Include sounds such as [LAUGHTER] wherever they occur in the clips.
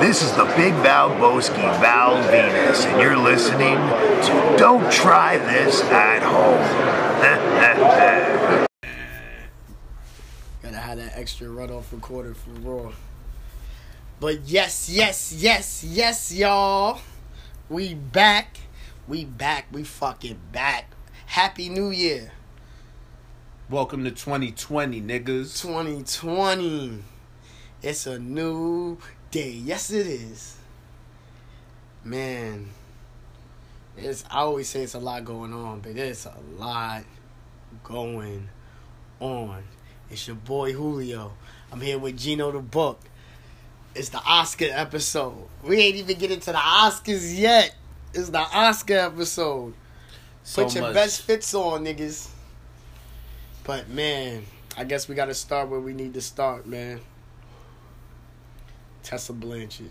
This is the Big Val Boski, Val Venus, and you're listening to Don't Try This at Home. [LAUGHS] Gotta have that extra runoff recorder for Raw. But yes, yes, yes, yes, y'all. We back. We back. We fucking back. Happy New Year. Welcome to 2020, niggas. 2020. It's a new day. Yes, it is. Man, it's I always say it's a lot going on, but there's a lot going on. It's your boy Julio. I'm here with Geno the Book. It's the Oscar episode. We ain't even getting to the Oscars yet. It's the Oscar episode. So Put your much- best fits on, niggas. But man, I guess we gotta start where we need to start, man. Tessa Blanchard.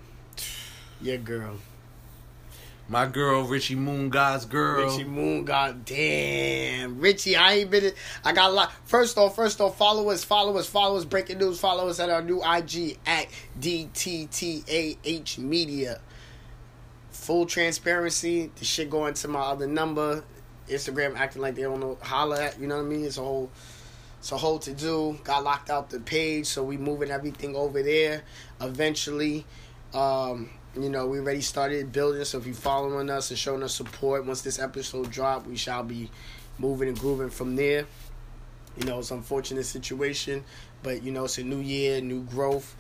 Your girl. My girl, Richie Moon God's girl. Richie Moon God damn. Richie, I ain't been I got a lot. First off, first off, follow us, follow us, follow us, breaking news, follow us at our new IG at DTTAH Media. Full transparency. The shit going to my other number. Instagram acting like they don't know holla at, you know what I mean? It's a whole it's a whole to do. Got locked out the page, so we moving everything over there. Eventually, um, you know, we already started building. So if you following us and showing us support, once this episode drop, we shall be moving and grooving from there. You know, it's unfortunate situation, but you know, it's a new year, new growth.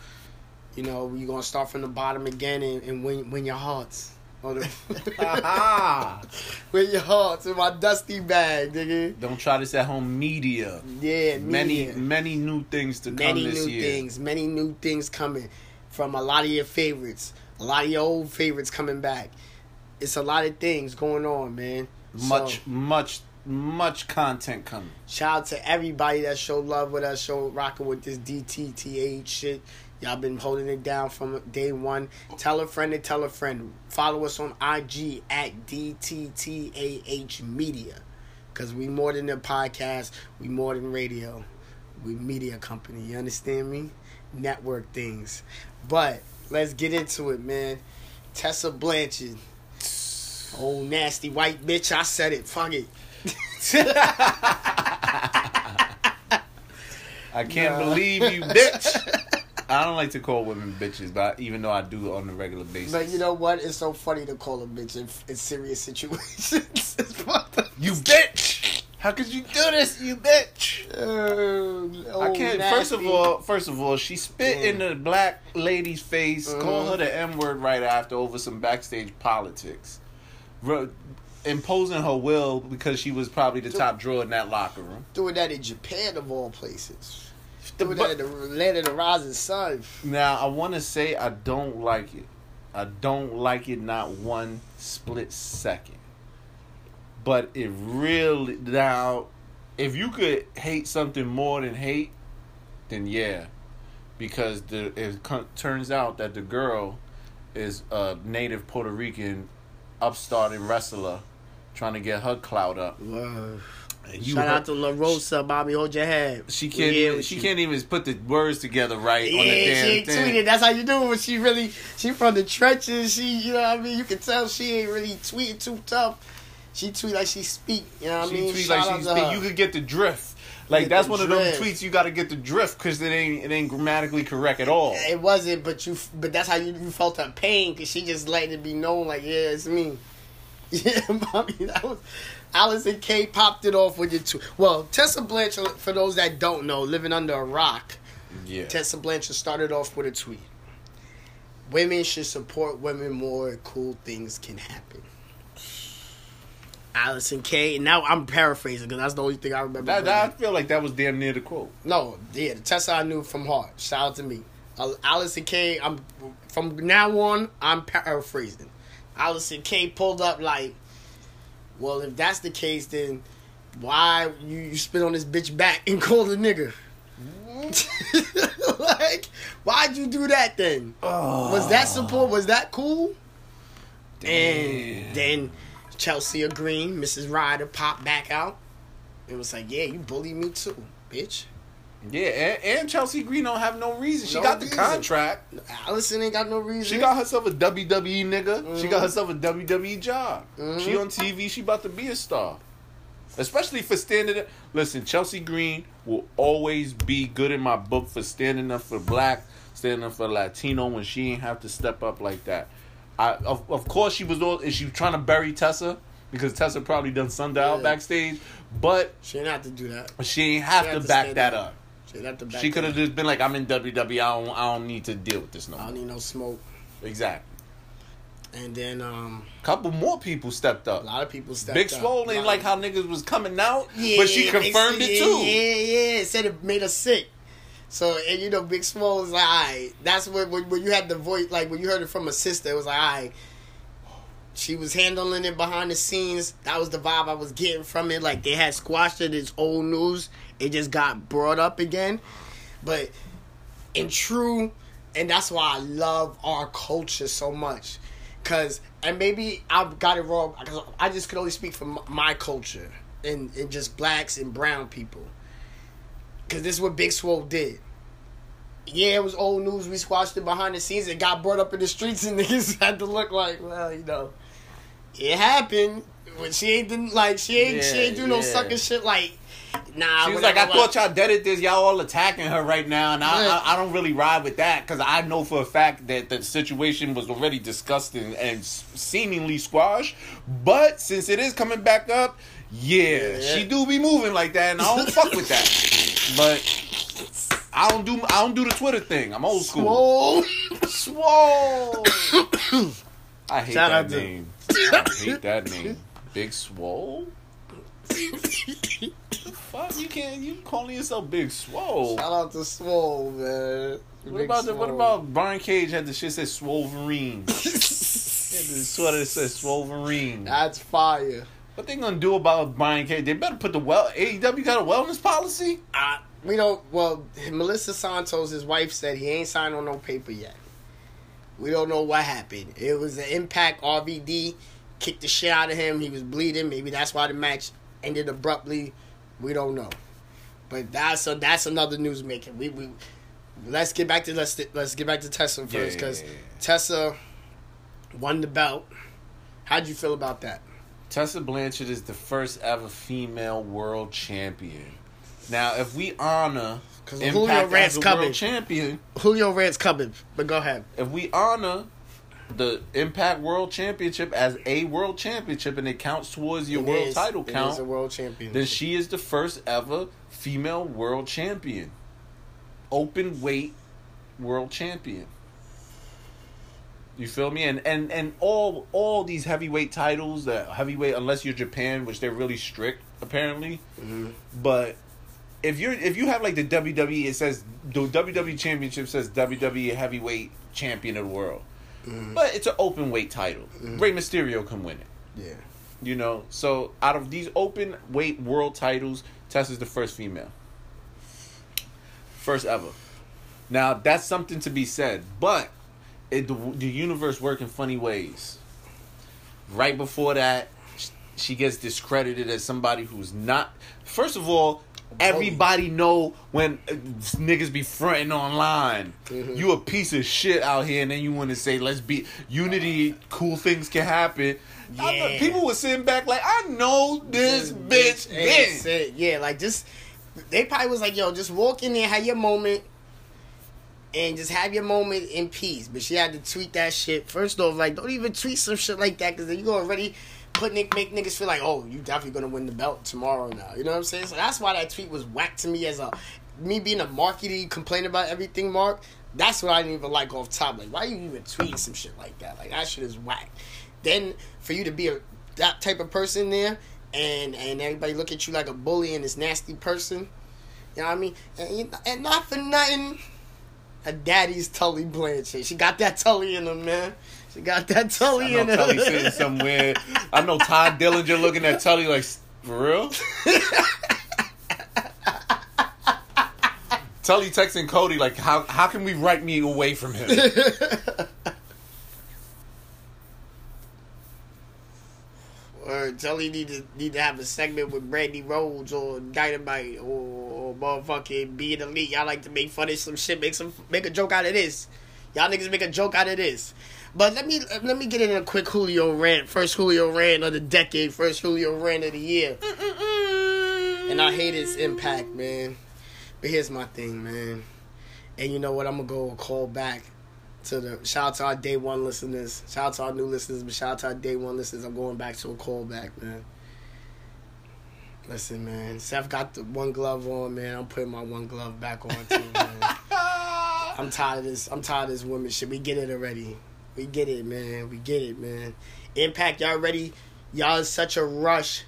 You know, we gonna start from the bottom again and, and win win your hearts. The- [LAUGHS] [LAUGHS] Ah, win your hearts in my dusty bag, nigga. don't try this at home media. Yeah, Many, media. many new things to many come this year. Many new things, many new things coming from a lot of your favorites, a lot of your old favorites coming back. It's a lot of things going on, man. Much, So, much, much content coming. shout out to everybody that showed love with us, show rocking with this DTTH shit. Y'all been holding it down from day one. Tell a friend to tell a friend. Follow us on IG at DTTAH Media. Cause we more than a podcast, we more than radio. We media company, you understand me? Network things. But let's get into it, man. Tessa Blanchard. Old nasty white bitch, I said it. Fuck it. [LAUGHS] I can't Nah. believe you, bitch. [LAUGHS] I don't like to call women bitches, but even though I do on a regular basis. But you know what? It's so funny to call a bitch in, in serious situations. [LAUGHS] it's fucked up. you bitch. How could you do this, you bitch? Oh, I can't. First of all, first of all, she spit in the black lady's face, Mhm. called her the M word right after over some backstage politics, imposing her will because she was probably the top drawer in that locker room. doing that in Japan of all places. The- but- land of the rising sun. now, I want to say I don't like it. I don't like it not one split second. But it really now, if you could hate something more than hate, then yeah, because the it turns out that the girl is a native Puerto Rican upstart wrestler trying to get her clout up. You Shout heard- out to La Rosa, Bobby. Hold your head. she can't. Even, she you. can't even put the words together right Yeah, on the she damn ain't thing. tweeted. That's how you do it. When she really, she from the trenches. She, you know what I mean. You can tell she ain't really tweeting too tough. She tweet like she speak. You know what I mean. tweets Shout like she speak. her. You could get the drift. Like that's one of drift. them tweets you got to get the drift because it ain't it ain't grammatically correct at all. It wasn't, but you, but that's how you, you felt her pain because she just letting it be known, like, yeah, it's me. [LAUGHS] Yeah, mommy, that was Allysin Kay popped it off with your two. Well, Tessa Blanchard, for those that don't know, living under a rock, Yeah. Tessa Blanchard started off with a tweet. Women should support women more. Cool things can happen. Allysin Kay. And now I'm paraphrasing because that's the only thing I remember. That, that I feel like that was damn near the quote. No, yeah, the Tessa I knew from heart. Shout out to me. Uh, Allysin Kay. I'm from now on. I'm paraphrasing. Allysin Kay. pulled up like, well, if that's the case, then why you, you spit on this bitch back and [LAUGHS] call the nigga? [LAUGHS] like, why'd you do that then? Was that ah. support? Was that cool? And then Chelsea Green, Mrs. Ryder, popped back out. It was like, yeah, you bullied me too, bitch. Yeah, and, and Chelsea Green don't have no reason. She No got the reason. contract. Allysin ain't got no reason. She got herself a WWE nigga. She Mm-hmm. got herself a WWE job. She on TV. She about to be a star. Especially for standing up. Listen, Chelsea Green will always be good in my book for standing up for black, standing up for Latino when she ain't have to step up like that. I of, of course she was all is she trying to bury Tessa because Tessa probably done sundial Yeah. backstage, but She didn't have to do that. she ain't have She to back that up. She didn't have to back She could have just been like, "I'm in WWE. I don't, I don't need to deal with this no I more." don't need no smoke. Exactly. And then um, Couple more people stepped up. a lot of people stepped Big up. Swole ain't lot like of- how niggas was coming out, but she confirmed yeah, it too. Yeah, yeah, It said it made her sick. So and you know, Big Swole was like, alright. That's when, when when you had the voice, like when you heard it from a sister, it was like, alright. She was handling it behind the scenes. That was the vibe I was getting from it. Like they had squashed it. It's old news. It just got brought up again. But in true, and that's why I love our culture so much. Cause and maybe I got it wrong. I just could only speak for my culture and, and just blacks and brown people. Cause this is what Big Swole did. Yeah, it was old news. We squashed it behind the scenes. It got brought up in the streets, and [LAUGHS] niggas had to look like, well, you know, it happened. When she ain't didn't like she ain't she ain't do no sucking shit like. Nah, She was like, whatever, I thought y'all dead at this. Y'all all attacking her right now, and I, I, I don't really ride with that because I know for a fact that the situation was already discussed and, and seemingly squashed. But since it is coming back up, yeah, Yeah. she do be moving like that, and I don't fuck with that. [LAUGHS] But I don't do I don't do the Twitter thing. I'm old school. Swole. Swole. [COUGHS] I hate Shout that out to- name. [LAUGHS] I hate that name. Big Swole. Fuck, you can't. You calling yourself Big Swole? Shout out to Swole, man. What about the, what about Brian Cage had the shit said Swolverine? [LAUGHS] The sweater that says Swolverine. That's fire. What they gonna do about Brian Cage? They better put the well AEW got a wellness policy. Uh, we don't. Well, Melissa Santos, his wife, said he ain't signed on no paper yet. We don't know what happened. It was an impact. RVD kicked the shit out of him. He was bleeding. Maybe that's why the match ended abruptly. We don't know. But that's a, that's another news making. We we let's get back to let's let's get back to Tessa Yeah, first yeah, because yeah, yeah. Tessa won the belt. How'd you feel about that? Tessa Blanchard is the first ever female world champion. Now, if we honor 'Cause Julio Impact Rance as a coming. world champion, Julio Rance coming, but go ahead. if we honor the Impact World Championship as a world championship and it counts towards your It world is- title it count, is a world champion. then she is the first ever female world champion. Open weight world champion. You feel me? And and and all all these heavyweight titles that heavyweight unless you're Japan, which they're really strict apparently. Mm-hmm. But if you're if you have like the WWE, it says the WWE Championship says WWE Heavyweight Champion of the World, Mm-hmm. but it's an open weight title. Rey Mysterio can win it. yeah. You know, so out of these open weight world titles, Tessa's the first female. First ever. Now, that's something to be said, but it, the, the universe work in funny ways. Right before that, she gets discredited as somebody who's not. First of all, everybody know when uh, niggas be fronting online. You a piece of shit out here, and then you want to say, "Let's be unity." Cool things can happen. I know- Yeah. people were sitting back like, "I know this bitch And been." yeah, like just they probably was like, yo, just walk in there, have your moment, and just have your moment in peace. But she had to tweet that shit. First off, like, don't even tweet some shit like that because then you already put Nick make niggas feel like, oh, you definitely gonna win the belt tomorrow now. You know what I'm saying? So that's why that tweet was whack to me as a me being a markety complaining about everything, Mark. That's what I didn't even like off top. Like, why you even tweeting some shit like that? Like that shit is whack. Then for you to be a that type of person there and and everybody look at you like a bully and this nasty person. You know what I mean? And, and not for nothing. Her daddy's Tully Blanchard. She got that Tully in her, man. She got that I Tully know in. Tully sitting somewhere. I know Todd Dillinger looking at Tully like, for real? Tully texting Cody like, how how can we write me away from him? or Tully need to need to have a segment with Brandi Rhodes or Dynamite or, or motherfucking being elite. Y'all like to make fun of some shit, make some make a joke out of this. Y'all niggas make a joke out of this. But let me let me get in a quick Julio rant. First Julio rant of the decade. First Julio rant of the year. And I hate its impact, man. But here's my thing, man. And you know what? I'm gonna go call back to the shout out to our day one listeners. Shout out to our new listeners, but shout out to our day one listeners. I'm going back to a callback, man. Listen, man. Seth got the one glove on, man. I'm putting my one glove back on too, man. [LAUGHS] I'm tired of this. I'm tired of this women shit. We get it already. We get it, man. We get it, man. Impact, y'all ready? Y'all in such a rush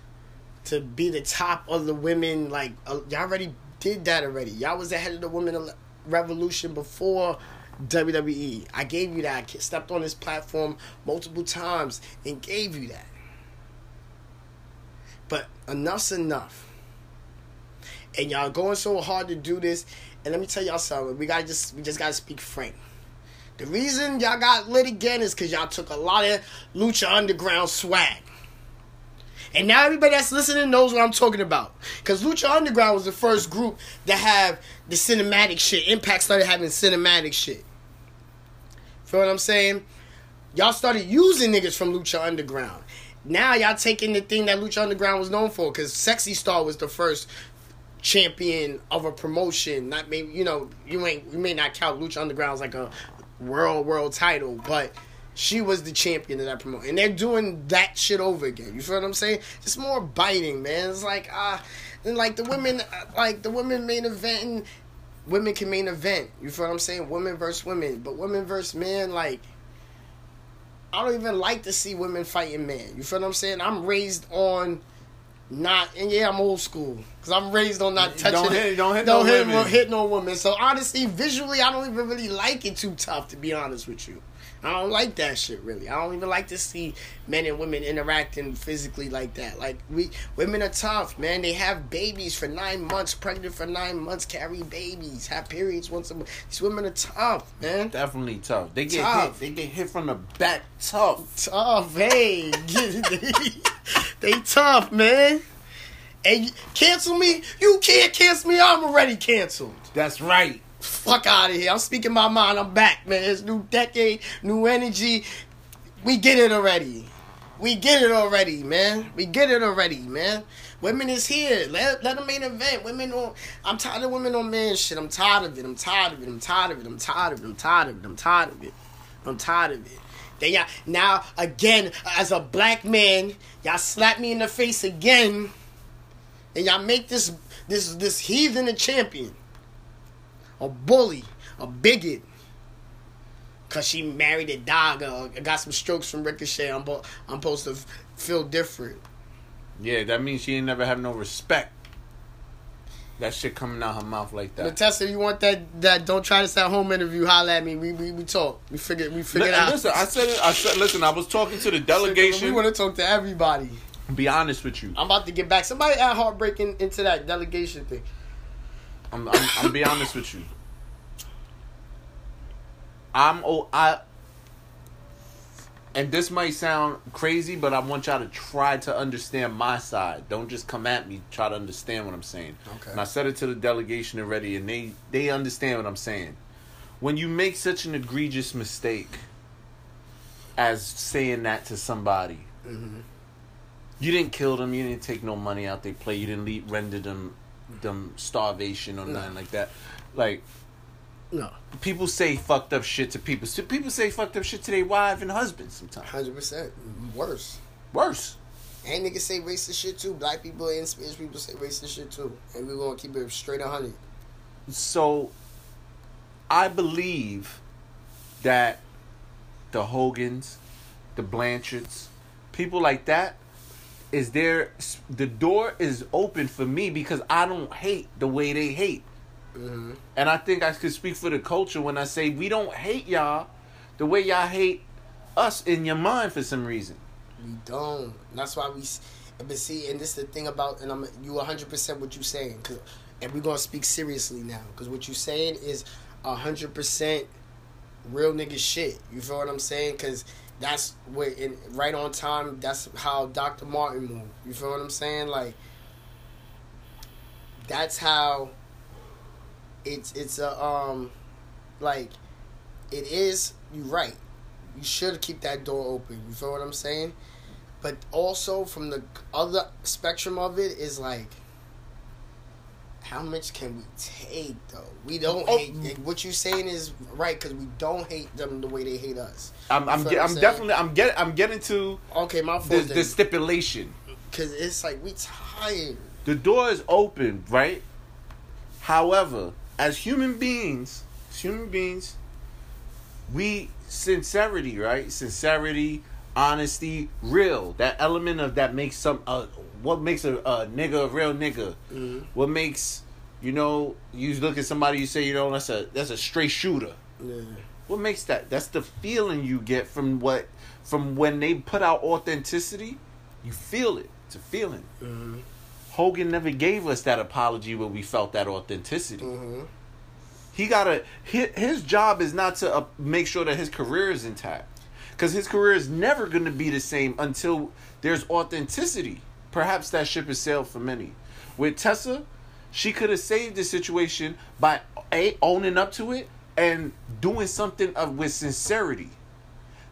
to be the top of the women. Like uh, y'all already did that already. Y'all was ahead of the women revolution before WWE. I gave you that. I stepped on this platform multiple times and gave you that. But enough's enough. And y'all going so hard to do this. And let me tell y'all something. We gotta just we just gotta speak frank. The reason y'all got lit again is because y'all took a lot of Lucha Underground swag. And now everybody that's listening knows what I'm talking about. Because Lucha Underground was the first group to have the cinematic shit. Impact started having cinematic shit. Feel what I'm saying? Y'all started using niggas from Lucha Underground. Now y'all taking the thing that Lucha Underground was known for. Because Sexy Star was the first champion of a promotion. Not maybe you know you ain't you may not count Lucha Underground as like a world world title, but she was the champion of that promotion, and they're doing that shit over again. You feel what I'm saying? It's more biting, man. It's like ah, uh, and like the women, like the women main event. And women can main event. You feel what I'm saying? Women versus women, but women versus men, like. I don't even like to see women fighting men. You feel what I'm saying? I'm raised on not and yeah, I'm old school because I'm raised on not touching. Don't hit, don't hit, don't no hit, women. hit no woman. So honestly, visually, I don't even really like it too tough. To be honest with you, I don't like that shit really. I don't even like to see men and women interacting physically like that. Like we women are tough, man. They have babies for nine months, pregnant for nine months, carry babies, have periods once a month. These women are tough, man. Definitely tough. They get Tough. hit. They get hit from the back. Tough. Tough, hey, [LAUGHS] [LAUGHS] [LAUGHS] they tough, man. And cancel me? You can't cancel me. I'm already canceled. That's right. Fuck out of here. I'm speaking my mind. I'm back, man. It's new decade, new energy. We get it already. We get it already, man. We get it already, man. Women is here. Let let them main event. Women on. I'm tired of women on man shit. I'm tired of it. I'm tired of it. I'm tired of it. I'm tired of it. I'm tired of it. I'm tired of it. I'm tired of it. Then y'all now again as a black man, y'all slap me in the face again, and y'all make this this this heathen a champion a bully, a bigot. Cause she married a dog or got some strokes from Ricochet. I'm, bo- I'm supposed to feel different. Yeah, that means she ain't never have no respect. That shit coming out her mouth like that. Natessa, you want that? That don't try this at home interview. Holla at me. We we, we talk. We figure we figure it out. Listen, I said it. I said, listen. I was talking to the delegation. We want to talk to everybody. Be honest with you. I'm about to get back. Somebody add heartbreaking into that delegation thing. I'm, I'm, I'm be honest with you. I'm oh I. And this might sound crazy, but I want y'all to try to understand my side. Don't just come at me. Try to understand what I'm saying. Okay. And I said it to the delegation already, and they they understand what I'm saying. When you make such an egregious mistake as saying that to somebody, mm-hmm. you didn't kill them. You didn't take no money out they play. You didn't leave, render them them starvation or nothing like that. Like No, people say fucked up shit to people. So people say fucked up shit to their wife and husband sometimes. hundred percent worse. Worse. And niggas say racist shit too. Black people and Spanish people say racist shit too. And we gonna keep it straight a hundred. So I believe that the Hogans, the Blanchards, people like that is there the door is open for me because I don't hate the way they hate. Mm-hmm. And I think I could speak for the culture when I say we don't hate y'all the way y'all hate us in your mind for some reason. We don't. That's why we. But see, and this is the thing about, and I'm you 100 percent what you saying, 'cause- and we're gonna speak seriously now, because what you saying is 100 percent real nigga shit. You feel what I'm saying? Because that's what, in, right on time. That's how Dr. Martin moved. You feel what I'm saying? Like, that's how it's it's a um like it is you right. You should keep that door open you feel what i'm saying? But also from the other spectrum of it is like how much can we take though? We don't Oh. hate what you're saying is right because we don't hate them the way they hate us. I'm I'm, get, what I'm definitely I'm getting I'm getting to okay my the, the stipulation. because it's like we tired. The door is open, right? However, as human beings, as human beings, we sincerity, right? Sincerity, honesty, real. That element of that makes some uh, what makes a, a nigga a real nigga. Mhm. What makes you know you look at somebody you say you know that's a that's a straight shooter. yeah What makes that? That's the feeling you get from what from when they put out authenticity. You feel it. It's a feeling. mm-hmm. Hogan never gave us that apology where we felt that authenticity. Mm-hmm. He gotta his, his job is not to uh, make sure that his career is intact, because his career is never going to be the same until there's authenticity. Perhaps that ship has sailed for many. With Tessa, she could have saved the situation by a owning up to it and doing something of with sincerity.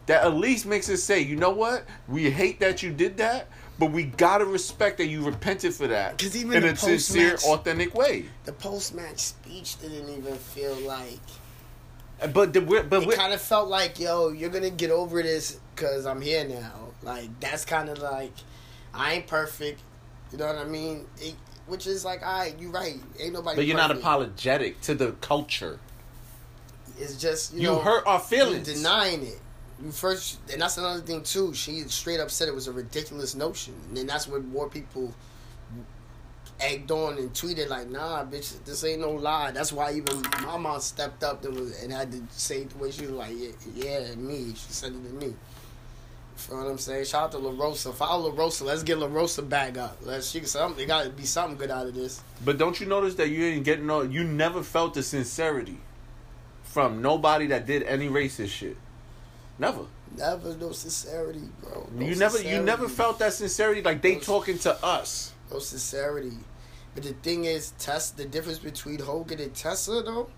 That at least makes us say, you know what? We hate that you did that, but we gotta respect that you repented for that 'Cause even in a sincere, authentic way. the post-match speech didn't even feel like But the we're- but it kind of felt like yo you're gonna get over this because i'm here now like that's kind of like i ain't perfect you know what i mean it, which is like all right you're right ain't nobody But you're not apologetic to the culture. it's just you, You know hurt our you feelings. denying it you first and that's another thing too she straight up said it was a ridiculous notion and that's what more people egged on and tweeted like nah bitch this ain't no lie that's why even my mom stepped up and, was, and had to say the way she was like yeah, yeah me she said it to me you what I'm saying? Shout out to La Rosa. Follow La Rosa. Let's get La Rosa back up. Let's she something. Got to be something good out of this. But don't you notice that you ain't getting no? You never felt the sincerity from nobody that did any racist shit. Never. Never no sincerity, bro. No you never. You never felt that sincerity. Like they Those- talking to us. no sincerity. But the thing is, Tess. The difference between Hogan and Tessa, though,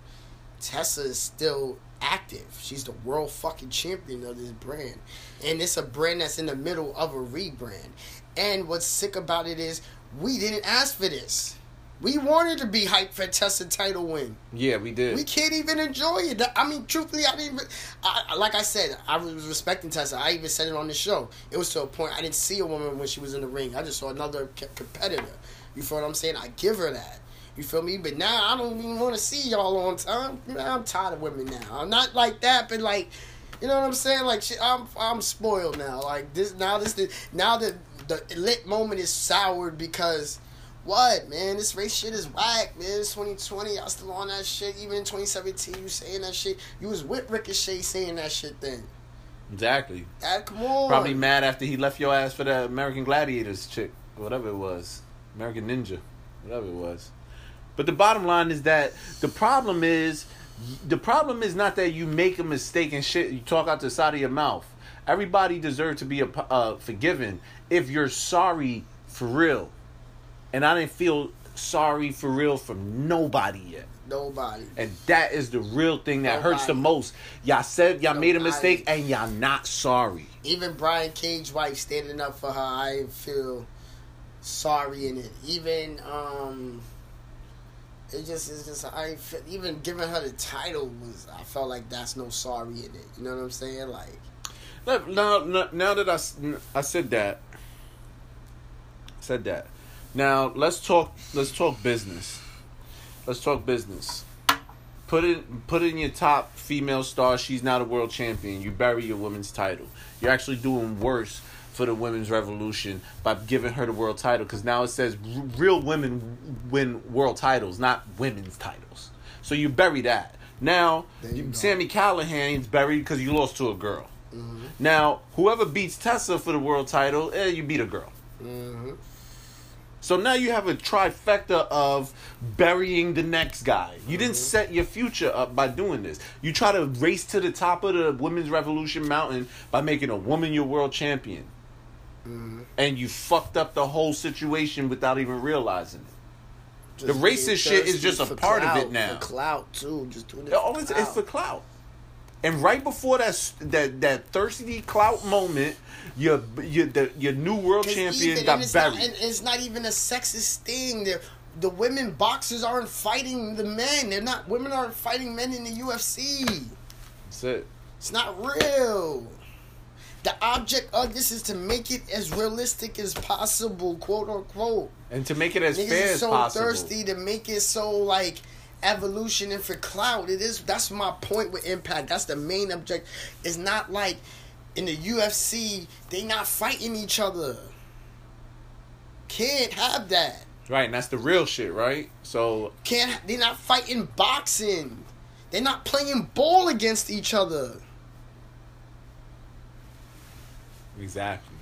Tessa is still active. She's the world fucking champion of this brand, and it's a brand that's in the middle of a rebrand. And what's sick about it is, we didn't ask for this. We wanted to be hyped for Tessa title win. Yeah, we did. We can't even enjoy it. I mean, truthfully, I didn't. Even, I, like I said, I was respecting Tessa. I even said it on the show. It was to a point I didn't see a woman when she was in the ring. I just saw another c- competitor. You feel what I'm saying? I give her that. You feel me? But now I don't even want to see y'all on time. I'm tired of women now. I'm not like that, but like, you know what I'm saying? Like, shit, I'm I'm spoiled now. Like this now, this now the the lit moment is soured because. What man? This race shit is whack, man. It's 2020. Y'all still on that shit. Even in 2017, you saying that shit. You was with Ricochet saying that shit then. exactly. Ah, come on. Probably mad after he left your ass for that American Gladiators chick, whatever it was, American Ninja, whatever it was. But the bottom line is that the problem is, the problem is not that you make a mistake and shit. You talk out the side of your mouth. Everybody deserves to be uh, forgiven if you're sorry for real. And I didn't feel sorry for real from nobody yet. Nobody. And that is the real thing that hurts the most. Y'all said y'all made a mistake and y'all not sorry. Even Brian Cage wife standing up for her, I feel sorry in it. Even um, it just is just I feel, even giving her the title was I felt like that's no sorry in it. You know what I'm saying? Like Now, now, now that I said that, said that. Now let's talk. Let's talk business. Let's talk business. Put it put in your top female star. She's now a world champion. You bury your women's title. You're actually doing worse for the women's revolution by giving her the world title because now it says r- real women win world titles, not women's titles. So you bury that. Now you. Sami Callihan's buried because you lost to a girl. Mm-hmm. Now, whoever beats Tessa for the world title, eh, you beat a girl. mm-hmm. So now you have a trifecta of burying the next guy. You didn't Mm-hmm. set your future up by doing this. You try to race to the top of the women's revolution mountain by making a woman your world champion. Mm-hmm. And you fucked up the whole situation without even realizing it. the racist shit is just a part of it now. For clout too, just doing it. Oh, for it's, it's clout. for clout. And right before that that that thirsty clout moment, your your the, your new world champion even- got and it's not- buried. and it's not even a sexist thing. The, the women boxers aren't fighting the men. They're not. Women aren't fighting men in the UFC. That's it. It's not real. The object of this is to make it as realistic as possible, quote unquote. And to make it as Niggas fair is as so possible. thirsty to make it so like evolution and for cloud. It is that's my point with Impact. That's the main object. It's not like in the UFC they not fighting each other. Can't have that. Right, and that's the real shit, right? So Can't they're not fighting boxing. They're not playing ball against each other. exactly.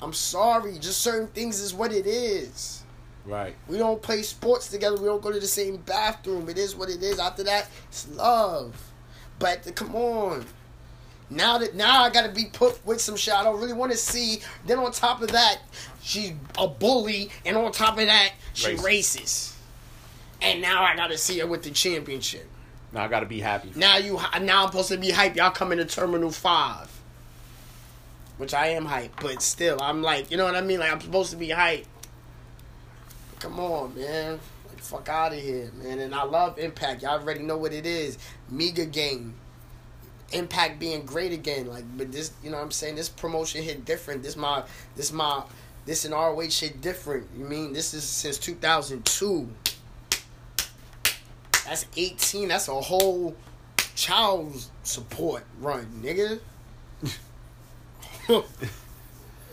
I'm sorry, just certain things is what it is. Right. We don't play sports together. We don't go to the same bathroom. It is what it is. After that, it's love. But the, come on. Now that now I gotta be put with some shit I don't really want to see. Then on top of that, she's a bully, and on top of that, she Racist. racist. And now I gotta see her with the championship. Now I gotta be happy. Now you now I'm supposed to be hype. Y'all coming to Terminal Five, which I am hype, but still I'm like, you know what I mean? Like I'm supposed to be hype. Come on, man. Like, fuck out of here, man. And I love Impact. Y'all already know what it is. Mega game. Impact being great again. Like, but this, you know what I'm saying? This promotion hit different. This my, this my, this and ROH shit different. You mean this is since 2002. That's 18. That's a whole child support run, nigga. [LAUGHS] [LAUGHS]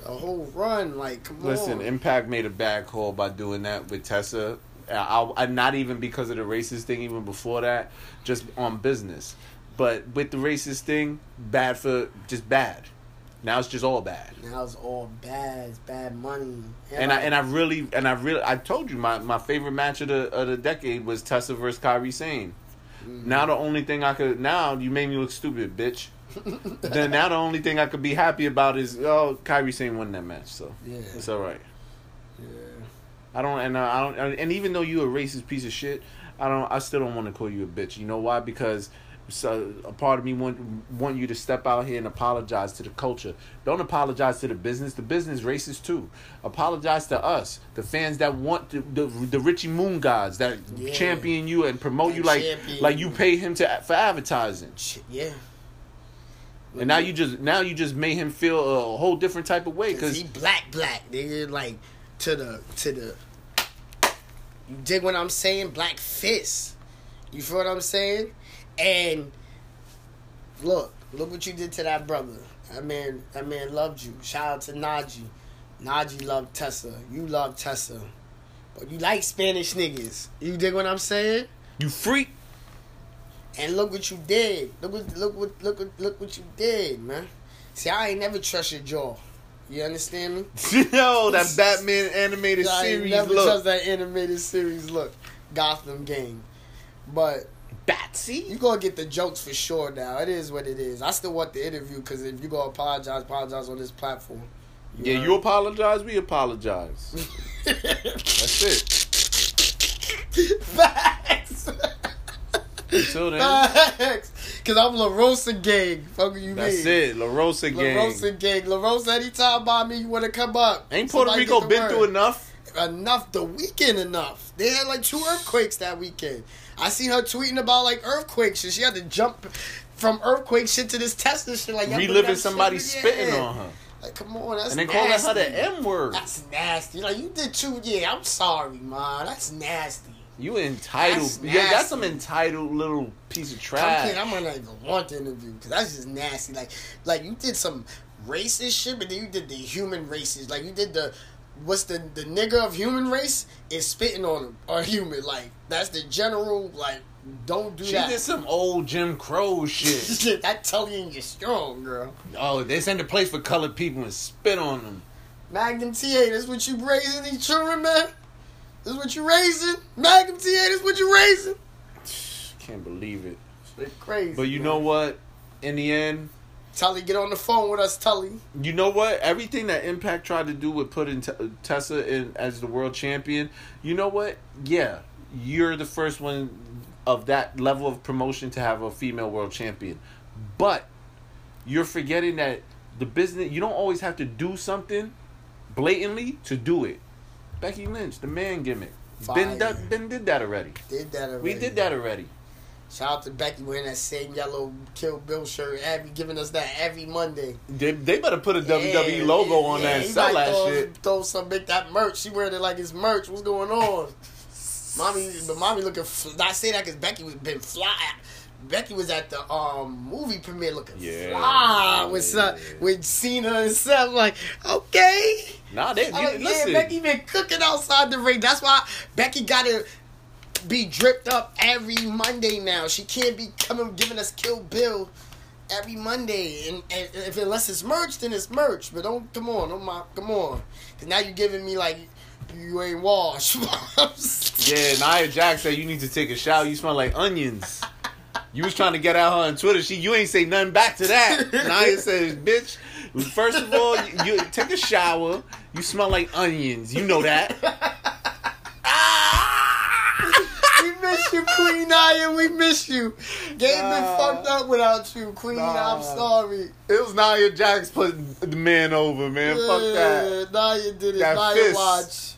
a whole run, like come Listen, on. Listen, Impact made a bad call by doing that with Tessa. I, I, not even because of the racist thing, even before that, just on business. But with the racist thing, bad for just bad. Now it's just all bad. now it's all bad. It's bad money. And I and I really and I really I told you my, my favorite match of the of the decade was Tessa versus Kairi Sane. Mm-hmm. Now the only thing I could now you made me look stupid, bitch. [LAUGHS] then now the only thing I could be happy about is oh Kairi Sane won that match, so Yeah. it's all right. Yeah. I don't and I don't and even though you're a racist piece of shit, I don't I still don't want to call you a bitch. You know why? Because so a part of me want want you to step out here and apologize to the culture. Don't apologize to the business. The business racist too. Apologize to us, the fans that want the the, the Richie Moon gods that Yeah. champion you and promote That you like champion like you pay him to for advertising. Yeah. And now you just now you just made him feel a whole different type of way Cause he black black, nigga, like to the to the. You dig what I'm saying? Black fist. You feel what I'm saying? And look, look what you did to that brother. That man, that man loved you. Shout out to Najee. Najee loved Tessa. You love Tessa. But you like Spanish niggas. You dig what I'm saying? you freak. And look what you did. Look what look what look what look what you did, man. See, I ain't never trust your jaw. You understand me? [LAUGHS] Yo, that [LAUGHS] Batman animated I series never look. trust that animated series look. Gotham game. But Batsy. you gonna get the jokes for sure now. It is what it is. I still want the interview because if you gonna apologize, apologize on this platform. Yeah, you apologize, we apologize. [LAUGHS] That's it. Facts. Until then, Facts. Cause I'm La Rosa gang. Fuck you that's mean? it. La Rosa gang. La. Rosa gang. La Rosa, anytime by me, you wanna come up. Ain't Puerto Somebody Rico been word. through enough? enough the weekend enough. They had like two earthquakes that weekend. I seen her tweeting about like earthquakes and she had to jump from earthquake shit to this Tessa shit like Reliving somebody spitting on her. Like come on, that's And then nasty. calling her the M word. That's nasty. Like you did too. Yeah, I'm sorry, man. That's nasty. You entitled. That's yeah, that's some entitled little piece of trash. I'm kidding. I'm gonna not even want the interview because that's just nasty. Like, like you did some racist shit, but then you did the human races. Like you did the what's the the nigga of human race is spitting on or human. Like that's the general. Like don't do She that. She did some old Jim Crow shit. [LAUGHS] that tell you you're strong, girl. oh, they send a place for colored people and spit on them. Magnum TA, that's what you raising these children, man. This is what you raising. Magnum TA, this what you raising. [SIGHS] Can't believe it. It's crazy. But you man. know what? In the end, Tully, get on the phone with us, Tully. You know what? Everything that Impact tried to do with putting T- Tessa in as the world champion, you know what? Yeah, you're the first one of that level of promotion to have a female world champion. But you're forgetting that the business you don't always have to do something blatantly to do it. Becky Lynch, the man gimmick. Been, Fire. been did that already. Did that already. We did that already. Shout out to Becky wearing that same yellow Kill Bill shirt, every giving us that every Monday. They, they better put a WWE logo yeah, on yeah, that and sell that throw, shit. Throw some make that merch. She wearing it like it's merch. What's going on? [LAUGHS] mommy, but mommy looking. Fl- I say that because Becky was been fly. Becky was at the um movie premiere looking Yeah. fly with uh, with Cena and stuff. Like, okay. Nah, they, you, yeah. Becky been cooking outside the ring. That's why Becky got to be dripped up every Monday now. She can't be coming giving us Kill Bill every Monday. And, and if unless it's merch, then it's merch. But don't come on, don't my, come on, because now you're giving me like you ain't washed. [LAUGHS] Yeah, Nia Jax said you need to take a shower. You smell like onions. [LAUGHS] You was trying to get at her on Twitter. She, you ain't say nothing back to that. Nia [LAUGHS] says, "Bitch, first of all, you, you take a shower. You smell like onions. You know that." we miss you, Queen Nia. We miss you. Game Nah. been fucked up without you, Queen. Nah. I'm sorry. It was Nia Jax putting the man over, man. Fuck that. Yeah, Nia did it. That Nia fist. watch.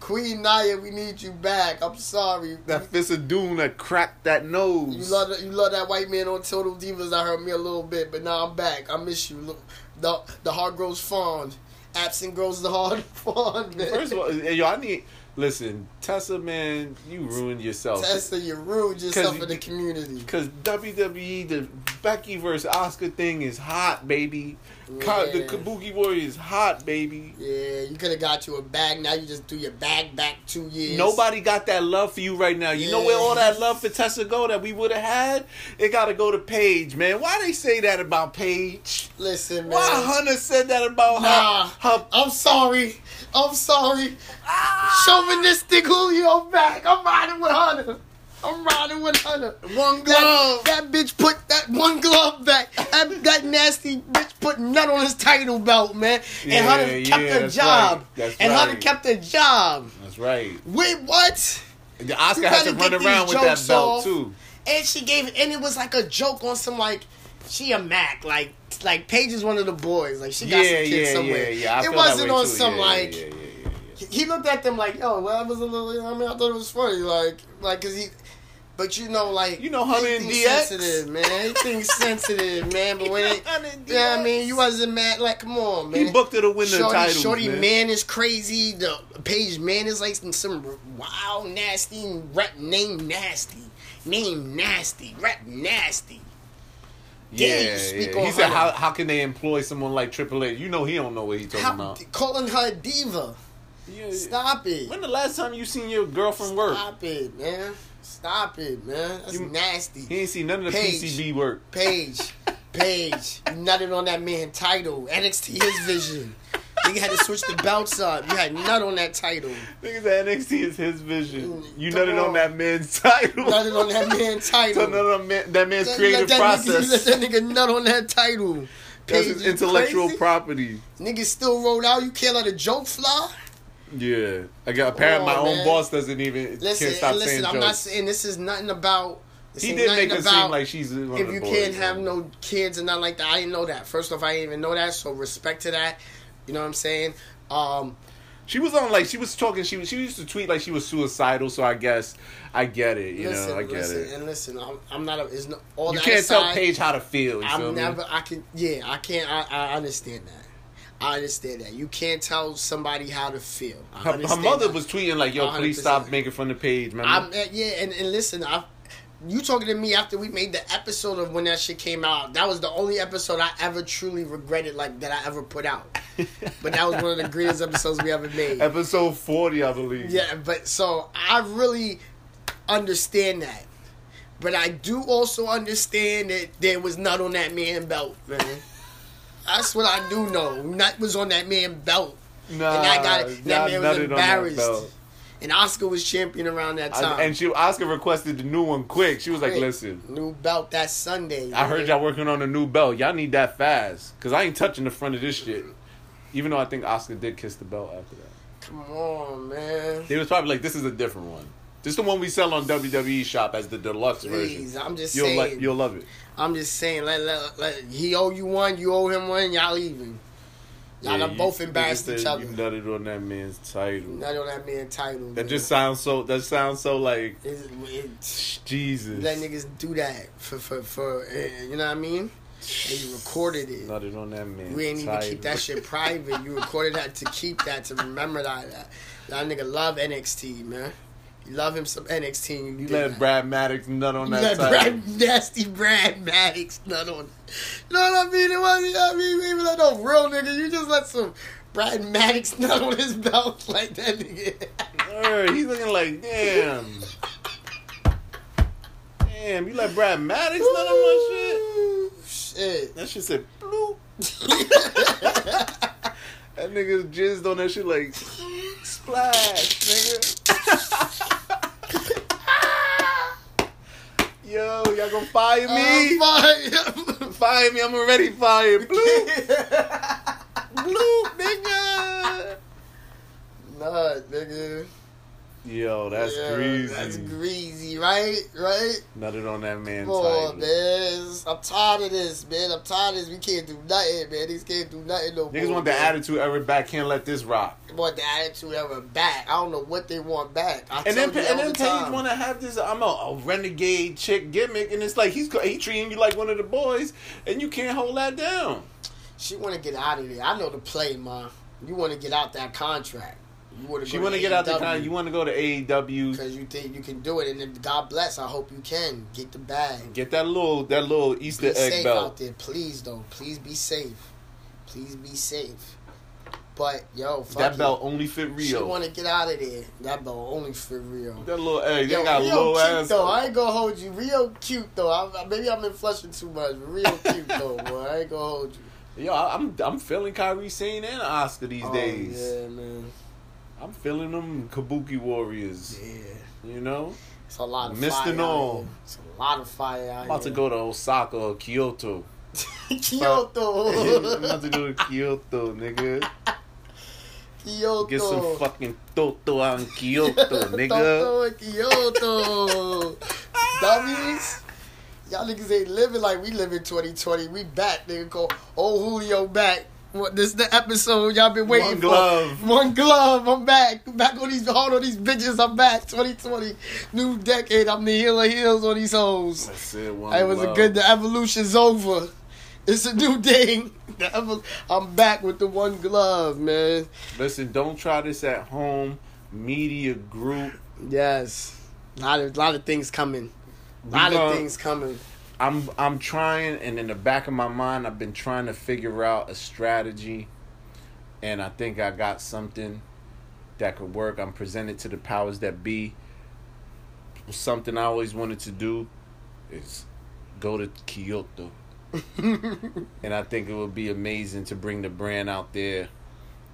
Queen Nia, we need you back. I'm sorry. That fist of doom that cracked that nose. You love that, you love that white man on Total Divas. I heard me a little bit, but now I'm back. I miss you. Look, the the heart grows fond. Absent grows the heart [LAUGHS] fond. Man. First of all, yo, I need listen, Tessa, man, you ruined yourself. Tessa, you ruined yourself you- in the community. Cause WWE, the Becky versus Asuka thing is hot, baby. Ka- The Kabuki Warrior is hot, baby. Yeah, you could have got you a bag. Now you just threw your bag back two years. Nobody got that love for you right now. You know where all that love for Tessa go that we would have had? It got to go to Paige, man. Why they say that about Paige? Listen, man. Why Hunter said that about Nah. her? her I'm sorry. I'm sorry. Ah! Chauvinistic Julio back. I'm riding with Hunter. I'm riding with Hunter. one glove. that bitch put that one glove back. That, that nasty bitch put nut on his title belt, man. And Yeah, Hunter kept yeah, the that's job. right. And Hunter right. kept the job. That's right. Wait, what? The Asuka has to run around with that belt off. too. And she gave and it was like a joke on some like she a Mac like like Paige is one of the boys like she got Yeah, some kids yeah, somewhere. yeah, yeah. It wasn't on too. some like he looked at them like yo well that was a little I mean I thought it was funny like like cause he. But you know, like You know Hunter and DX? sensitive, man. He thinks sensitive, [LAUGHS] man. But when it, yeah, I mean, you wasn't mad. Like, come on, man. He booked her to win the Shorty, titles, Shorty man. man. is crazy. The Page man is like some wild, nasty rep name nasty. Name nasty. rap, nasty. Yeah, yeah. He said, "How how can they employ someone like Triple H? You know he don't know what he's talking How, about." calling her a diva. Yeah. Stop it. When the last time you seen your girlfriend work? Stop it, man. Stop it, man. That's You- nasty. He ain't seen none of the Paige. PCB work. Paige, [LAUGHS] Paige, you nutted on that man title. NXT his vision. Nigga had to switch the belts up. You had nut on that title. Niggas at NXT is his vision. You Mm, Come nutted on on. that man's title. Nutted on that man [LAUGHS] So title. none of man, that man's Let- creative let that process. Nigga, [LAUGHS] let that nigga nut on that title. That's his intellectual crazy? property. Niggas still rolled out. You can't let a joke fly. Yeah, I got apparently my on, own boss doesn't even Listen, can't stop listen. saying I'm jokes. not saying this is nothing about. He did make it seem like she's one if you the can't boys, have man. no kids and nothing like that. I didn't know that. First off, I didn't even know that. So respect to that. You know what I'm saying? Um, She was on like she was talking. She was, she used to tweet like she was suicidal. So I guess I get it. You listen, know, I get listen, it. and listen. I'm, I'm not. A, it's no, all You can't tell aside, Paige how to feel. You I'm me? never. I can. Yeah, I can't. I, I understand that. I understand that. You can't tell somebody how to feel. Her, her mother that. was tweeting like, "Yo, please 100%. stop making fun of Paige, man." I'm uh, yeah, and, and listen, I you talking to me after we made the episode of when that shit came out. That was the only episode I ever truly regretted like that I ever put out. [LAUGHS] But that was one of the greatest episodes we ever made. Episode forty, I believe. Yeah, but so I really understand that. But I do also understand that there was nut on that man belt, man. That's what I do know. Nut was on that man belt. Nah, and I got it. That man was nutted on that embarrassed. And Asuka was champion around that time. I- and she Asuka requested the new one quick. She was like, "Listen, New belt that Sunday. I heard y'all working on a new belt. Y'all need that fast, cause I ain't touching the front of this shit." Even though I think Asuka did kiss the belt after that, Come on, man. they was probably like, "This is a different one." This is the one we sell on WWE Shop as the deluxe Please, version. I'm just You'll saying. like, you'll love it. I'm just saying. Let, let, let he owe you one, you owe him one. Y'all even. Y'all Yeah, you- both embarrassed each other. You nutted on that man's title. Not on that man title. That man. just sounds so. That sounds so like It's- it- Jesus. let niggas do that for for for eh, you know what I mean. And you recorded it. Nutted on that man's We ain't even keep that shit private. You recorded that to keep that to remember that. That, that nigga love NXT man. You love him some NXT. You let. Brad Maddox nut on that let title. Brad, nasty Brad Maddox nut on. You know what I mean? It wasn't. I mean, even let no real nigga. You just let some Brad Maddox nut on his belt [LAUGHS] like that nigga. Word, he's looking like damn. Damn, you let Brad Maddox nut on my shit. Shit. That shit said bloop. [LAUGHS] That nigga jizzed on that shit like splash, nigga. [LAUGHS] Yo, y'all gonna fire me? Uh, [LAUGHS] fire me, I'm already fired. [LAUGHS] Bloop, fire. bloop, nigga. Nut, nigga. Yo, that's greasy. That's greasy, right? Right? Nutted on that man Come on, man. I'm tired of this, man. I'm tired of this. We can't do nothing, man. These can't do nothing no more. Niggas want the attitude era back. Can't let this rock. They want the attitude ever back. I don't know what they want back. I And then, and then the Paige want to have this. I'm a, a renegade chick gimmick, and it's like he's he treating you like one of the boys, and you can't hold that down. She want to get out of there. I know the play, ma. You want to get out that contract. You want to. She want to get out the con. You want to go to AEW, because you think you can do it, and if God bless, I hope you can get the bag. get that little that little Easter Be egg safe out there, please. Though, please be safe. Please be safe. But yo, fuck That it. belt only fit real. She want to get out of there. That belt only for real. that little they Yo, got Rio low cute ass. though. I ain't gonna hold you. Rio cute though. I, maybe I'm in flushing too much. Rio cute [LAUGHS] though, boy. I ain't gonna hold you. Yo, I- I'm I'm feeling Kairi Sane and Asuka these Oh, days. yeah, man. I'm feeling them Kabuki Warriors. Yeah, You know, it's a lot of Mr. fire. No. It's a lot of fire I'm about to go to Osaka or Kyoto. [LAUGHS] Kyoto. [LAUGHS] I'm about to go to Kyoto, nigga. Kyoto. Get some fucking toto out in Kyoto, [LAUGHS] nigga. Toto and Kyoto. Dummies. Y'all niggas ain't living like we live in 2020. We back, nigga. Go, oh Julio back. What this the episode y'all been waiting One for? glove. One glove. I'm back. Back on these hard on these bitches. I'm back. 2020, new decade. I'm the heel of heels on these hoes. That's it. One It was a good. The evolution's over. It's a new day. [LAUGHS] Evol- I'm back with the one glove, man. Listen, don't try this at home. Media group. Yes, a lot of lot of things coming. A lot of things coming. I'm I'm trying, and in the back of my mind, I've been trying to figure out a strategy, and I think I got something that could work. I'm presented to the powers that be. Something I always wanted to do is go to Kyoto, [LAUGHS] and I think it would be amazing to bring the brand out there.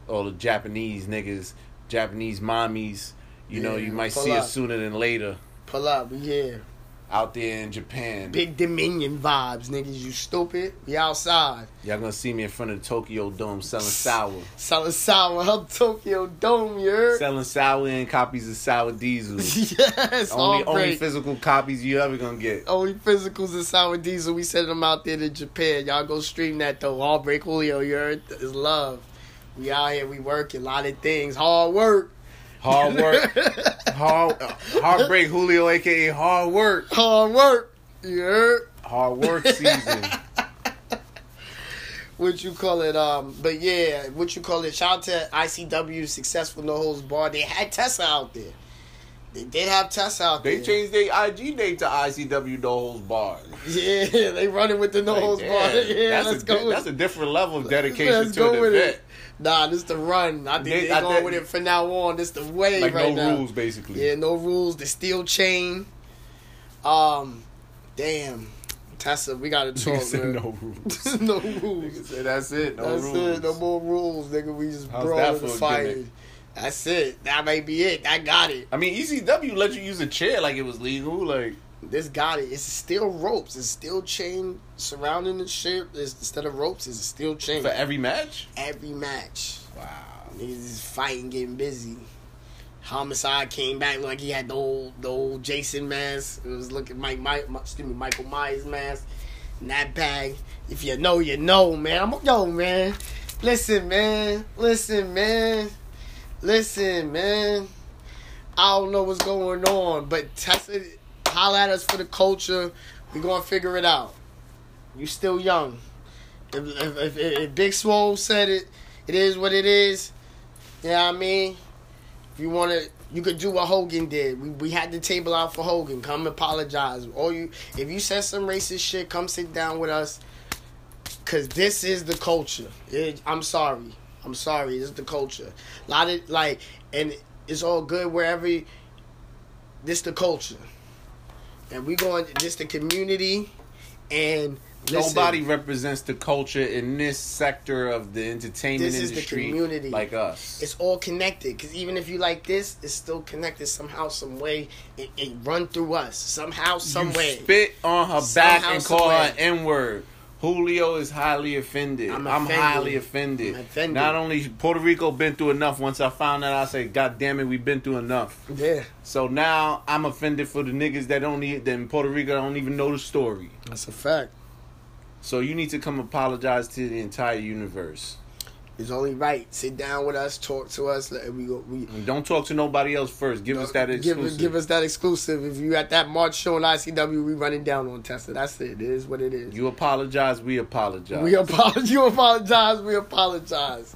All the Japanese niggas, Japanese mommies. You know, you might see up. us sooner than later Pull up, here. Out there in Japan. Big Dominion vibes, niggas. You stupid. We outside. Y'all gonna see me in front of the Tokyo Dome selling sour. Selling sour up Tokyo Dome, you selling sour and copies of sour diesel. [LAUGHS] yes, only only physical copies you ever gonna get. Only physicals and sour diesel. We sent them out there to Japan. Y'all go stream that though. All break Julio, you heard? It's love. We out here, we working. A lot of things. Hard work. Hard [LAUGHS] work, hard heartbreak Julio, aka hard work, Hard work. Heard? hard work season. [LAUGHS] what you call it? Um, but yeah, what you call it? Shout out to ICW, successful no holds bar. They had Tessa out there. They did have Tessa out They there. changed their IG name to ICW No Holds Bars. Yeah, [LAUGHS] they running with the no holds bar. Yeah, that's let's a, go. That's it. a different level of dedication Let's to go an event. it. Nah, this the run. I think They- they, I going with it from now on. This the way Like right no now. rules, basically. Yeah, no rules. The steel chain. Um, damn, Tessa, we gotta Nigga talk, man. no [LAUGHS] rules. no rules. said that's it. No That's rules. it. No more rules, nigga. We just How's brawl that in the for a That's it. That may be it. I got it. I mean, ECW let you use a chair like it was legal. Like This got it. It's still ropes. It's still chain surrounding the ship. It's, instead of ropes, it's still chain. for every match. Every match. Wow. Niggas is fighting, getting busy. Homicide came back like he had the old the old Jason mask. It was looking Mike, Mike excuse me Michael Myers mask that bag. If you know, you know, man. I'm a yo, man. Listen, man. Listen, man. Listen, man. I don't know what's going on, but test it. Holler at us for the culture. We gonna figure it out. You still young. If, if, if, if Big Swole said it, it is what it is. You know I mean? If you want to, you could do what Hogan did. We we had the table out for Hogan. Come apologize. Or you, if you said some racist shit, come sit down with us. Cause this is the culture. It, I'm sorry. I'm sorry. This is the culture. A lot of like, and it's all good wherever. You, this the culture, and we going. just the community, and listen, Nobody represents the culture in this sector of the entertainment This is the industry community. like us. it's all connected. Because even if you like this, it's still connected somehow, some way. It, it run through us somehow, some you way. spit on her back and call her. N word. Julio is highly offended. I'm, I'm highly offended. I'm offended. Not only Puerto Rico been through enough. Once I found that, I said, "God damn it, we've been through enough." Yeah, So now I'm offended for the niggas that don't need that in Puerto Rico don't even know the story. that's a fact. So you need to come apologize to the entire universe. It's only right. Sit down with us, talk to us. Let we go. We don't talk to nobody else first. Give us that exclusive. give us that exclusive. If you at that March show on ICW, we running down on Tessa. That's it. It is what it is. you apologize, we apologize. We apologize. [LAUGHS] You apologize. We apologize.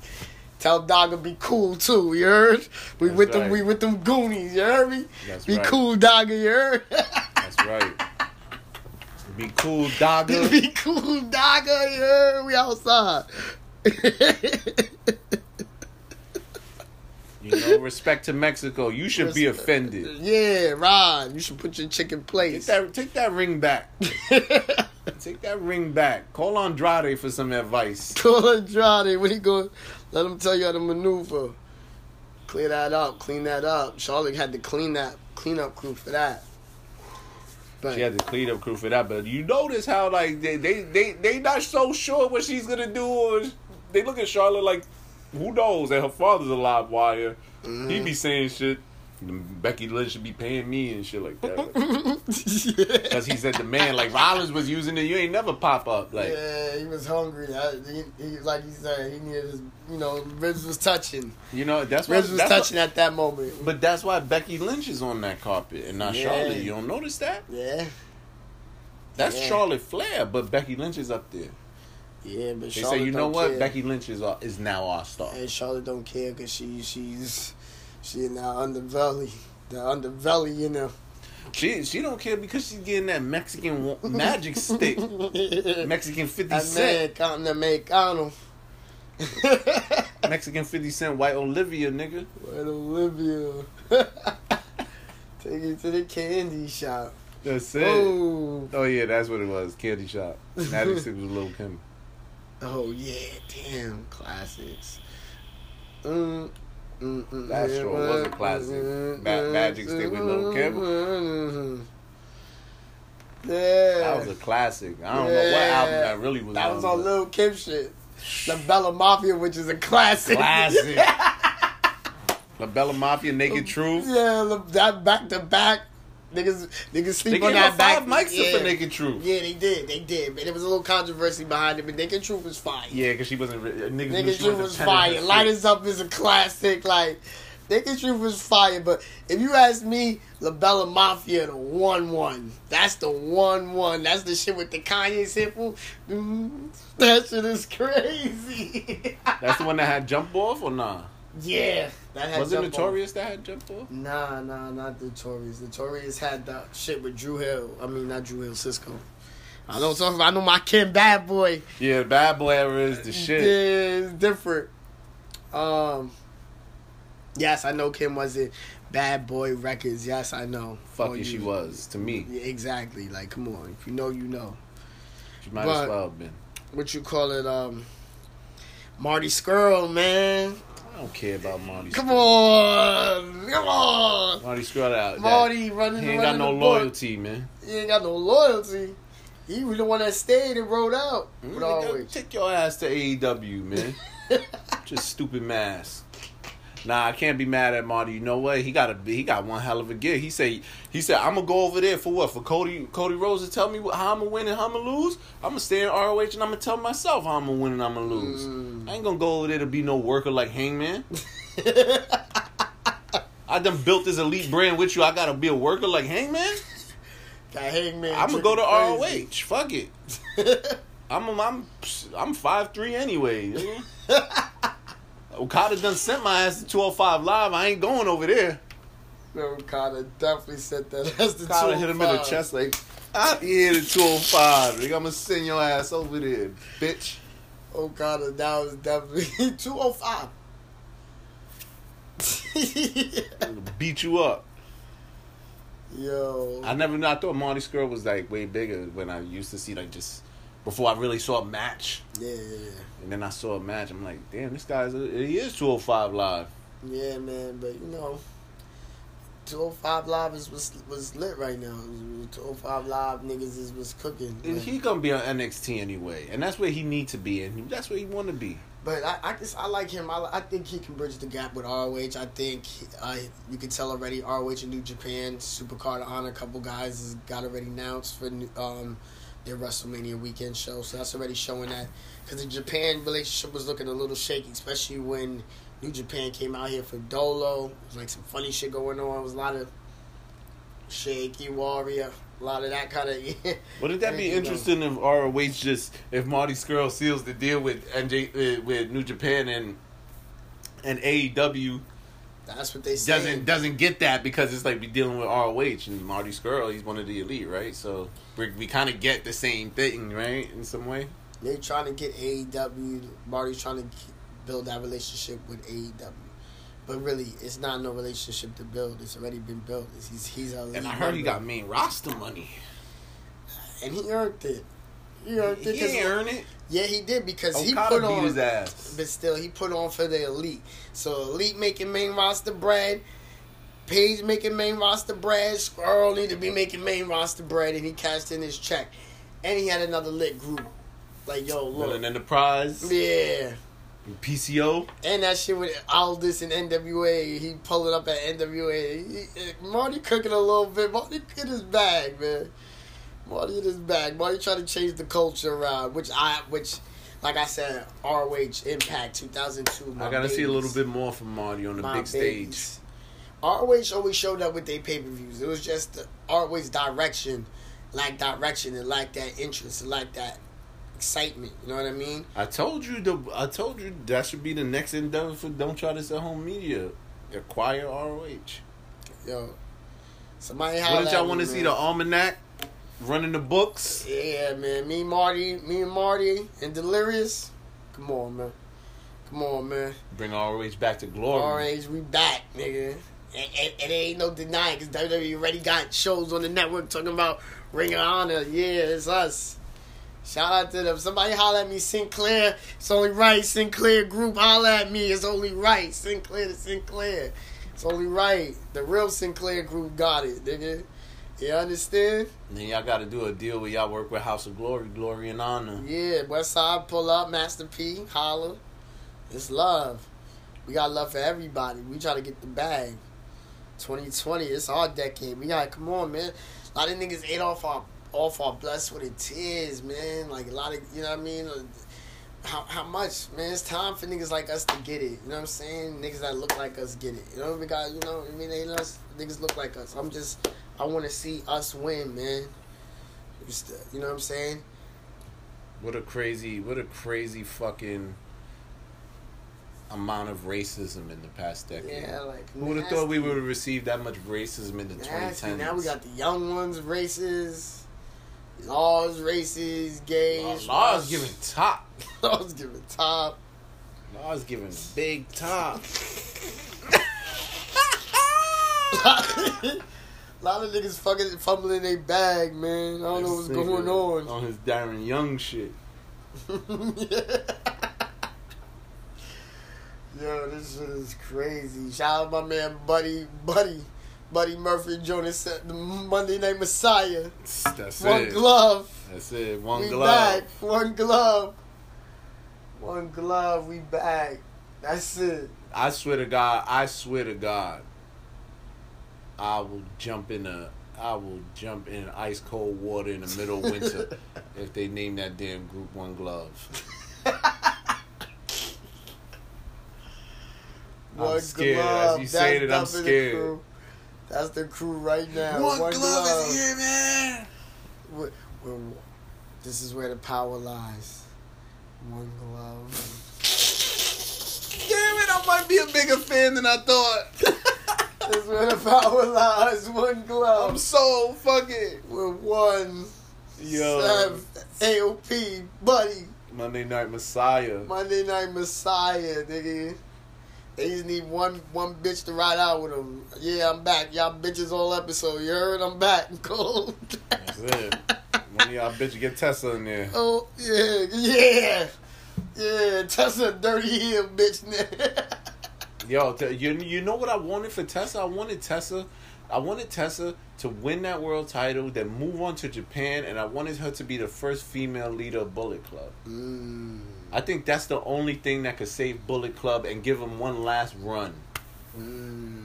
Tell Dogga be cool too. You heard? We That's with them. We with them Goonies. You heard me? That's be right. cool, Dogga. You heard? [LAUGHS] That's right. Be cool, dogger. be cool, Dogga. You heard? We outside. [LAUGHS] You know, respect to Mexico. You should be offended. yeah, Ron. You should put your chicken Take place. that, take that ring back. [LAUGHS] Take that ring back. Call Andrade for some advice. [LAUGHS] Call Andrade. When he go, let him tell you how to maneuver. Clear that up. Clean that up. Charlotte had to clean that cleanup crew for that. But She had the clean up crew for that, but you notice how like they they they, they not so sure what she's gonna do. Or they look at Charlotte like, who knows? And her father's a live wire. Mm-hmm. He be saying shit. Becky Lynch should be paying me and shit like that. [LAUGHS] yeah. Because he said the man like Rollins was using it. You ain't never pop up like. yeah, he was hungry. I, he, he, like he said, he needed his, you know, ribs was touching. You know that's why. Ribs was that's touching why- at that moment. but that's why Becky Lynch is on that carpet and not Yeah. Charlotte. You don't notice that? Yeah, That's Yeah. Charlotte Flair, but Becky Lynch is up there. Yeah, but They Charlotte say, you know what? care. Becky Lynch is our, is now our star. And Charlotte don't care because she she's she in that underbelly, the underbelly, you know. She she don't care because she's getting that Mexican magic stick, [LAUGHS] Mexican Fifty Cent, Americano, Americano. [LAUGHS] Mexican Fifty Cent, white Olivia, nigga. White Olivia? [LAUGHS] Take it to the candy shop. That's it. Oh, Oh yeah, that's what it was. Candy shop. Magic stick was Lil Kim. Oh yeah, damn classics. Mm, mm, mm, That sure mm, was a mm, classic. Mm, Ma- Magic Stick with Lil' Kim. Yeah, That was a classic. I don't know what album that really was. That was on, on Lil Kim shit. The Bella Mafia, which is a classic. Classic. [LAUGHS] La Bella Mafia, Naked Truth. yeah, that back to back. Niggas, niggas sleep They on that back. five mics yeah. for Naked Truth. Yeah, they did. They did. But there was a little controversy behind it. But Naked Truth was fire. Yeah, because she wasn't. Niggas Naked Truth was fire. Light. Us Up is a classic. Like, Naked Truth was fire. But if you ask me, La Bella Mafia, the 1 1. That's the 1 1. That's the shit with the Kanye sample. Mm, that shit is crazy. That's the one that had jump off or nah? [LAUGHS] yeah. That had Was it jump off. Notorious that had jump off? Nah, nah, not Notorious. Notorious had the shit with Dru Hill. I mean, not Dru Hill, Cisco. I know talking about. I know my Kim Bad Boy. Yeah, Bad Boy era is the shit. Yeah, it's different. Um. Yes, I know Kim was in Bad Boy Records. Yes, I know. Fuck it, she was to me. Yeah, exactly. Like, come on. If you know, you know. She might But- as well have been. What you call it? Um. Marty Scurll, man. I don't care about Marty. Come on, come on. Marty Scurll out. Marty running. He ain't running got no book. loyalty, man. He ain't got no loyalty. He was the one that stayed and rode out. Mm, But always. Take your ass to AEW, man. [LAUGHS] Just stupid mask. Nah, I can't be mad at Marty. You know what? He got a he got one hell of a gig. He say he said I'm gonna go over there for what? For Cody Cody Rhodes to tell me how I'm gonna win and how I'm gonna lose. I'm gonna stay in ROH and I'm gonna tell myself how I'm gonna win and I'm gonna lose. Mm. I ain't gonna go over there to be no worker like Hangman. [LAUGHS] I done built this elite brand with you. I gotta be a worker like Hangman. Got Hangman. I'm gonna go to tripping ROH. Fuck it. [LAUGHS] I'm I'm I'm five three anyway. [LAUGHS] Okada done sent my ass to 205 live. I ain't going over there. No, Okada definitely said that. That's the Okada hit him in the oh chest like, ah, out here to 205. Nigga, I'm gonna send your ass over there, bitch. Okada, that was definitely [LAUGHS] 205. [LAUGHS] Beat you up. Yo. I never knew. I thought Marty Scurll was like way bigger when I used to see like just before I really saw a match. yeah, yeah, And then I saw a match. I'm like, damn, this guy's he is 205 live. yeah. Man, but you know, 205 Live is was, was lit right now. 205 Live niggas is was cooking. And he gonna be on NXT anyway, and that's where he need to be, and that's where he want to be. But I, I just I like him. I, I think he can bridge the gap with ROH. I think uh, you can tell already ROH and New Japan Supercard Honor. A couple guys has got already announced for um their WrestleMania weekend show. So that's already showing that because the Japan relationship was looking a little shaky, especially when New Japan came out here for Dolo. It was like some funny shit going on. It was a lot of shaky warrior, a lot of that kind of. [LAUGHS] Wouldn't that be know. interesting if ROH just if Marty Scurll seals the deal with NJ uh, with New Japan and and AEW That's what they say. doesn't doesn't get that because it's like we dealing with ROH and Marty Scurll he's one of the elite right so we we kind of get the same thing right in some way They're trying to get AEW. Marty's trying to build that relationship with AEW, but really, it's not no relationship to build. It's already been built. It's, he's he's a and I heard he got main roster money and he earned it. He earned it. he 'cause- ain't earn it yeah, he did because he put beat on. his ass But still, he put on for the elite. So elite making main roster bread. Page making main roster bread. Squirrel need to be making main roster bread, and he cashed in his check. And he had another lit group. Like yo, look, Villain Enterprise yeah. PCO And that shit with Aldis and NWA, he pulling up at NWA. He, Marty cooking a little bit. Marty in his bag, man. Marty in his bag. Marty trying to change the culture around, which I, which, like I said, ROH Impact 2002. my I gotta see a little bit more from Marty on the My big stage babies. ROH always showed up with their pay per views. It was just the ROH direction, like direction, and like that interest, and like that excitement. You know what I mean? I told you the I told you that should be the next endeavor for Don't Try This at Home Media. Acquire ROH. Yo, somebody What did y'all want to see the almanac running the books? Yeah, man. Me, Marty, me and Marty and Delirious. Come on, man. Come on, man. Bring ROH back to glory. Orange, we back, nigga. And, and, and there ain't no denying because WWE already got shows on the network talking about Ring of Honor. Yeah, it's us. Shout out to them. Somebody holler at me, Sinclair. It's only right. Sinclair group holler at me. It's only right. Sinclair to Sinclair. It's only right. The real Sinclair group got it, nigga. You understand? And then y'all got to do a deal where y'all work with House of Glory, Glory and Honor. Yeah, West Side pull up, Master P, holla. It's love. We got love for everybody. We try to get the bag. 2020, it's our decade. We got to come on, man. A lot of niggas ate off our off our blood, sweat, and tears, man. Like a lot of you know what I mean. How, how much, man? It's time for niggas like us to get it. You know what I'm saying? Niggas that look like us get it. You know we got. You know, what I mean, they us niggas look like us. I'm just, I want to see us win, man. Just, You know what I'm saying? What a crazy, what a crazy fucking amount of racism in the past decade. Yeah, like Who would have thought we would have received that much racism in the Nasty. 2010s? Now we got the young ones races, laws races, gays. Law's giving top. [LAUGHS] laws giving top. Law's giving big top. [LAUGHS] [LAUGHS] A lot of niggas fucking fumbling their bag, man. I don't know what's going on. On his Darren Young shit. [LAUGHS] Yo, this shit is crazy. Shout out my man Buddy, Buddy, Buddy Murphy Jonas said the Monday Night Messiah. That's One it. glove. That's it. One we glove. back. One glove. One glove. We back. That's it. I swear to God, I swear to God, I will jump in a, I will jump in ice cold water in the middle of winter [LAUGHS] if they name that damn group one glove. [LAUGHS] I'm One scared. As glove. you say That's that, I'm the scared. crew. That's the crew right now. One, One, glove, glove. is here, man. We're- we're- this is where the power lies. One glove. Damn it, I might be a bigger fan than I thought. [LAUGHS] where the power lies. One glove. I'm so fucking We're one. yo. Seven, AOP, buddy. Monday Night Messiah. Monday Night Messiah, nigga. They just need one one bitch to ride out with them. Yeah, I'm back. Y'all bitches all episode. You heard? I'm back. And [LAUGHS] cold. That's it. One of y'all bitches get Tessa in there. oh yeah, yeah, yeah. Tessa dirty heel bitch. [LAUGHS] Yo, t- you you know what I wanted for Tessa? I wanted Tessa, I wanted Tessa to win that world title, then move on to Japan, and I wanted her to be the first female leader of Bullet Club. mm, I think that's the only thing that could save Bullet Club and give them one last run. mm.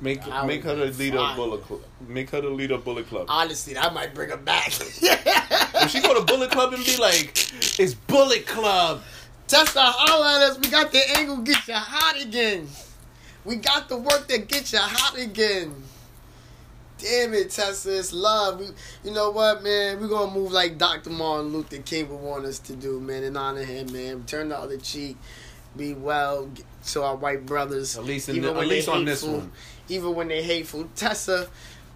Make That make her the leader of. Bullet Club. Make her the leader of Bullet Club. Honestly, that might bring her back. If she go to Bullet Club and be like, "It's Bullet Club," Tessa, holla at us. We got the angle, get you hot again. We got the work that get you hot again. Damn it, Tessa, it's love. We, you know what, man? We're gonna move like Dr. Martin Luther King would want us to do, man, and honor him, man. Turn the other cheek, be well to our white brothers. At least in even the- when at least on this hateful, one. Even when they hateful, Tessa,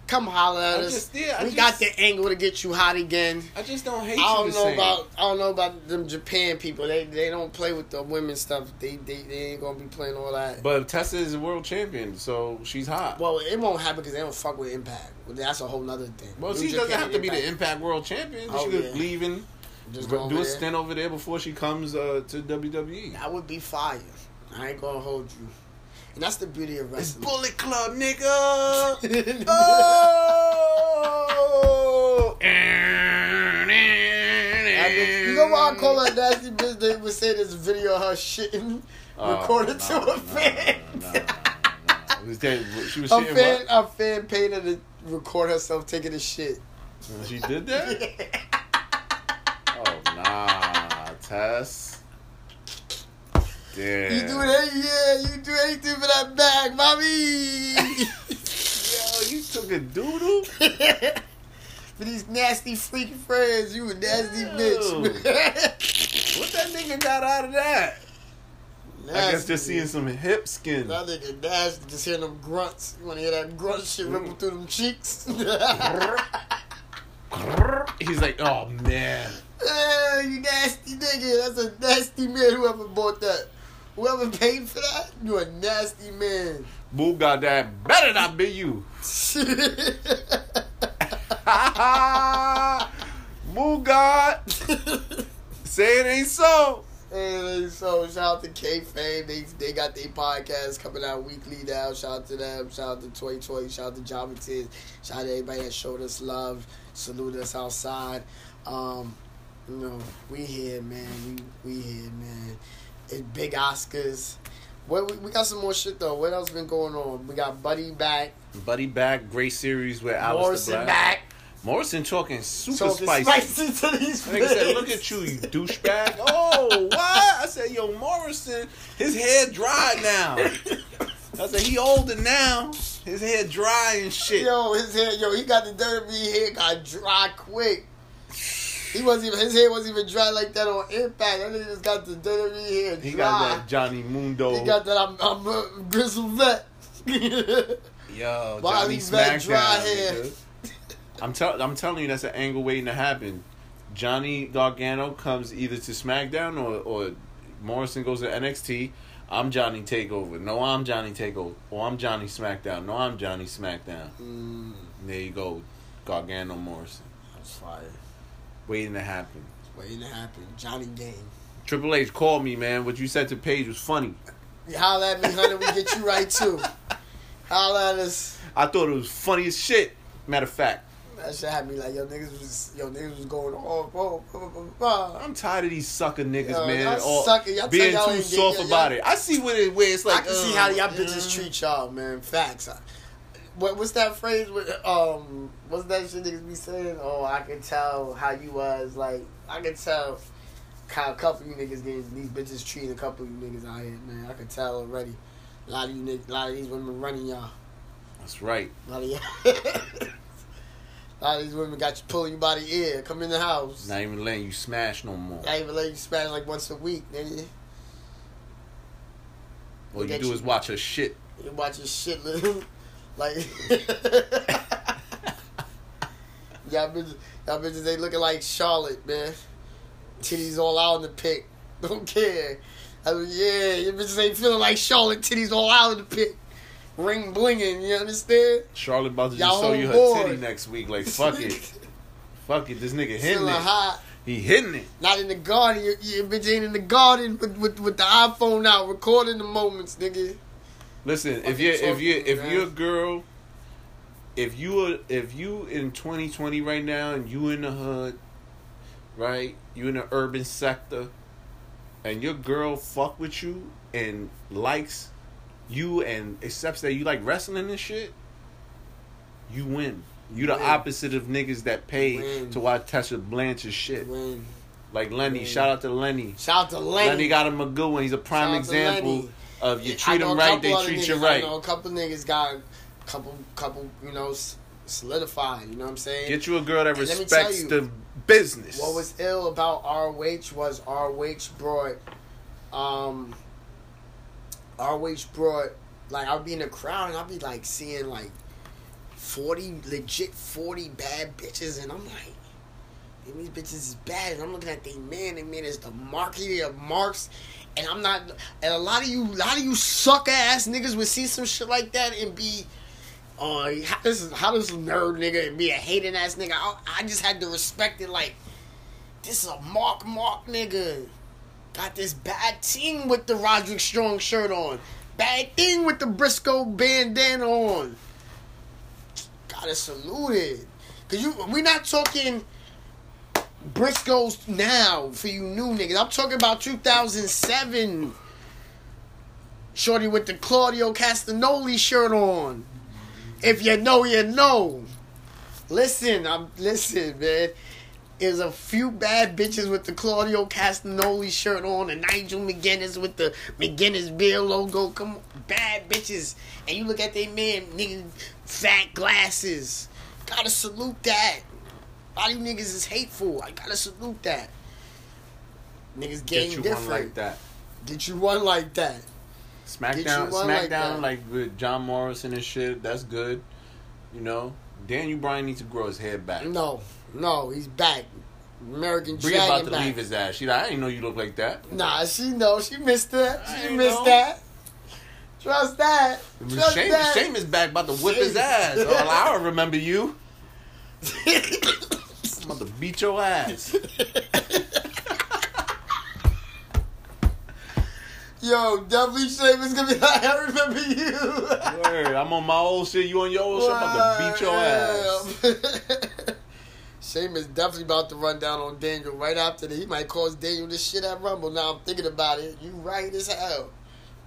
come holler at I us. just- yeah, we just- got the angle to get you hot again. I just don't hate I don't know about I don't know about them Japan people. They they don't play with the women stuff. They they, they ain't gonna be playing all that. But Tessa is a world champion, so she's hot. well, it won't happen because they don't fuck with Impact. That's a whole nother thing. Well, New she doesn't have to be the Impact. Impact World Champion. Oh, she could yeah. leave and Just do a there. stint over there before she comes uh, to WWE. That would be fire. I ain't gonna hold you. And that's the beauty of It's wrestling. Bullet Club, nigga. [LAUGHS] oh. You know why I call her nasty bitch? They would say this video of her shitting Oh, recorded no, to a fan. no, no, no. Was that- She was A fan, what? a fan paid her to record herself taking a shit. She did that? [LAUGHS] Oh, nah, Tess. Damn. You do that, yeah. You do anything for that bag, mommy. [LAUGHS] Yo, you took a doodle? [LAUGHS] for these nasty freaky friends, you a nasty bitch. [LAUGHS] What that nigga got out of that? I guess just seeing some hip skin. That nigga nasty, just hearing them grunts. You wanna hear that grunt shit mm. ripple through them cheeks? He's like, oh man. hey, you nasty nigga. That's a nasty man. Whoever bought that, whoever paid for that, you a nasty man. Boo got that. Better not be you. [LAUGHS] Boo God. Say it ain't so. Hey, so shout out to K Fame. They they got their podcast coming out weekly now. Shout out to them. Shout out to Toy Toy. Shout out to Java Tiz. Shout out to everybody that showed us love. Salute us outside. Um, you know, we here, man. We we here, man. Big Oscars. What we, we got some more shit though. What else been going on? We got Buddy back. Buddy back. Great series with Aleister Morrison Black. back. Morrison talking super Talking spicy. spicy to these Nigga said, "Look at you, you douchebag." [LAUGHS] Oh, what? I said, "Yo, Morrison, his hair dry now." I said, "He older now. His hair dry and shit." Yo, his hair, yo, he got the dirty hair got dry quick. He wasn't even his hair wasn't even dry like that on impact. That nigga just got the dirty hair dry. He got that Johnny Mundo. He got that I'm I'm a grizzled vet. [LAUGHS] Yo, Johnny Smackdown. dry hair? I'm tell I'm telling you, that's an angle waiting to happen. Johnny Gargano comes either to SmackDown or or Morrison goes to NXT. I'm Johnny Takeover. No, I'm Johnny Takeover. Or I'm Johnny SmackDown. No, I'm Johnny SmackDown. mm, there you go, Gargano Morrison, that's fire. Waiting to happen. Waiting to happen. Johnny Game. Triple H called me, man. What you said to Paige was funny. Holla at me, honey. We get you right too. Holla at us. I thought it was funny as shit. Matter of fact, That shit had me like, yo, niggas was, yo, niggas was going, oh, oh, oh, oh, oh. I'm tired of these sucker niggas, Yo, man. y'all all sucker. Y'all being too soft get- about y'all- it. I see what it where it's like. I can see uh, how y'all bitches uh, treat y'all, man. Facts. What, what's that phrase? With, um, what's that shit niggas be saying? Oh, I can tell how you was. Like, I can tell how a couple of you niggas getting these bitches treating a couple of you niggas out here, man. I can tell already. A lot of you niggas, a lot of these women running y'all. That's right. A lot of y'all. [LAUGHS] a lot of these women got you pulling you by the ear. Come in the house. Not even letting you smash no more. Not even letting you smash like once a week, nigga. All you do you- is watch her shit. You watching shit, little like [LAUGHS] y'all bitches, y'all bitches ain't looking like Charlotte, man. Titties all out in the pic. [LAUGHS] Don't care. I mean, yeah, your bitches ain't feeling like Charlotte. Titties all out in the pic. Ring blinging. You understand? Charlotte about to just show you her board. titty next week. Like [LAUGHS] fuck it, fuck it. This nigga hitting Feeling it. hot. He hitting it. Not in the garden. Your, your bitch ain't in the garden with, with with the iPhone out, recording the moments, nigga. Listen, if you if you if you're a girl, if you are if you in 2020 right now and you in the hood, right? You in the urban sector, and your girl fuck with you and likes you and accepts that you like wrestling and shit, you win. You the Win. opposite of niggas that pay Win. to watch Tessa Blanchard's shit. When Like Lenny, Win. shout out to Lenny. shout out to Lenny. Lenny got him a good one. He's a prime Shout out to example. Of you treat them right, they treat niggas, you I right. know a couple niggas got a couple, couple, you know, solidified. You know what I'm saying? Get you a girl that And let me tell respects you, the business. what was ill about ROH was ROH brought, um, ROH brought like I'd be in the crowd and I'd be like seeing like forty legit forty bad bitches and I'm like. "Damn, These bitches is bad, and I'm looking at they man. They man is the market of marks, and I'm not. And a lot of you, a lot of you sucker ass niggas would see some shit like that and be, uh, how does how does nerd nigga and be a hating ass nigga? I, I just had to respect it. Like, this is a mark mark nigga. Got this bad team with the Roderick Strong shirt on. Bad thing with the Briscoe bandana on. Gotta salute it. Cause you we're not talking Briscoes now for you new niggas. I'm talking about 2007. Shorty with the Claudio Castagnoli shirt on. If you know, you know. Listen, I'm listen, man. There's a few bad bitches with the Claudio Castagnoli shirt on, and Nigel McGuinness with the McGuinness beer logo. Come on, bad bitches. And you look at they man, nigga, fat glasses. Gotta salute that. A lot of you niggas is hateful. I gotta salute that. Niggas game Get you different. one like that. Get you one like that. SmackDown, SmackDown, like that. like with John Morrison and shit. That's good. You know, Daniel Bryan needs to grow his head back. No, no, he's back. American Brie Dragon about to back. leave his ass. She like, I didn't know you look like that. Nah, she know. She missed that. She missed know. that. Trust that. Trust Shame, that. Shame is back, about to whip his ass. Oh, I don't [LAUGHS] remember you. [LAUGHS] I'm about to beat your ass. [LAUGHS] Yo, definitely Sheamus gonna be like, I remember you. Word, I'm on my old shit. You on your old shit. I'm about to beat your ass. [LAUGHS] Sheamus definitely about to run down on Daniel right after that. He might cause Daniel this shit at Rumble. Now I'm thinking about it. You right as hell.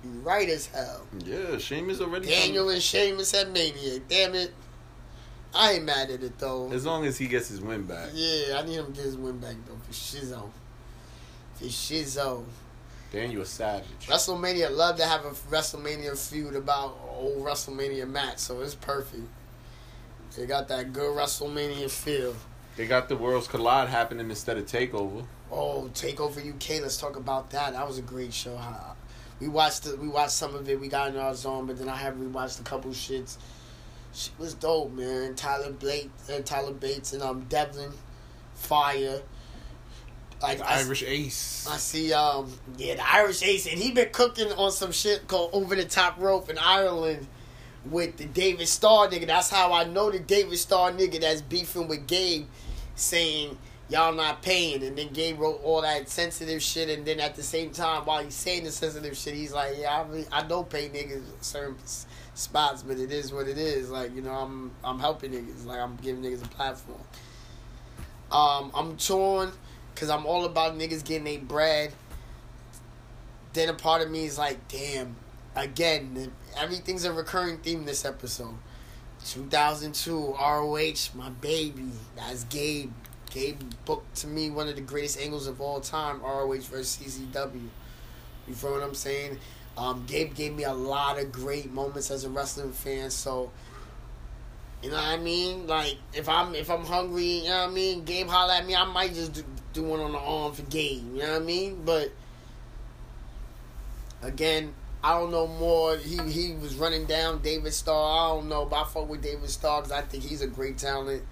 You right as hell. Yeah, Sheamus already. Daniel and Sheamus at Mania. Damn it. I ain't mad at it though. As long as he gets his win back. Yeah, I need him to get his win back though for Shizzo. For Shizzo. Daniel savage. WrestleMania love to have a WrestleMania feud about old WrestleMania match, so it's perfect. They got that good WrestleMania feel. They got the Worlds Collide happening instead of Takeover. Oh, Takeover UK. Let's talk about that. That was a great show. We watched the, we watched some of it. We got in our zone, but then I have rewatched a couple shits. Shit was dope, man. Tyler Blake, uh, Tyler Bates, and um Devlin, fire. Like I, Irish Ace. I see, um, yeah, the Irish Ace, and he been cooking on some shit called Over the Top Rope in Ireland with the David Starr nigga. That's how I know the David Starr nigga that's beefing with Gabe, saying, y'all not paying. And then Gabe wrote all that sensitive shit, and then at the same time, while he's saying the sensitive shit, he's like, yeah, I, I don't pay niggas certain spots, but it is what it is. Like you know, I'm I'm helping niggas. Like I'm giving niggas a platform. Um, I'm torn because I'm all about niggas getting their bread. Then a part of me is like, damn. Again, everything's a recurring theme this episode. 2002 ROH, my baby. That's Gabe. Gabe booked to me one of the greatest angles of all time. ROH versus CZW. You feel what I'm saying? Um, Gabe gave me a lot of great moments as a wrestling fan. So, you know what I mean? Like if I'm if I'm hungry, you know what I mean. Gabe holler at me, I might just do, do one on the arm for Gabe. You know what I mean? But again, I don't know more. He he was running down David Starr. I don't know, but I fuck with David Starr because I think he's a great talent.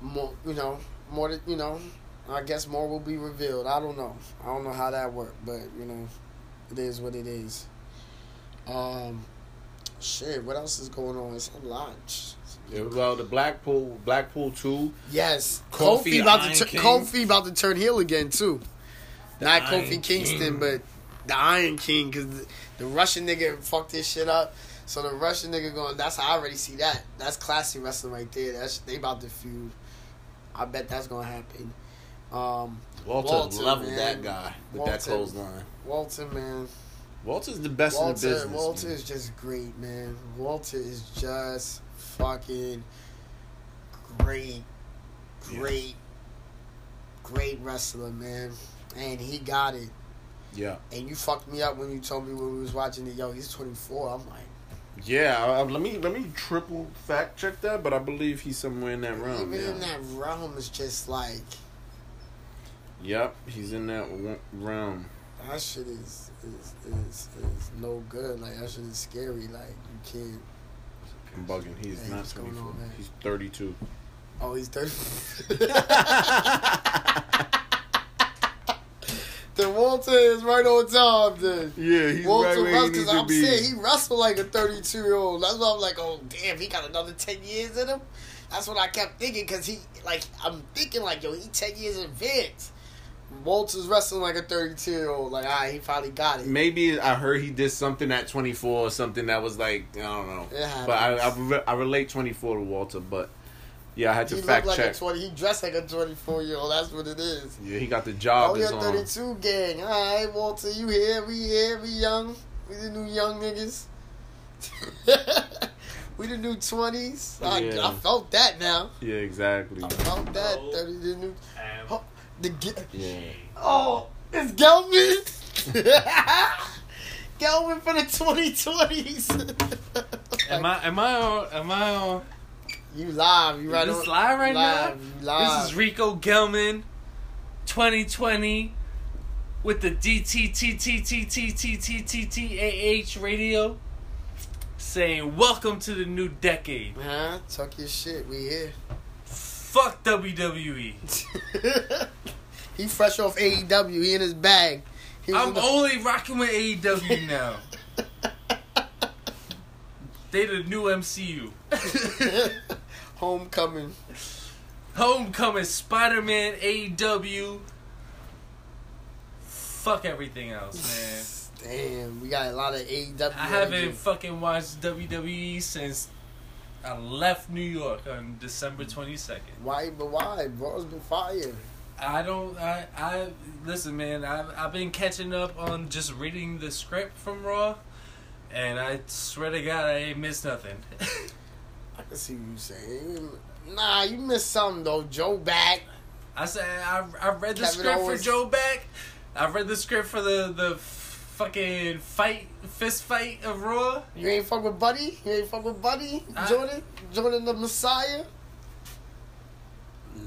More, you know, more. To, you know, I guess more will be revealed. I don't know. I don't know how that worked, but you know, it is what it is. Um, shit. What else is going on? It's a lot. Yeah, well, the Blackpool Blackpool two. Yes, Kofi, Kofi, about to King. Kofi about to turn heel again too. Not Iron Kofi Kingston, but the Iron King, because the, the Russian nigga fucked this shit up. So the Russian nigga going, that's how I already see that. That's classy wrestling right there. That's they about to feud. I bet that's gonna happen. Um, Walter, Walter, leveled man. that guy with that Walter. clothesline. Walter, man. Walter's the best in the business. Walter man. is just great, man. Walter is just fucking great, great, great wrestler, man. And he got it. Yeah, And you fucked me up when you told me when we was watching it. Yo, he's 24. I'm like, yeah. Uh, let me let me triple fact check that, but I believe he's somewhere in that realm. even yeah. in that realm, is just like Yep, he's in that realm. That shit is is is, is no good. Like that shit is scary. Like you can't. I'm bugging. He's Hey, not 24. on. He's 32. Oh, he's 30. [LAUGHS] then Walter is right on time. Then. Yeah, he's Walter Russ, because I'm saying he wrestled like a 32 year old. That's why I'm like, oh damn, he got another 10 years in him. That's what I kept thinking because he, like, I'm thinking like, yo, he 10 years advanced. Walter's wrestling like a 32 year old. Like, ah, he finally got it. Maybe I heard he did something at 24 or something that was like I don't know. It happens. But I I, re- I relate 24 to Walter, but yeah, I had to He fact looked like check. a 20. He dressed like a 24 year old. That's what it is. yeah, he got the job Oh, we is a on. 32 gang. All right, Walter, you here? We here? We young? We the new young niggas. [LAUGHS] we the new 20s. I, Yeah. I felt that now. Yeah, exactly. I felt that. Oh. 30 the new. Am Oh, the ge- Yeah. oh, it's Gelman. [LAUGHS] Gelman for the 2020s. Am I am I on am I on You live. You right this on. live right live, now? Live. This is Rico Gelman, 2020, with the DTTTTTTTTTTAH radio, saying welcome to the new decade. Huh? Talk your shit. We here. Fuck. WWE. [LAUGHS] he fresh off AEW. He in his bag. He I'm the- only rocking with AEW now. [LAUGHS] They the new MCU. [LAUGHS] Homecoming. Homecoming, Spider Man, AEW. Fuck everything else, man. Damn, we got a lot of AEW. I haven't fucking watched WWE since I left New York on December 22nd. Why? But why? Bro's been fired. I don't. I. I listen, man. I've I've been catching up on just reading the script from Raw, and I swear to God, I ain't missed nothing. [LAUGHS] I can see what you saying. Nah, you missed something though. Joe back. I said I. I read the Kevin script Owens. for Joe back. I read the script for the the fucking fight fist fight of Raw. You ain't fuck with Buddy. You ain't fuck with Buddy. I- Jordan. Jordan the Messiah.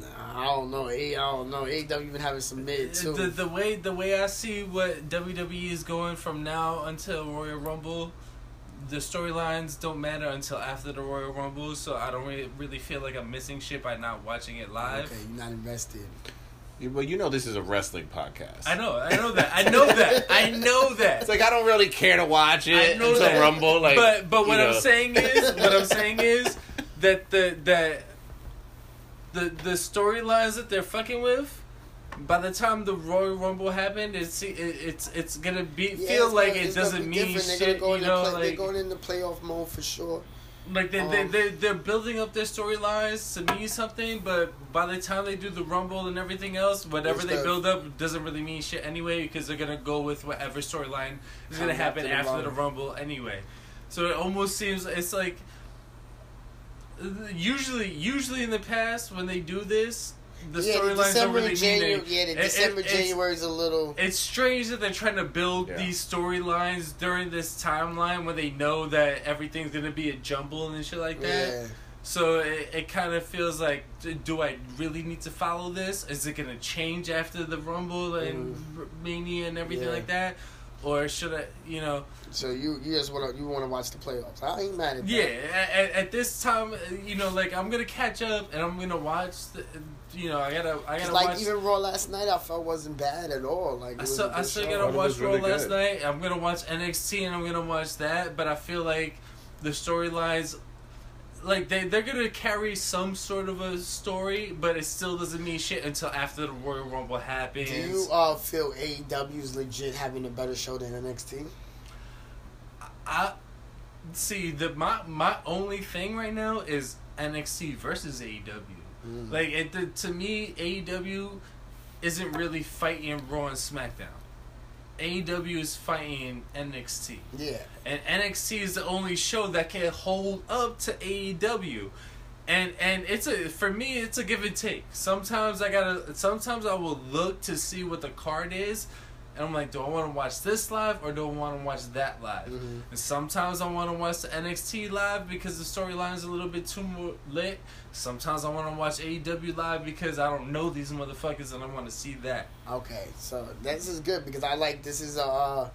Nah, I don't know. A, I don't know. AEW even having some mid too. The the way the way I see what WWE is going from now until Royal Rumble, the storylines don't matter until after the Royal Rumble. So I don't really, really feel like I'm missing shit by not watching it live. Okay, you're not invested. Yeah, Well, you know this is a wrestling podcast. I know, I know that, I know that, I know that. It's like I don't really care to watch I it know until that. Rumble. Like, but but what you I'm know. saying is what I'm saying is that the that the the storylines that they're fucking with. By the time the Royal Rumble happened, it's it, it's it's gonna be Yeah, feel it's like gonna- it it's gonna doesn't be mean different. shit. They're gonna go You know, play, like they're going into playoff mode for sure. Like they, they, Um, they, they're building up their storylines to mean something, but by the time they do the Rumble and everything else, whatever they the- build up doesn't really mean shit anyway because they're going to go with whatever storyline is going to happen after the after the Rumble. Rumble anyway. So it almost seems it's like usually usually in the past when they do this, the yeah, storylines don't December really and mean January. anything. Yeah, the It- it- December it's- January is a little. it's strange that they're trying to build Yeah. these storylines during this timeline when they know that everything's gonna be a jumble and shit like that. Yeah. So it, it kind of feels like, do I really need to follow this? Is it gonna change after the Rumble and R- Mania and everything Mm. Yeah. like that, or should I, you know? So you you just want to you want to watch the playoffs? I ain't mad at that. Yeah, at, at this time, uh, you know, like I'm gonna catch up and I'm gonna watch. The, you know, I gotta, I gotta like watch. even Raw last night, I felt wasn't bad at all. Like it I was still, a I good still show. gotta watch Raw really last good. night. I'm gonna watch NXT and I'm gonna watch that. But I feel like the storylines, like they they're gonna carry some sort of a story, but it still doesn't mean shit until after the Royal Rumble happens. Do you uh, feel AEW is legit having a better show than NXT? I see the my my only thing right now is NXT versus AEW. Mm. Like it, the, to me, AEW isn't really fighting Raw and SmackDown. AEW is fighting NXT. Yeah. and NXT is the only show that can hold up to AEW. And and it's a for me it's a give and take. Sometimes I gotta sometimes I will look to see what the card is and I'm like, do I want to watch this live or do I want to watch that live? Mhm. And sometimes I want to watch the NXT live because the storyline is a little bit too more lit. Sometimes I want to watch AEW live because I don't know these motherfuckers and I want to see that. Okay, so this is good because I like this is a. Uh,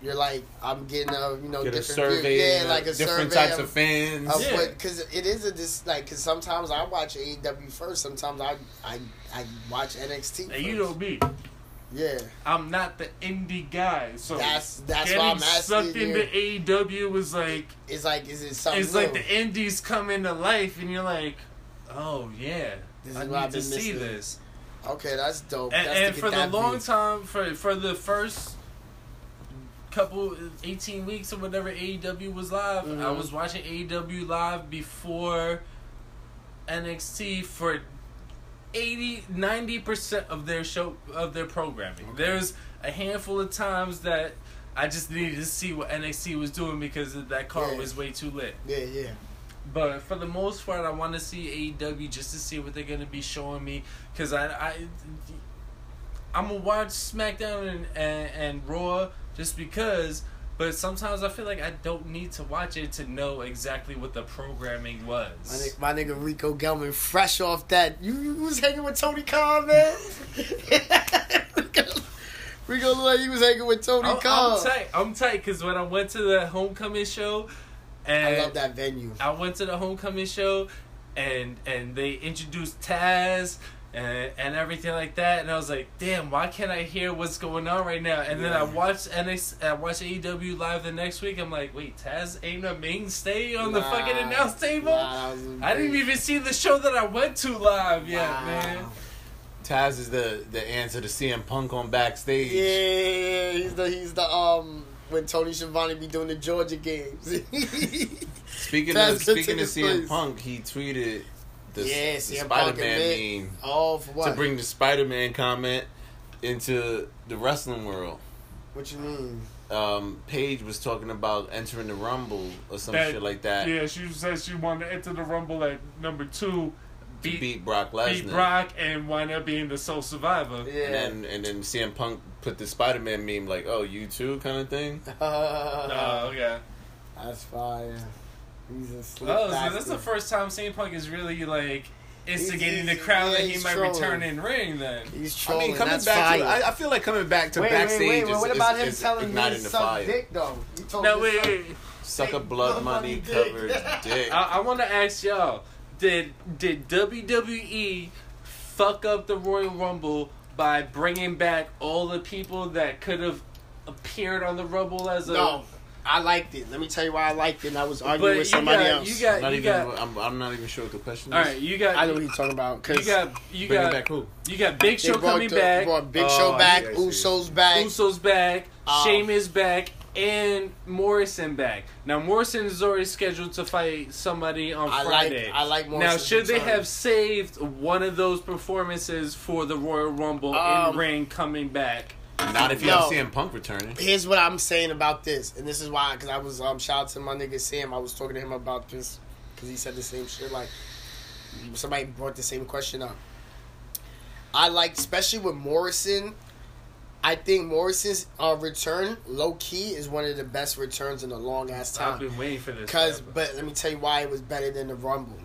you're like I'm getting a you know Get a different survey, yeah, like a different survey types of, fans. Of Yeah. because it is a this like because sometimes I watch AEW first, sometimes I I I watch NXT. And you first. know me, yeah, I'm not the indie guy, so That's- that's getting why I'm asking sucked into AEW was like it's like is it something? it's like the indies come into life, and you're like, oh yeah, This I is what I've need to see missing. this. okay, that's dope. And, That's and for the long view. time, for for the first couple 18 weeks or whatever AEW was live, I Mhm. was watching AEW live before NXT for 80 90% of their show of their programming. Okay. There's a handful of times that I just needed to see what NXT was doing because that card Yeah. was way too lit. Yeah, yeah. But for the most part, I want to see AEW just to see what they're gonna be showing me. Cause I, I, I'm gonna watch SmackDown and, and and Raw just because. But sometimes I feel like I don't need to watch it to know exactly what the programming was. My nigga, my nigga Rico Gelman, fresh off that. You, you was hanging with Tony Khan, man. [LAUGHS] [LAUGHS] Rico looked like he was hanging with Tony I'm, Khan. I'm tight. I'm tight because when I went to the homecoming show, and I love that venue. I went to the homecoming show, and and they introduced Taz and and everything like that, and I was like, damn, why can't I hear what's going on right now? And then I watched NX, I watched AEW live the next week. I'm like, wait, Taz ain't a mainstay on the fucking announce table. Nah, that was a I didn't even see the show that I went to live yet, Wow. man. Taz is the the answer to CM Punk on backstage. Yeah, he's the he's the um when Tony Schiavone be doing the Georgia games. [LAUGHS] Speaking Taz of could speaking take of CM place. Punk, he tweeted the, Yeah, the Spider Man meme oh, for what? to bring the Spider Man comment into the wrestling world. what you mean? Um, Paige was talking about entering the Rumble or some That- shit like that Yeah, she said she wanted to enter the Rumble at number two, to beat, beat Brock beat Brock, and wind up being the sole survivor. Yeah. And then and then CM Punk put the Spider Man meme like, "Oh, you too," kind of thing. [LAUGHS] Oh, okay. That's fire. He's a slick Oh, so bastard. that's the first time CM Punk is really like instigating he's- the crowd yeah, that he might trolling. return in ring. Then He's trolling. I mean, coming that's back fire. to I, I feel like coming back to wait, backstage wait, wait, is, What is- about him is telling me igniting to the suck fire. dick though? No, wait, to wait. Suck a blood blood money money dick. covered dick. [LAUGHS] I, I want to ask y'all: Did did WWE fuck up the Royal Rumble by bringing back all the people that could have appeared on the Rumble as a No. I liked it. Let me tell you why I liked it. And I was arguing But with somebody got, else. you got, I'm not you even. got. I'm, I'm not even sure what the question is. All right, you got. I know what he's talking about. You got. You got. back who? You got Big Show coming the- back. Brought Big Oh, Show I back. see, Usos back. Usos back, Um, Sheamus back, and Morrison back. Now Morrison is already scheduled to fight somebody on I like- Friday. I like Morrison. Now, should they have saved one of those performances for the Royal Rumble Um, in ring coming back? Not if you No. have CM Punk returning. Here's what I'm saying about this, and this is why, because I was um shout out to my nigga Sam. I was talking to him about this because he said the same shit. Like somebody brought the same question up. I like, especially with Morrison. I think Morrison's uh, return, low key, is one of the best returns in a long ass time. I've time. been waiting for this. Because, forever. but let me tell you why it was better than the Rumble.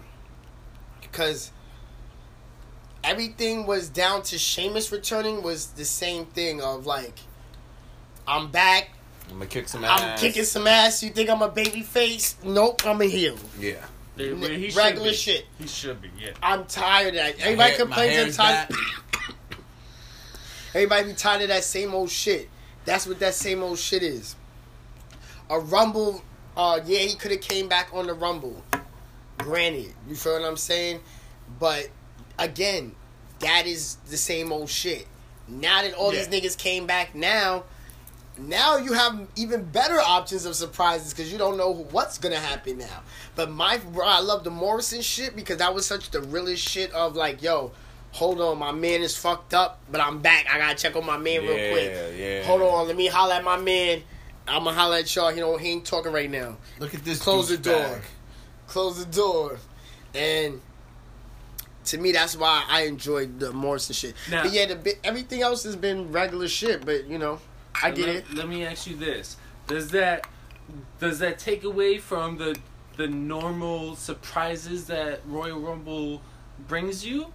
Because everything was down to Sheamus returning was the same thing of like, I'm back, I'm gonna kick some ass. I'm kicking some ass. You think I'm a baby face? Nope, I'm a heel. Yeah. They- well, he Regular be. shit. He should be. Yeah. I'm tired of that. Everybody hair- complains hair I'm tired. Everybody be tired of that same old shit. That's what that same old shit is. A rumble, uh, yeah, he could have came back on the rumble. Granted, you feel what I'm saying? But again, that is the same old shit. Now that all Yeah. these niggas came back now, now you have even better options of surprises because you don't know what's gonna happen now. But my, bro, I love the Morrison shit because that was such the realest shit of like, yo, hold on, my man is fucked up, but I'm back. I gotta check on my man real Yeah, quick. yeah. Hold on, let me holler at my man. I'm gonna holler at y'all. You know, he ain't talking right now. Look at this. Close the douchebag. door. Close the door. And to me, that's why I enjoyed the Morrison shit. Now- but yeah, the bit, everything else has been regular shit. But you know, I get let, it. Let me ask you this: Does that does that take away from the the normal surprises that Royal Rumble brings you,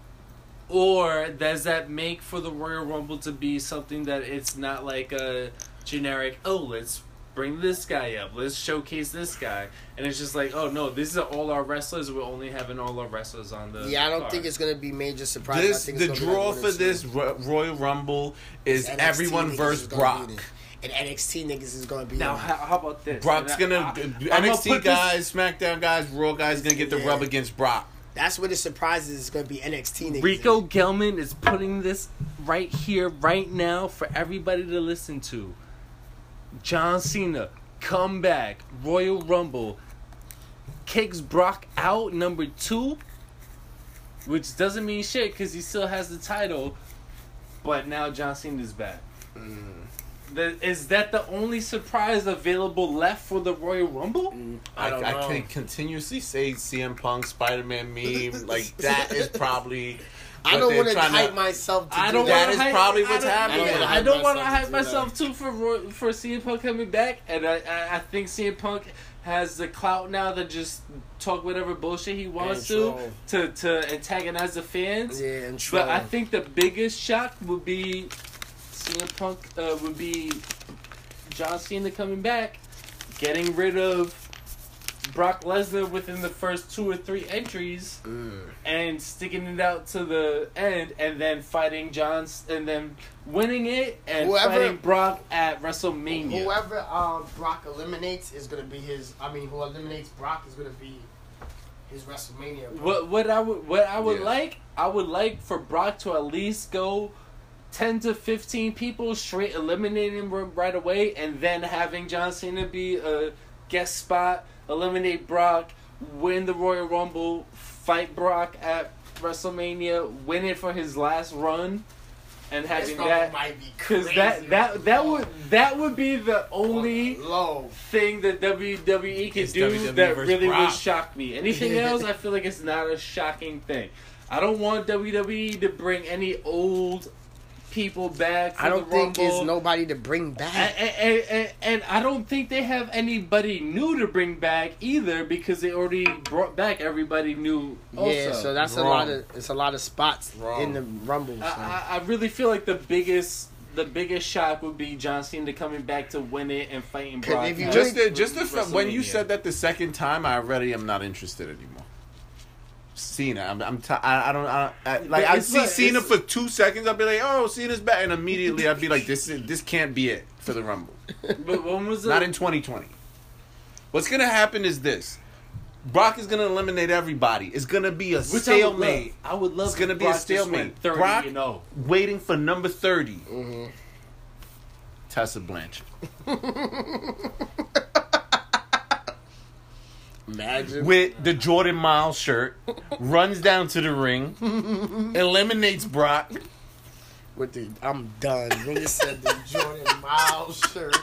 or does that make for the Royal Rumble to be something that it's not like a generic? Oh, let's bring this guy up. Let's showcase this guy, and it's just like, oh no, this is all our wrestlers. We're only having all our wrestlers on the. Yeah, I don't card. think it's gonna be major surprise. I This think the it's gonna be draw for this Ro- Royal Rumble is NXT everyone versus Brock. And NXT niggas is gonna be Now, how, how about this? Brock's gonna I- I'ma NXT this- guys, SmackDown guys, Raw guys gonna get the Yeah. rub against Brock. That's where the surprises is gonna be NXT niggas. Rico Gelman is putting this right here, right now, for everybody to listen to. John Cena, comeback, Royal Rumble, kicks Brock out, number two, which doesn't mean shit because he still has the title, but now John Cena's back. Mm. The- Is that the only surprise available left for the Royal Rumble? Mm, I don't I, know. can continuously say CM Punk, Spider Man meme. Like that is probably. I don't want to trying hype myself. To I do don't. That wanna hype- probably I what's don't- happening. yeah, I I don't don't wanna want hype hype myself myself too for for CM Punk coming back, and I I, I think CM Punk has the clout now to just talk whatever bullshit he wants to to to antagonize the fans. Yeah, and But I think the biggest shock would be CM Punk uh, would be John Cena coming back, getting rid of Brock Lesnar within the first two or three entries, Mm. and sticking it out to the end, and then fighting John, and then winning it, and Whoever- fighting Brock at WrestleMania. Whoever um, Brock eliminates is gonna be his. I mean, who eliminates Brock is gonna be his WrestleMania. What what I would what I would Yeah. like I would like for Brock to at least go ten to fifteen people straight eliminating him right away, and then having John Cena be a guest spot, eliminate Brock, win the Royal Rumble, fight Brock at WrestleMania, win it for his last run, and This having mother that because that that that would that would be the only low. thing that WWE could It's do WWE that versus really would shock me. Anything [LAUGHS] else, I feel like it's not a shocking thing. I don't want WWE to bring any old people back. For I don't the think Rumble. there's nobody to bring back. and, and, and I don't think they have anybody new to bring back either because they already brought back everybody new. Also. yeah, so that's a lot of it's a lot of spots Wrong. in the rumble. So. I, I, I really feel like the biggest the biggest shock would be John Cena coming back to win it and fighting Brock. if you Just the, just the when you said that the second time, I already am not interested anymore. Cena, I'm, I'm t- I, I don't, I, I, like I it's see like- Cena for two seconds, I'll be like, oh, Cena's back, and immediately I'd be like, this, is, this can't be it for the Rumble. [LAUGHS] but when was the Not in 2020. What's gonna happen is this: Brock is gonna eliminate everybody. It's gonna be a Which I would stalemate. love. I would love. It's gonna if be a Brock just stalemate. 30 Brock and oh. waiting for number 30 Mm-hmm. Tessa Blanchard [LAUGHS] Imagine. with the Jordan Myles shirt, runs down to the ring, [LAUGHS] eliminates Brock. with the I'm done. Nigga said the Jordan Myles shirt.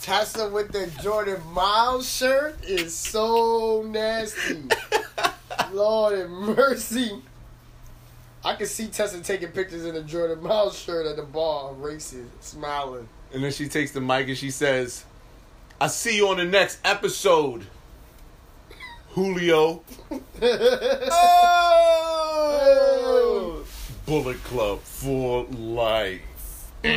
Tessa with the Jordan Myles shirt is so nasty. Lord have mercy. I can see Tessa taking pictures in a Jordan Miles shirt at the bar, racing, smiling. And then she takes the mic and she says, "I see you on the next episode, Julio." Oh! [LAUGHS] Bullet Club for life. But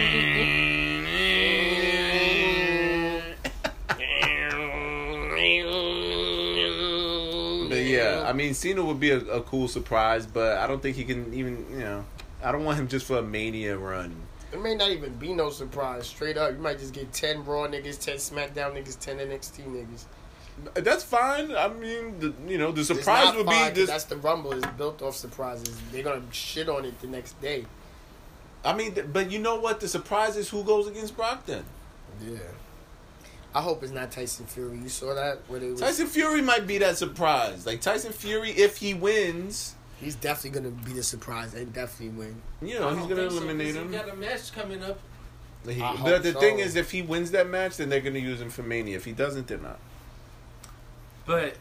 yeah, I mean, Cena would be a, a cool surprise, but I don't think he can even, you know, I don't want him just for a Mania run. It may not even be no surprise. Straight up, you might just get ten Raw niggas, ten SmackDown niggas, ten NXT niggas. That's fine. I mean, the, you know, the surprise would be this. That's the Rumble. is built off surprises. They're gonna shit on it the next day. I mean, th- but you know what? The surprise is who goes against Brock then. Yeah. I hope it's not Tyson Fury. You saw that? Where they was, Tyson Fury might be that surprise. Like Tyson Fury, if he wins, He's definitely gonna be the surprise and definitely win. you know, I he's gonna think so, 'cause eliminate he him. got a match coming up. He- I but the so. thing is, if he wins that match, then they're gonna use him for Mania. If he doesn't, they're not. But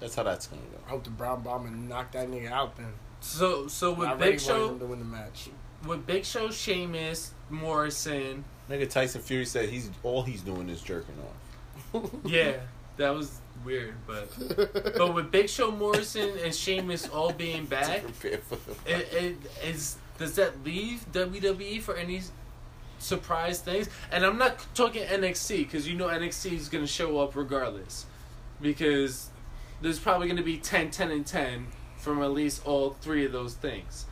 That's how that's gonna go. I hope the Brown Bomber knock that nigga out then. so so with really Big wanted Show, to win the match. with Big Show, Sheamus, Morrison, Nigga, Tyson Fury said he's all he's doing is jerking off. [LAUGHS] yeah, that was weird. But but with Big Show, Morrison, and Sheamus all being [LAUGHS] back, Prepare for the- it, it is does that leave WWE for any surprise things? And I'm not talking NXT because you know NXT is going to show up regardless because there's probably going to be 10, 10, and 10 from at least all three of those things.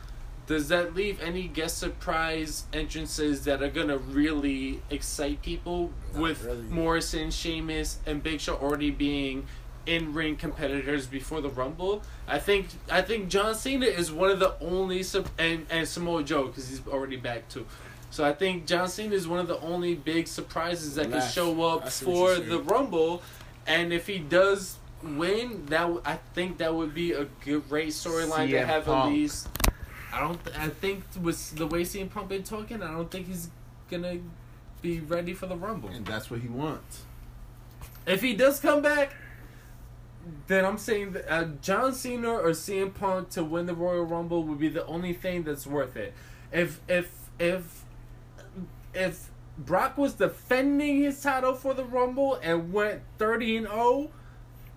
Does that leave any guest surprise entrances that are going to really excite people Not with really. Morrison, Sheamus, and Big Show already being in ring competitors before the Rumble. I think I think John Cena is one of the only and and Samoa Joe because he's already back too. So I think John Cena is one of the only big surprises that can show up for the. Rumble, and if he does win, that w- I think that would be a good, great storyline to CM have at least. I don't. th- I think with the way CM Punk been talking, I don't think he's gonna be ready for the Rumble. and that's what he wants. If he does come back, then I'm saying that uh, John Cena or CM Punk to win the Royal Rumble would be the only thing that's worth it. If if if if Brock was defending his title for the Rumble and went 30 and 0,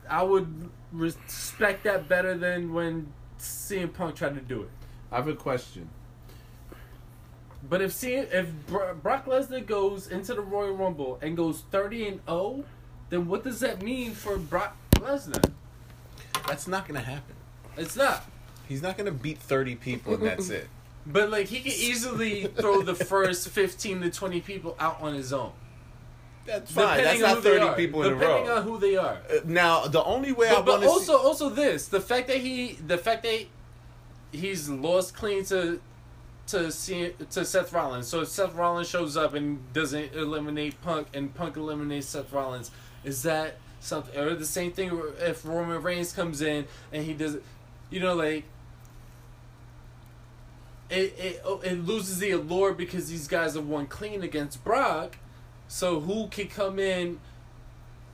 I would respect that better than when CM Punk tried to do it. I have a question. But if C- if Brock Lesnar goes into the Royal Rumble and goes 30 and 0, then what does that mean for Brock Lesnar? That's not gonna happen. It's not. He's not gonna beat thirty people and that's it. But like he can easily throw the first 15 to 20 people out on his own. That's fine. That's not thirty people in a row. Depending on who they are. Uh, now, the only way I But, but want to also also this, the fact that he the fact that he's lost clean to to see to Seth Rollins. So if Seth Rollins shows up and doesn't eliminate Punk and Punk eliminates Seth Rollins, is that something or the same thing if Roman Reigns comes in and he does you know like it, it oh, it loses the allure because these guys have won clean against Brock. So who can come in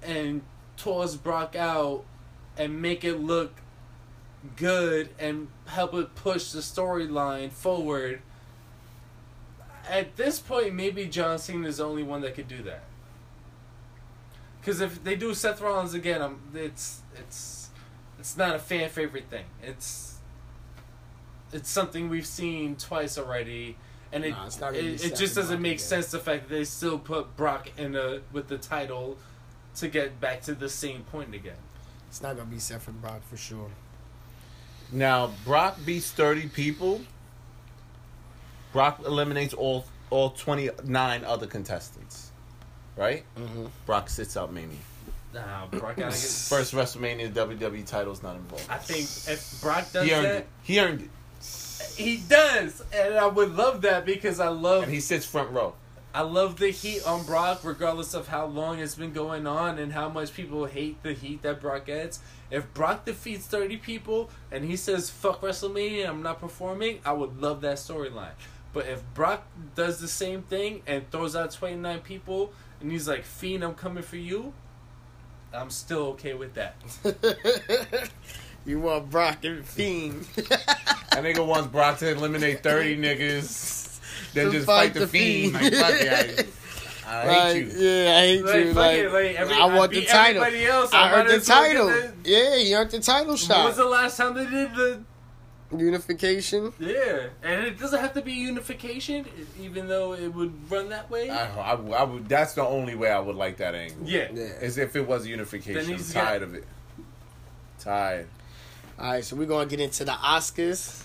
and toss Brock out and make it look good and help it push the storyline forward? At this point, maybe John Cena is the only one that could do that. Because if they do Seth Rollins again, um, it's it's it's not a fan favorite thing. It's it's something we've seen twice already, and it Nah, it's not gonna be it, it just doesn't Brock make again. sense the fact that they still put Brock in a with the title to get back to the same point again. It's not gonna be Seth and Brock for sure. Now, Brock beats 30 people. Brock eliminates all all 29 other contestants. Right? Mm-hmm. Brock sits out Mania. Nah, Brock gotta get. First WrestleMania WWE title's not involved. I think if Brock does He earned that, it. He earned it. He does, and I would love that because I love And he sits front row. I love the heat on Brock, regardless of how long it's been going on and how much people hate the heat that Brock gets. If Brock defeats 30 people and he says, fuck WrestleMania, I'm not performing, I would love that storyline. But if Brock does the same thing and throws out 29 people and he's like, Fiend, I'm coming for you, I'm still okay with that. [LAUGHS] you want Brock and Fiend. [LAUGHS] That nigga wants Brock to eliminate 30 niggas, [LAUGHS] then To just fight fight, the the fiend. Fiend. Like, fuck it, I, I [LAUGHS] Like, hate you. yeah, I hate Like, you. Like, it, like, every- I I want the title. else, I I earned the as well get title. the- Yeah, you earned the title When shot. was the last time they did the Unification. Yeah, and it doesn't have to be unification, even though it would run that way. I, I, I would, that's the only way I would like that angle. yeah. Yeah. Is if it was Then unification. I'm he's got- tired of it. Tired. All right, so we're gonna get into the Oscars.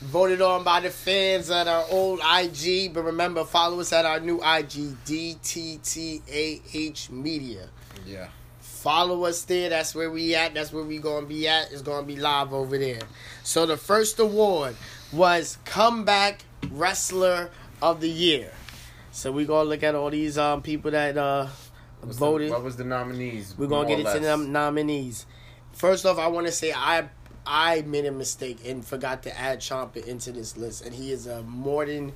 Voted on by the fans at our old IG, but remember, follow us at our new IG, DTTAH Media. Yeah. Follow us there. That's where we at. That's where we gonna be at. It's gonna be live over there. So the first award was Comeback Wrestler of the Year. So we gonna look at all these um people that uh What's voted. The, what was the nominees? We're gonna get into them nominees. First off, I want to say I I made a mistake and forgot to add Ciampa into this list, and he is a more than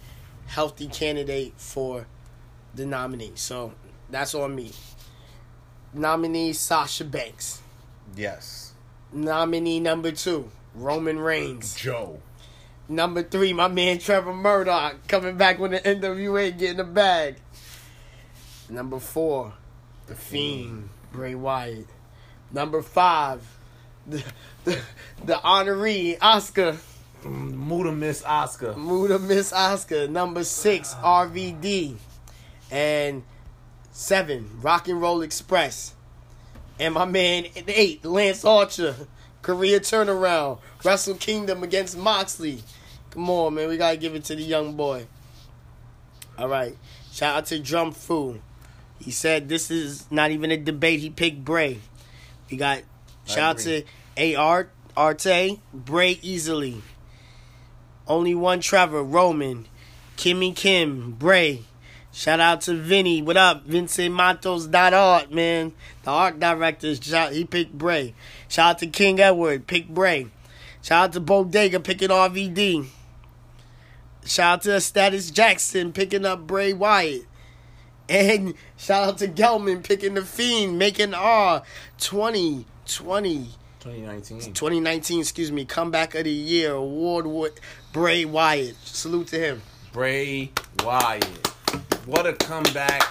healthy candidate for the nominee. So that's on me. Nominee Sasha Banks. Yes. Nominee number two, Roman Reigns. Joe. Number three, my man Trevor Murdoch coming back with the NWA getting the bag. Number four, The Fiend, Bray Wyatt. Number five, the the, the honoree Oscar, Muda Miss Oscar. Muda Miss Oscar. Number six, RVD, and seven, Rock and Roll Express, and my man eight, Lance Archer, career turnaround, Wrestle Kingdom against Moxley. Come on, man, we gotta give it to the young boy. All right, shout out to Drum Fu. He said this is not even a debate. He picked Bray. We got shout out to. AR Arte, Bray easily. Only one Trevor, Roman, Kimmy Kim, Bray. Shout out to Vinny. What up? Vincent Matos dot art, man. The art director, shout, he picked Bray. Shout out to King Edward, pick Bray. Shout out to Bodega picking RVD. Shout out to Status Jackson picking up Bray Wyatt. And shout out to Gelman picking the Fiend, making R 2020. 2019. 2019, excuse me, comeback of the year award with Bray Wyatt. Salute to him. Bray Wyatt. What a comeback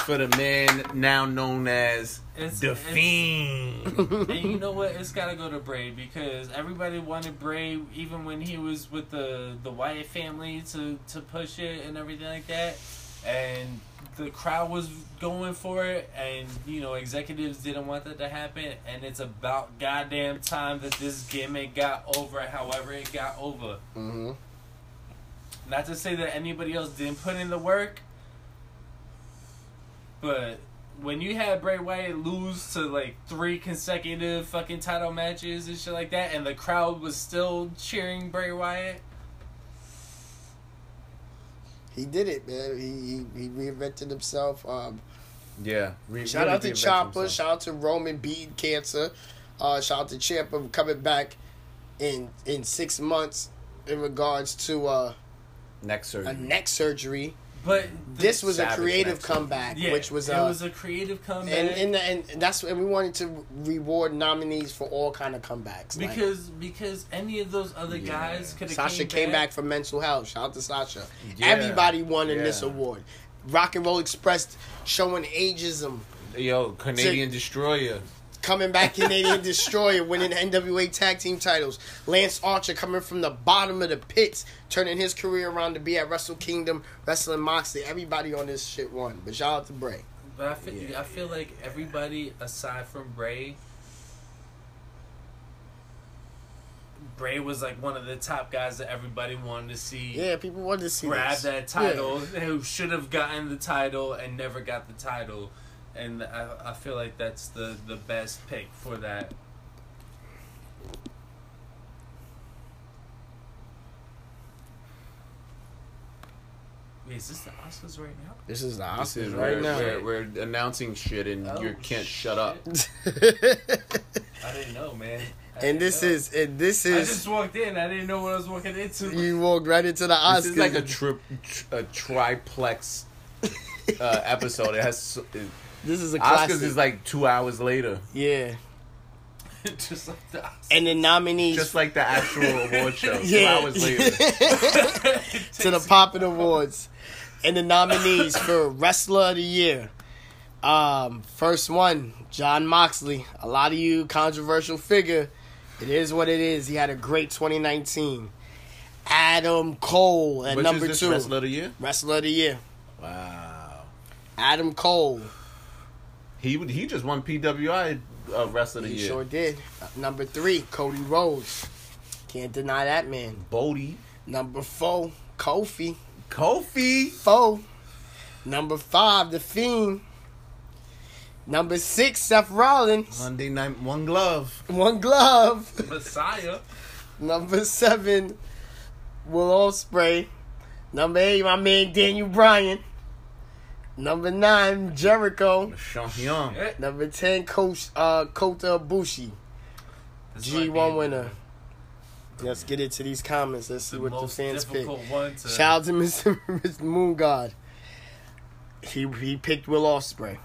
for the man now known as It's- The it's- Fiend. [LAUGHS] and you know what? It's got to go to Bray because everybody wanted Bray, even when he was with the the Wyatt family, to to push it and everything like that. And the crowd was going for it, and you know executives didn't want that to happen. And it's about goddamn time that this gimmick got over. However, it got over. Mm-hmm. Not to say that anybody else didn't put in the work, but when you had Bray Wyatt lose to like three consecutive fucking title matches and shit like that, and the crowd was still cheering Bray Wyatt, He did it, man. He he, he reinvented himself. Um, Yeah. Re- shout really out to Chopper. Himself. Shout out to Roman beating cancer. Uh, shout out to Ciampa coming back in in six months in regards to uh, Neck surgery. a neck surgery. But This was a creative next. comeback, yeah, which was it uh, was a creative comeback. and and and that's and we wanted to reward nominees for all kind of comebacks. Like, because because any of those other Yeah. guys could have Sasha came back from mental health. Shout out to Sasha. Yeah. Everybody won in this award. Rock and Roll Express showing ageism. Yo, Canadian Destroyer. Coming back Canadian Destroyer, winning the NWA Tag Team titles. Lance Archer coming from the bottom of the pits, turning his career around to be at Wrestle Kingdom, wrestling Moxley. Everybody on this shit won. But shout out to Bray. But I feel, Yeah. I feel like everybody aside from Bray, Bray was like one of the top guys that everybody wanted to see Yeah, people wanted to see grab this. that title. Who should have gotten the title and never got the title. And I, I feel like that's the the best pick for that. Wait, is this the Oscars right now? This is the This is Oscars where, right now. where we're announcing shit and Oh, you can't shut up. [LAUGHS] I didn't know, man. I and this know. is and this is. I is just walked in. I didn't know what I was walking into. you walked right into the Oscars. This is like a trip, a triplex uh, episode. It has it, this is a Oscars classic. is like two hours later, yeah. [LAUGHS] just like the Oscars. And the nominees just like the actual [LAUGHS] award show. Two Yeah. hours later. [LAUGHS] to the Poppin' Awards. And the nominees for Wrestler of the Year. Um, first one, Jon Moxley. A lot of you controversial figure. It is what it is. He had a great 2019. Adam Cole at Which number two. wrestler of the year? Wrestler of the Year. Wow. Adam Cole. He he just won PWI uh, wrestler of the He year. sure did. Number three, Cody Rhodes. Can't deny that man. Bodie. Number four, Kofi. Kofi. Four. Number five, The Fiend. Number six, Seth Rollins. Monday night, one glove. One glove. [LAUGHS] Messiah. Number seven, Will Ospreay. Number eight, my man Daniel Bryan. Number nine, Jericho. Champion. Number ten, Coach uh, Kota Ibushi, this might be G1 winner. Let's get into these comments. Let's see The what the fans pick. difficult to. Shout out to [LAUGHS] Mr. Mr. Moon God. He he picked Will Ospreay.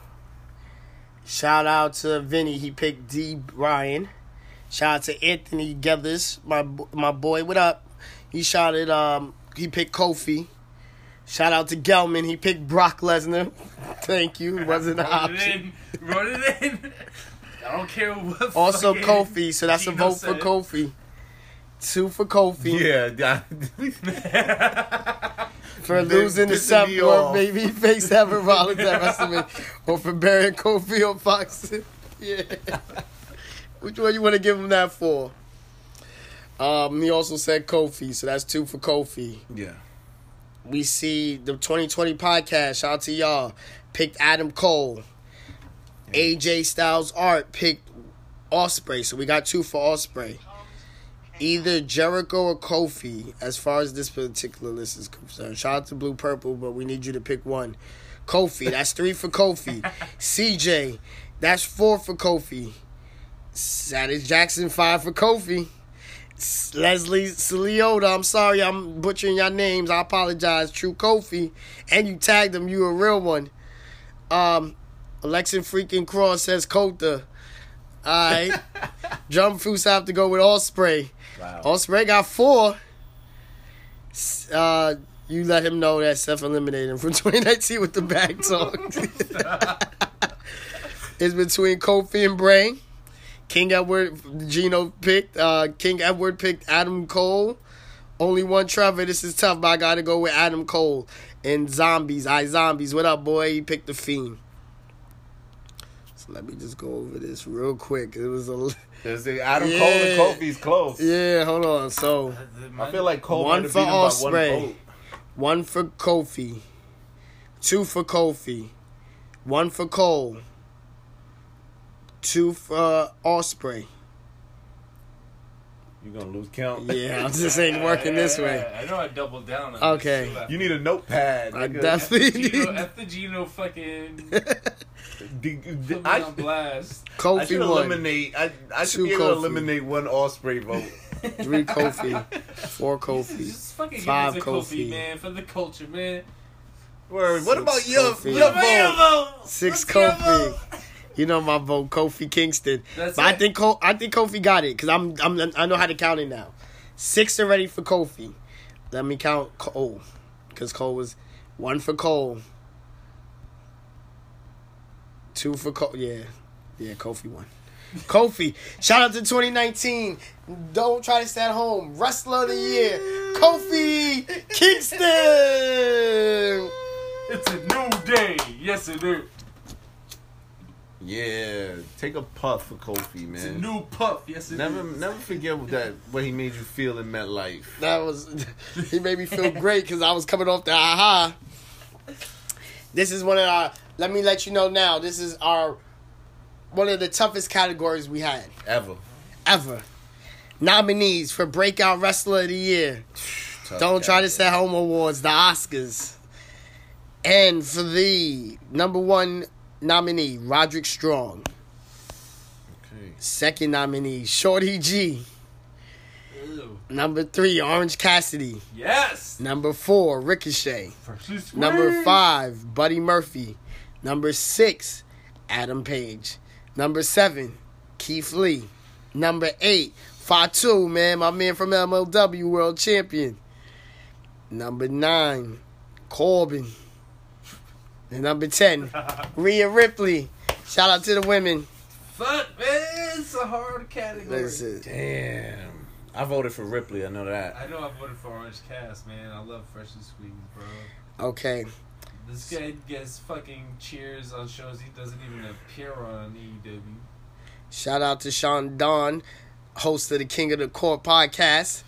Shout out to Vinny. He picked D. Ryan. Shout out to Anthony Gethers, my my boy. What up? He shouted. Um, he picked Kofi. Shout out to Gelman. He picked Brock Lesnar. [LAUGHS] Thank you. It [LAUGHS] wasn't an Wrote it option. in. Wrote it in. [LAUGHS] I don't care what. Also Kofi. So that's a Gino vote for said. Kofi. Two for Kofi. Yeah. for losing the pissing seventh me word baby face ever Rollins at WrestleMania, or for burying Kofi on Fox. yeah. Which one you want to give him that for? Um, he also said Kofi, so that's two for Kofi. yeah. We see the 2020 podcast. Shout out to y'all. Picked Adam Cole. AJ Styles Art picked Ospreay, so we got two for Ospreay. Either Jericho or Kofi, as far as this particular list is concerned. Shout out to Blue Purple, but we need you to pick one. Kofi, that's three for Kofi. [LAUGHS] CJ, that's four for Kofi. Satis Jackson, five for Kofi. Leslie Saliota, I'm sorry, I'm butchering your names. I apologize. True Kofi, and you tagged him. You a real one. Um, Alexa freaking Cross says Kota. All right. [LAUGHS] Drum Foos have to go with Ospreay. Wow. Ospreay got four. Uh, you let him know that Seth eliminated him from [LAUGHS] 2019 with the back talk. [LAUGHS] it's between Kofi and Bray. King Edward, Gino picked. Uh, King Edward picked Adam Cole. Only one Trevor. This is tough, but I gotta go with Adam Cole. And Zombies. I Zombies. What up, boy? He picked the Fiend. So let me just go over this real quick. It was a There's the Adam Yeah. Cole and Kofi's close. yeah. Hold on. So I feel like Cole One for beat him by one one for Kofi, two for Kofi, one for Cole, two for uh, Ospreay. You're gonna lose count. Yeah, this ain't working this way. [LAUGHS] I know I doubled down on Okay. This. You need a notepad. I nigga. definitely Gino, need after Gino fucking D- d- put I, on blast. I Kofi should one, eliminate. I, I should Two be able to eliminate one Ospreay vote. [LAUGHS] three Kofi, four Kofi. Just fucking Five give it to Kofi, Kofi. man, for the culture, man. Word. What about your Kofi. your Give me your vote? vote. Six What's your Kofi. You know my vote, Kofi Kingston. That's but I think Col- I think Kofi got it because I'm, I'm I know how to count it now. Six already for Kofi. Let me count Cole because Cole was one for Cole, two for Cole. Yeah, yeah, Kofi won. [LAUGHS] Kofi, shout out to 2019. Don't try this at home. Wrestler of the year, Kofi Kingston. It's a new day. Yes, it is. Yeah, take a puff for Kofi, man. It's a new puff. Yes, it is. Never, never forget what that what he made you feel in MetLife. That was [LAUGHS] he made me feel great because I was coming off the aha. This is one of our. Let me let you know now. This is our one of the toughest categories we had Ever. ever. Nominees for Breakout Wrestler of the Year. Tough Don't try to category. say home awards, the Oscars. And for the number one nominee, Roderick Strong. Okay. Second nominee, Shorty G. Ew. Number three, Orange Cassidy. Yes. Number four, Ricochet. Number five, Buddy Murphy. Number six, Adam Page. Number seven, Keith Lee. Number eight, Fatu, man, my man from MLW, world champion. Number nine, Corbin. And number 10, Rhea Ripley. Shout out to the women. Fuck, man, it's a hard category. Listen, Damn. I voted for Ripley. I know that. I know I voted for Orange Cast, man. I love Fresh and Squeezed, bro. okay. This guy gets fucking cheers on shows he doesn't even appear on EW. Shout out to Sean Don, host of the King of the Court podcast.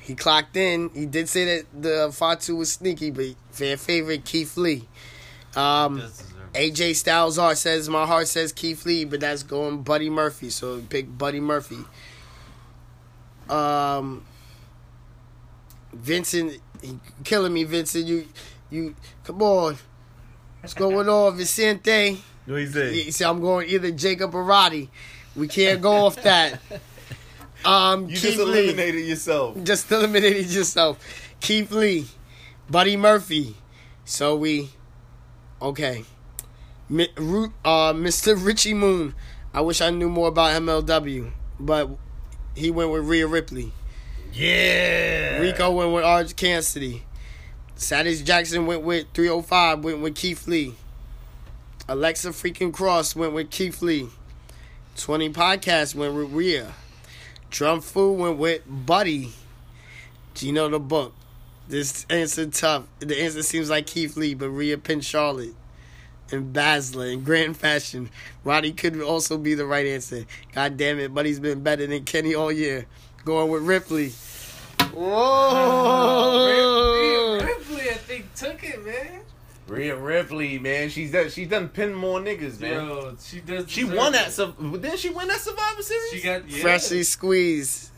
He clocked in. He did say that the Fatu was sneaky, but fan favorite Keith Lee. Um, Does deserve it. AJ Styles art says my heart says Keith Lee, but that's going Buddy Murphy. So pick Buddy Murphy. Um, Vincent, he killing me, Vincent. You, you, come on. What's going on, Vicente? What he say? You see, I'm going either Jacob or Roddy. We can't go off that. Um, You Keith just Lee. eliminated yourself. Just eliminated yourself. Keith Lee, Buddy Murphy. So we, okay. Uh, Mr. Richie Moon. I wish I knew more about MLW, but he went with Rhea Ripley. Yeah. Rico went with Orange Cassidy. Sadis Jackson went with 305, went with Keith Lee. Alexa freaking Cross went with Keith Lee. 20 Podcast went with Rhea. Drum Fu went with Buddy. Gino the book. This answer tough. The answer seems like Keith Lee, but Rhea pinned Charlotte. And Baszler in grand fashion. Roddy could also be the right answer. God damn it, Buddy's been better than Kenny all year. Going with Ripley. Whoa! Rhea Ripley, I think, took it, man. Rhea Ripley, man. She's done. She's done pin more niggas, man. Yo, she does. She won that. it. Sur- Didn't she win that Survivor Series? She got yeah. Freshly squeezed.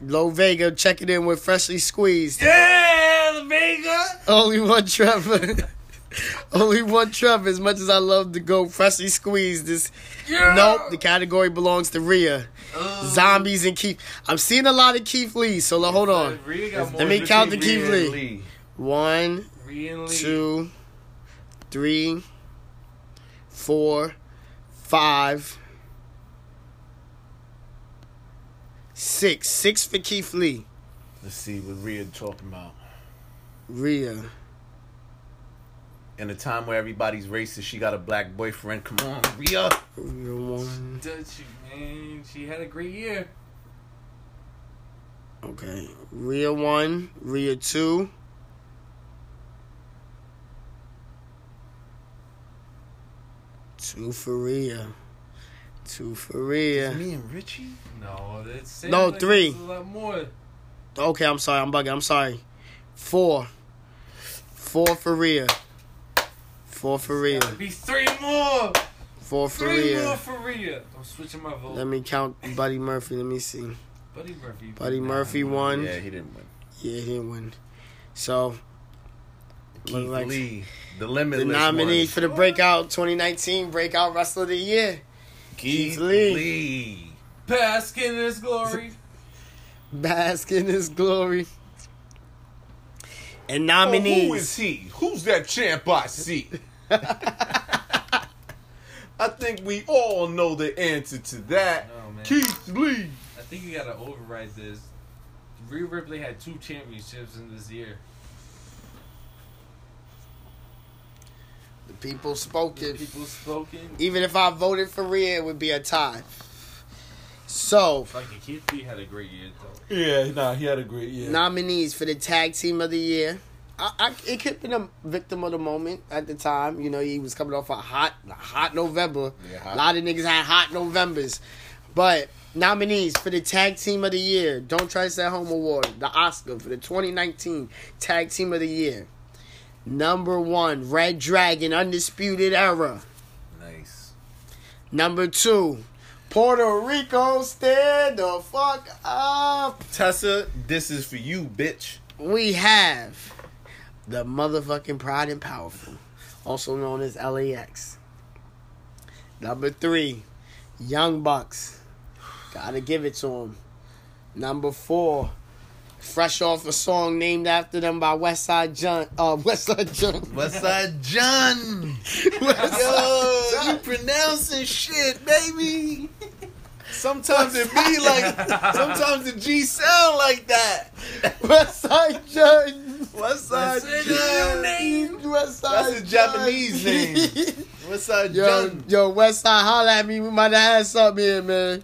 Low Vega checking in with freshly squeezed. Yeah, Vega. Only one Trevor. [LAUGHS] Only one Trevor. As much as I love to go freshly squeezed, this Yeah. nope. The category belongs to Rhea. Ugh. Zombies and Keith. I'm seeing a lot of Keith Lee. So like, hold on. Rhea got more Let me count the Rhea- Keith Lee. One, Rhea and Lee. two, three, four, five, six. Six for Keith Lee. Let's see what Rhea talking about. Rhea. In a time where everybody's racist, she got a black boyfriend. Come on, Rhea. Rhea one. Did she, man? She had a great year. Okay. Rhea one. Rhea two. Two for Rhea. Two for Rhea. Me and Richie. No, it No, like three. it's A lot more. Okay, I'm sorry. I'm bugging. I'm sorry. Four. Four for Rhea. Four for Rhea. Gotta be three more. Four for Three more for Rhea. I'm switching my vote. Let me count Buddy Murphy. Let me see. Buddy Murphy. Buddy Murphy he won. Yeah, he didn't win. Yeah, he didn't win. So Keith like- Lee, the the nominee one. for the breakout 2019 breakout wrestler of the year, Keith Keith Lee. Lee. Bask in his glory. bask in his glory. And Oh, nominees. who is he? Who's that champ I see? [LAUGHS] I think we all know the answer to that. No. Keith Lee. I think you gotta override this. Rhea Ripley had two championships in this year. the people spoken. People spoken. Even if I voted for Rhea, it would be a tie. So, Fucking Keith Lee had a great year though. Yeah, nah, he had a great year. nominees for the tag team of the year. I, I, it could have been a victim of the moment at the time. You know, he was coming off a hot, hot November. Yeah, hot. A lot of niggas had hot Novembers. But nominees for the tag team of the year. Don't try to say home award. The Oscar for the 2019 tag team of the year. Number one, Red Dragon, Undisputed Era. Nice. Number two, Puerto Rico, stand the fuck up. Tessa, this is for you, bitch. We have the motherfucking Pride and Powerful, also known as LAX. Number three, Young Bucks. Gotta give it to them. Number four, fresh off a song named after them by Westside John. Uh, [LAUGHS] Westside John. Westside John. [LAUGHS] West Yo, Side you pronouncing shit, baby. Sometimes it be [LAUGHS] like, sometimes the G sound like that. Westside John. Westside That's it, John. name. Westside That's a Japanese name. Westside Yo, John. yo, Westside, holla at me. We might have had something here, man.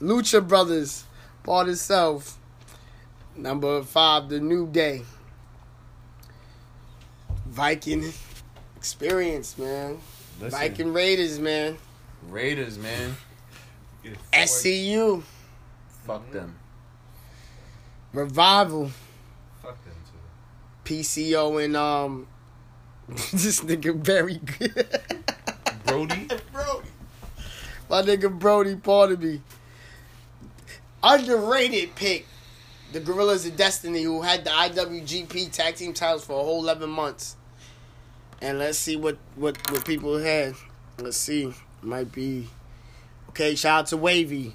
Lucha Brothers, part itself. Number five, The New Day. Viking experience, man. Listen, Viking Raiders, man. Raiders, man. SCU. Fuck them. Revival. Fuck them too. PCO and um [LAUGHS] this nigga very good. Brody. Brody. My nigga Brody part of me. Underrated pick. The Guerrillas of Destiny, who had the IWGP tag team titles for a whole eleven months. And let's see what what what people had. Let's see. Might be okay. Shout out to Wavy,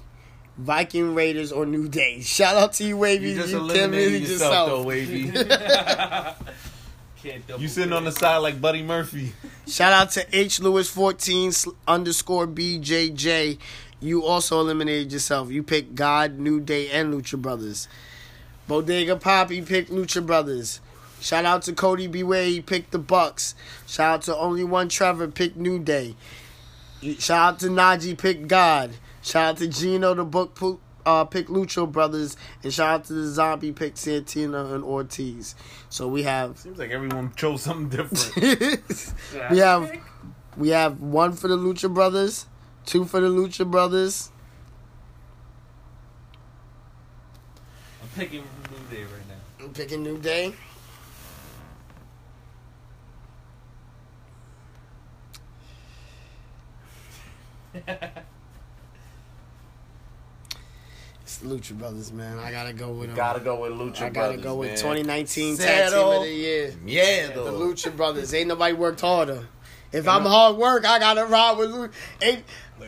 Viking Raiders or New Day. [LAUGHS] Shout out to you, Wavy. You just You eliminated committed yourself, though, Wavy. [LAUGHS] Can't you sitting on the side like Buddy Murphy. Shout out to H Lewis fourteen underscore BJJ. You also eliminated yourself. You picked God, New Day, and Lucha Brothers. Bodega Poppy picked Lucha Brothers. Shout out to Cody Beware. He picked the Bucks. Shout out to Only One Trevor picked New Day. Shout out to Najee picked God. Shout out to Gino the book pu- uh, picked Lucha Brothers. And shout out to the Zombie picked Santana and Ortiz. So we have Seems like everyone chose something different. [LAUGHS] we have we have one for the Lucha Brothers, two for the Lucha Brothers. I'm picking New Day I'm picking New Day. [LAUGHS] It's the Lucha Brothers, man. I gotta go with them. Gotta go with Lucha Brothers. I gotta Brothers, go with man. 2019 Tag Team of the Year. Miedo. The Lucha Brothers. Ain't nobody worked harder. If I'm hard work, I gotta ride with Lucha. Ain't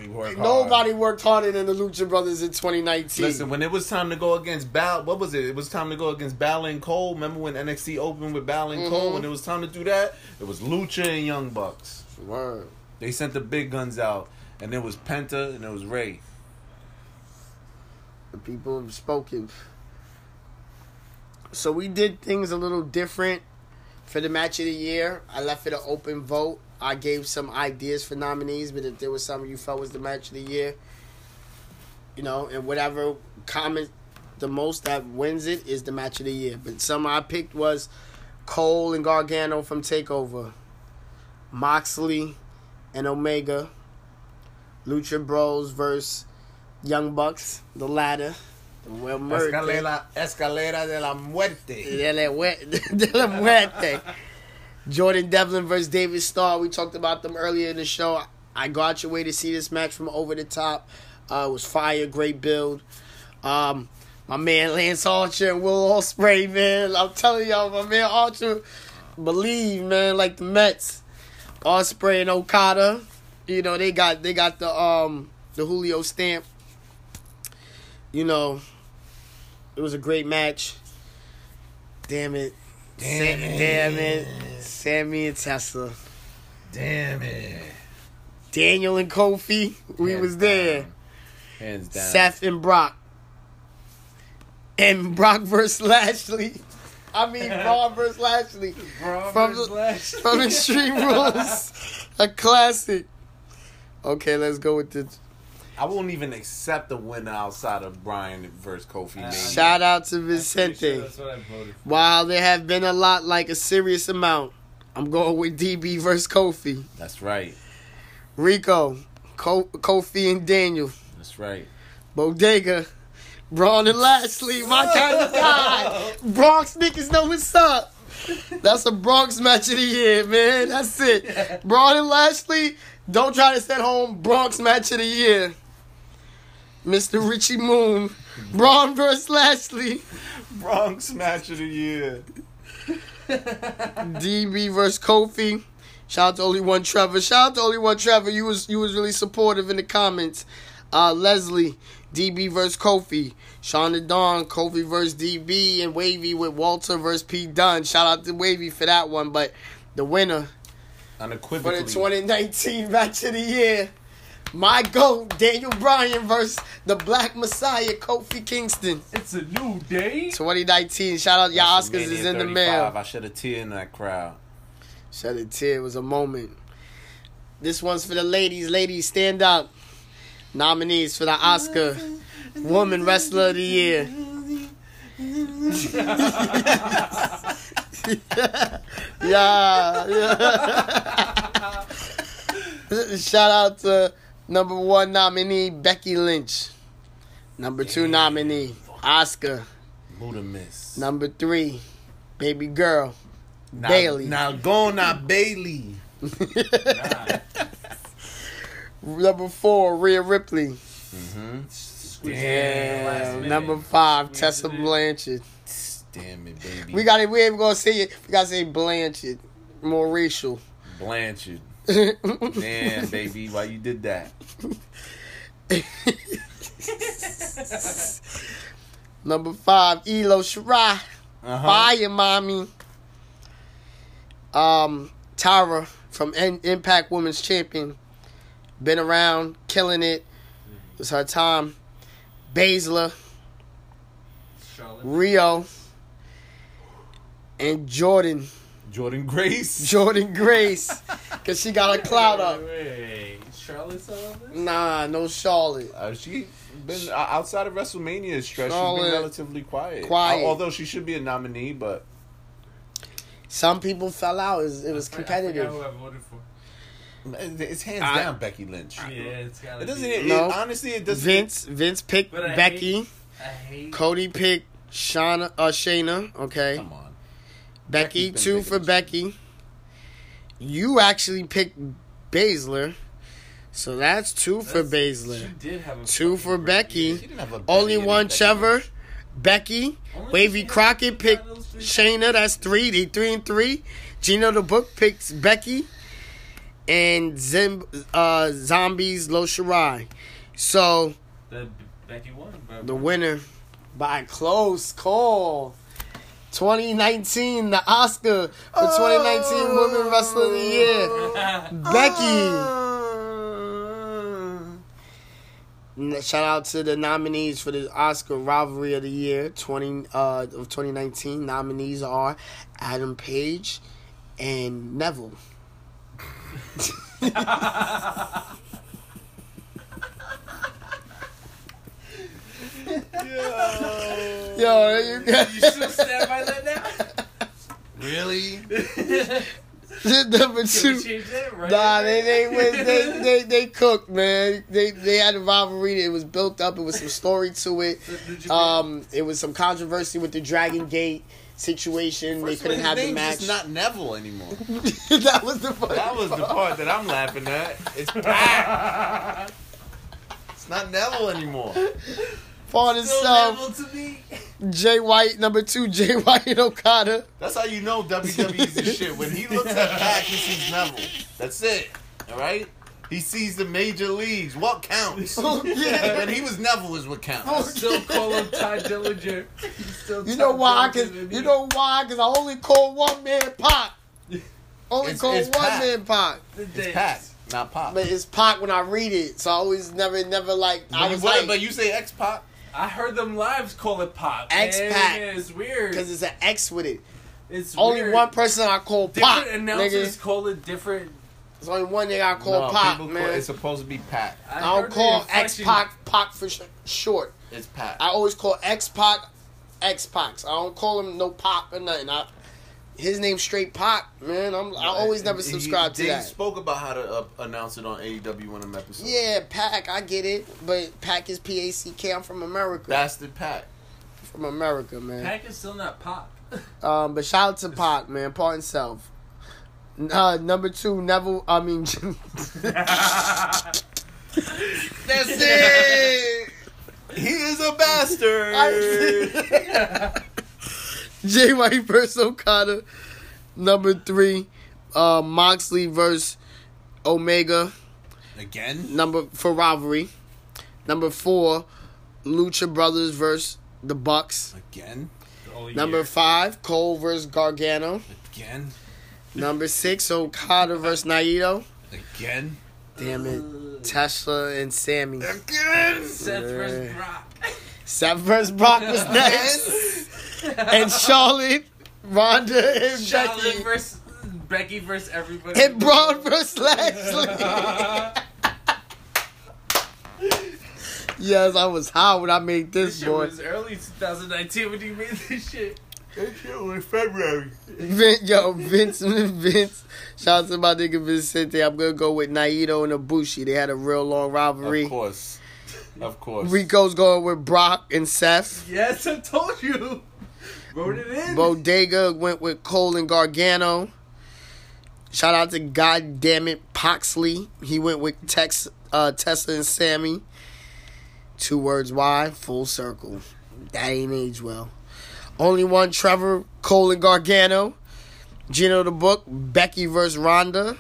work nobody worked harder than the Lucha Brothers in 2019. Listen, when it was time to go against Bal, what was it? It was time to go against Balor and Cole. Remember when NXT opened with Balor and Cole? Mhm. When it was time to do that, it was Lucha and Young Bucks. Word. They sent the big guns out, and it was Penta and it was Rey. The people have spoken. So we did things a little different for the match of the year. I left it an open vote. I gave some ideas for nominees, but if there was something you felt was the match of the year, you know, and whatever comment the most that wins it is the match of the year. But some I picked was Cole and Gargano from Takeover, Moxley and Omega, Lucha Bros versus Young Bucks, the ladder. The well. Escalera, escalera de la muerte. De la, [LAUGHS] de la muerte. Jordan Devlin versus David Starr. We talked about them earlier in the show. I got your way to see this match from over the top. Uh, it was fire, great build. Um, my man Lance Archer and Will Ospreay, man. I'm telling y'all, my man Archer, believe, man, like the Mets. Ospreay and Okada, you know they got they got the um the Julio stamp. You know, it was a great match. Damn it. Damn Sa- it. Damn it. Sami and Tessa. Damn it. Daniel and Kofi, we Hands was there. down. Hands down. Seth and Brock. And Brock versus [LAUGHS] Lashley. I mean, [LAUGHS] Braun versus Lashley. From the- From Extreme Rules. [LAUGHS] A classic. Okay, let's go with the I won't even accept a winner outside of Bryan versus Kofi. Uh, Mania. shout out to I'm sure Vicente. that's what I voted for. While there have been a lot, like a serious amount, I'm going with DB versus Kofi. That's right. Rico, Ko- Kofi and Daniel. That's right. Bodega, Braun and Lashley, my [LAUGHS] kind of guy. Bronx niggas know what's up. That's a Bronx match of the year, man. That's it. [LAUGHS] Braun and Lashley, don't try to set home Bronx match of the year. Mr. Richie Moon, Braun versus Lashley, Bronx match of the year. [LAUGHS] DB versus Kofi. Shout out to only one Trevor. Shout out to only one Trevor. You was you was really supportive in the comments. Uh, Leslie, DB versus Kofi. Sean the Dawn, Kofi versus DB, and Wavy with Walter versus P Dunne. Shout out to Wavy for that one. But the winner for the 2019 match of the year, my GOAT, Daniel Bryan versus the Black Messiah, Kofi Kingston. It's a new day. 2019. Shout out, your Oscars is in the mail. I shed a tear in that crowd. Shed a tear. It was a moment. This one's for the ladies. Ladies, stand up. Nominees for the Oscar Woman Wrestler of the Year. [LAUGHS] yeah, yeah. [LAUGHS] Shout out to number one nominee Becky Lynch. Number two nominee Oscar. Muda miss. Number three, baby girl Now- Bayley. Now go not Bayley. [LAUGHS] Number four, Rhea Ripley. Mm-hmm. Squeeze it in the last Yeah. minute. Number five, Squeeze Tessa it. Blanchard. Damn it, baby. We got it. We ain't gonna say it. We gotta say Blanchard. More racial. Blanchard. Damn, baby, why you did that? [LAUGHS] Number five, Io Shirai. Uh-huh. Fire, mommy. Um, Taya from In- Impact Women's Champion. Been around, killing it. It's her time. Baszler, Charlotte. Rio, and Jordan. Jordynne Grace. [LAUGHS] Jordynne Grace. Cause she got a cloud up. Wait, wait, wait. Charlotte's all on this? Nah, no Charlotte. Uh, she been uh, outside of WrestleMania stretch. She's been relatively quiet. Quiet. Uh, although she should be a nominee, but Some people fell out. It was, it was I competitive. who I voted for. it's hands I- down Becky Lynch. Yeah, it's gotta It doesn't. be. It, No. it- honestly, it doesn't. Vince Vince picked But I Becky. hate- I hate. Cody picked Shauna uh Shayna. Okay. Come on. Becky, Becky's two picking for this Becky. You actually picked Baszler. So that's two for That's- Baszler. She did have a Two for great Becky. She didn't have a Only one Becky Trevor. Becky. Only Wavy Crockett picked titles, Shayna. That's three. They three and three. Gino the Book picks Becky. And Zim, uh, Zombies Io Shirai. So The Becky won, bro. the winner by close call. 2019, the Oscar for 2019 Women Wrestler of the Year. [LAUGHS] Becky. N- Shout out to the nominees for the Oscar Rivalry of the Year 20 uh, of 2019. Nominees are Adam Page and Neville. [LAUGHS] [LAUGHS] Yo, Yo, you you still stand by that now? Really? number two. change? Right? Nah, they they, went- they they they cooked, man. They they had a rivalry. It was built up. It was some story to it. So Um, it was some controversy with the Dragon Gate situation. First they couldn't of have the name's match. just not Neville anymore. [LAUGHS] that was the part. That was the part that I'm laughing at. It's [LAUGHS] Pat. It's not Neville anymore. [LAUGHS] Part Still itself. to me. Jay White, number two. Jay [LAUGHS] White and Okada. That's how you know WWE's the shit. When he looks at Pac, he sees Neville. That's it. All right. He sees the major leagues. What counts? [LAUGHS] Oh, yeah. When he was Neville is what I counts. still call him Tye Dillinger. Still You know why? Dillinger Cause you know why? Cause I only call one man Pac. Only It's- call it's one Pac. man Pac. It's days. Pac, not Pop. But it's Pac when I read it, so I always never, never like. I But you, was what- like, but you say X Pop. I heard them lives call it pop. X-Pac. Man, It's weird. because it's an X with it. It's Only weird. one person I call Pac. Different announcers Nigga. call it different. It's only one nigga I call Pac, people man. Call, it's supposed to be Pat. I, I don't call X inflection- Pac Pac for sh- short. It's Pat. I always call X Pac X Pac. I don't call him no pop or nothing. I, his name straight Pac, man. I'm, I always never He- subscribe to Dave that. spoke about how to uh, announce it on AEW one of them episodes. Yeah, Pac, I get it, but Pac is P A C K. I'm from America. Bastard Pat. from America, man. Pac is still not pop. [LAUGHS] Um, but shout out to Pac, man. Pac himself. Uh, number two, Neville. I mean, [LAUGHS] That's it. He is a bastard. [LAUGHS] Jay White versus Okada. Number three, uh, Moxley versus Omega. Again. Number for rivalry. Number four, Lucha Brothers versus the Bucks. Again. Number year. five, Cole versus Gargano. Again. Number six, Okada versus Naito. Again. Damn it, Tessa and Sami. Again. Seth versus Brock. [LAUGHS] Seth versus Brock was [LAUGHS] next, and Charlotte, Ronda, and Charlotte Becky, versus Becky versus everybody. and Braun versus Lashley. [LAUGHS] yes, I was high when I made This this shit boy. was early 2019 when you made this shit. That shit was February. Vin, yo, Vince, [LAUGHS] Vince. Shout out to my nigga Vincente. I'm gonna go with Naito and Ibushi. They had a real long rivalry. Of course. Of course. Rico's going with Brock and Seth. Yes, I told you. Wrote it in. Bodega went with Cole and Gargano. Shout out to goddamn it Poxley. He went with Tex, uh, Tessa and Sami. Two words why? Full circle. That ain't age well. Only one Trevor, Cole and Gargano. Gino the Book, Becky versus Ronda.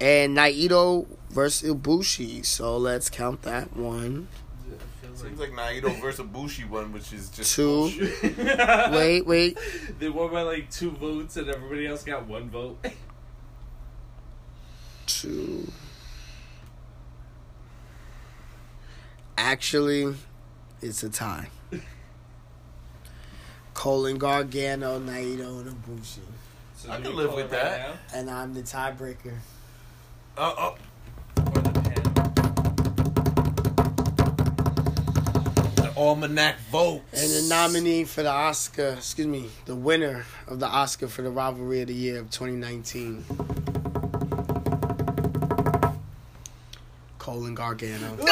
And Naito versus Ibushi. So let's count that one. Seems like Naito versus Bushi one, which is just Two. bullshit. [LAUGHS] Wait, wait. They won by like two votes and everybody else got one vote. two. Actually, it's a tie. Colin Gargano, Naito, and Ibushi. So I can live with it right that. And I'm the tiebreaker. Uh, oh. Almanac votes. And the nominee for the Oscar, excuse me, the winner of the Oscar for the rivalry of the year of 2019. Colin Gargano. America!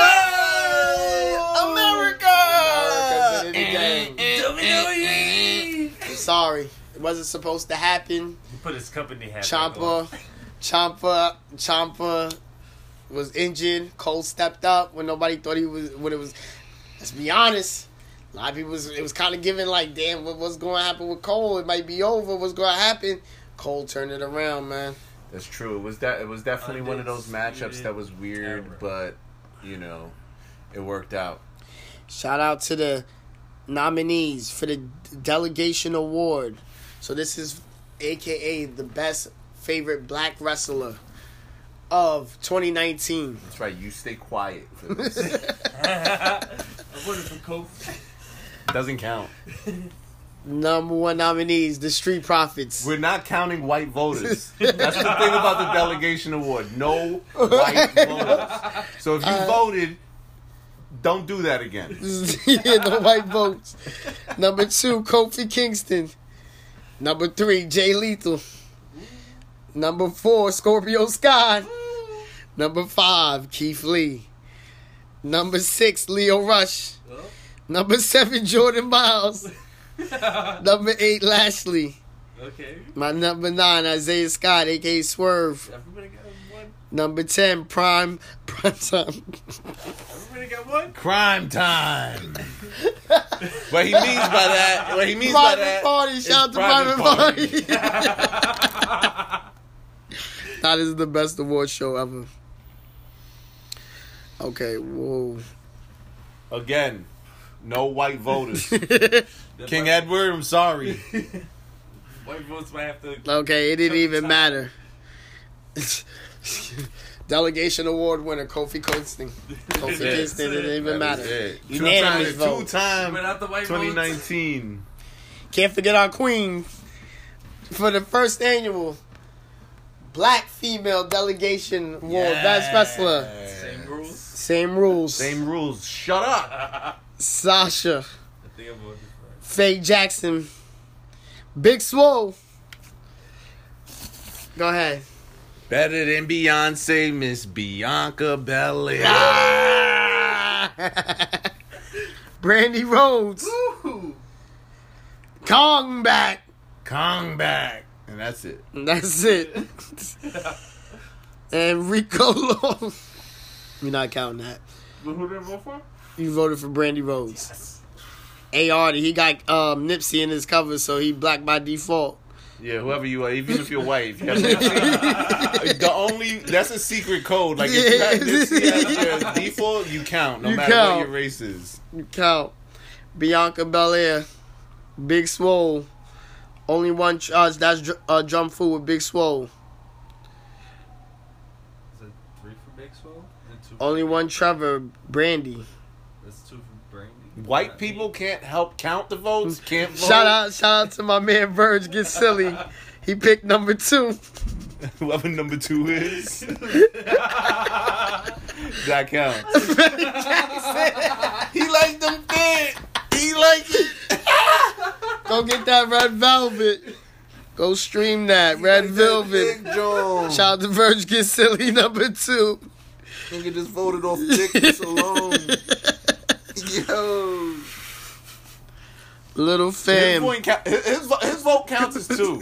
America did it again. WWE! Sorry, it wasn't supposed to happen. He put his company hat back Ciampa, Ciampa, Ciampa was injured. Cole stepped up when nobody thought he was. When it was, let's be honest, a lot of people was. It was kind of given like, damn, what, what's going to happen with Cole? It might be over. What's going to happen? Cole turned it around, man. That's true. It was that. It was definitely one of those matchups that was weird, era. but you know, it worked out. Shout out to the nominees for the delegation award. So this is, AKA, the best favorite black wrestler of 2019. That's right. You stay quiet [LAUGHS] [LAUGHS] [LAUGHS] for. I'm for Kofi. Doesn't count. Number one nominees, the Street Profits. We're not counting white voters. [LAUGHS] That's the thing about the delegation award. No white [LAUGHS] voters. So if you uh, voted, don't do that again. [LAUGHS] yeah, the white votes. Number two, Kofi Kingston. Number three, Jay Lethal. Number four, Scorpio Sky. Number five, Keith Lee. Number six, Lio Rush. Oh. Number seven, Jordan Myles. [LAUGHS] Number eight, Lashley. Okay. My number nine, Isaiah Scott, aka Swerve. Everybody got one. Number ten, Prime Prime Time. Everybody got one. Crime time. what he means by that, what he means by Private that, Party. Shout out to private Private Party. [LAUGHS] that is the best award show ever. Okay, whoa. Again, no white voters. [LAUGHS] King white- Edward, I'm sorry. [LAUGHS] White votes might have to. Okay, it didn't even time. matter. [LAUGHS] Delegation award winner Kofi Kingston. Kofi it. Kingston didn't even That matter. was it. Unanimous Two-time, vote. two-time Without the white votes. 2019. Can't forget our queen for the first annual Black Female Delegation Award. Best wrestler. Same rules. Same rules. Same rules. Shut up. Sasha. I think I voted for Jackson. Big Swole. Go ahead. Better than Beyonce, Miss Bianca Belair. Ah! [LAUGHS] Brandi Rhodes. it. Woo! Kong back. Kong back, and that's it. And that's it. [LAUGHS] and Rico Law. You're not counting that. Who did I vote for? You voted for Brandi Rhodes. A Artie, he got um, Nipsey in his cover, so he black by default. Yeah, whoever you are, even if you're white, if you have Nipsey, [LAUGHS] the only that's a secret code. Like if you have Nipsey as [LAUGHS] default, you count, no You matter count. what your race is. You count. Bianca Belair, Big Swole. Only one. Uh, that's Dr- uh, Drum Fool with Big Swole. Is it three for Big Swole and two? Only one Trevor, Brandi. That's two for Brandi. White people can't help count the votes. Can't [LAUGHS] vote. Shout out, shout out to my man Verge. Get silly. He picked number two. [LAUGHS] Whoever number two is, [LAUGHS] that counts. he like them thick. He like it. Go get that Red Velvet. Go stream that Red Velvet. Big Joe. Shout out to Verge. Get silly number two. Nigga just voted off thickness alone. [LAUGHS] Yo. Little fam. count, his, his his vote counts as two.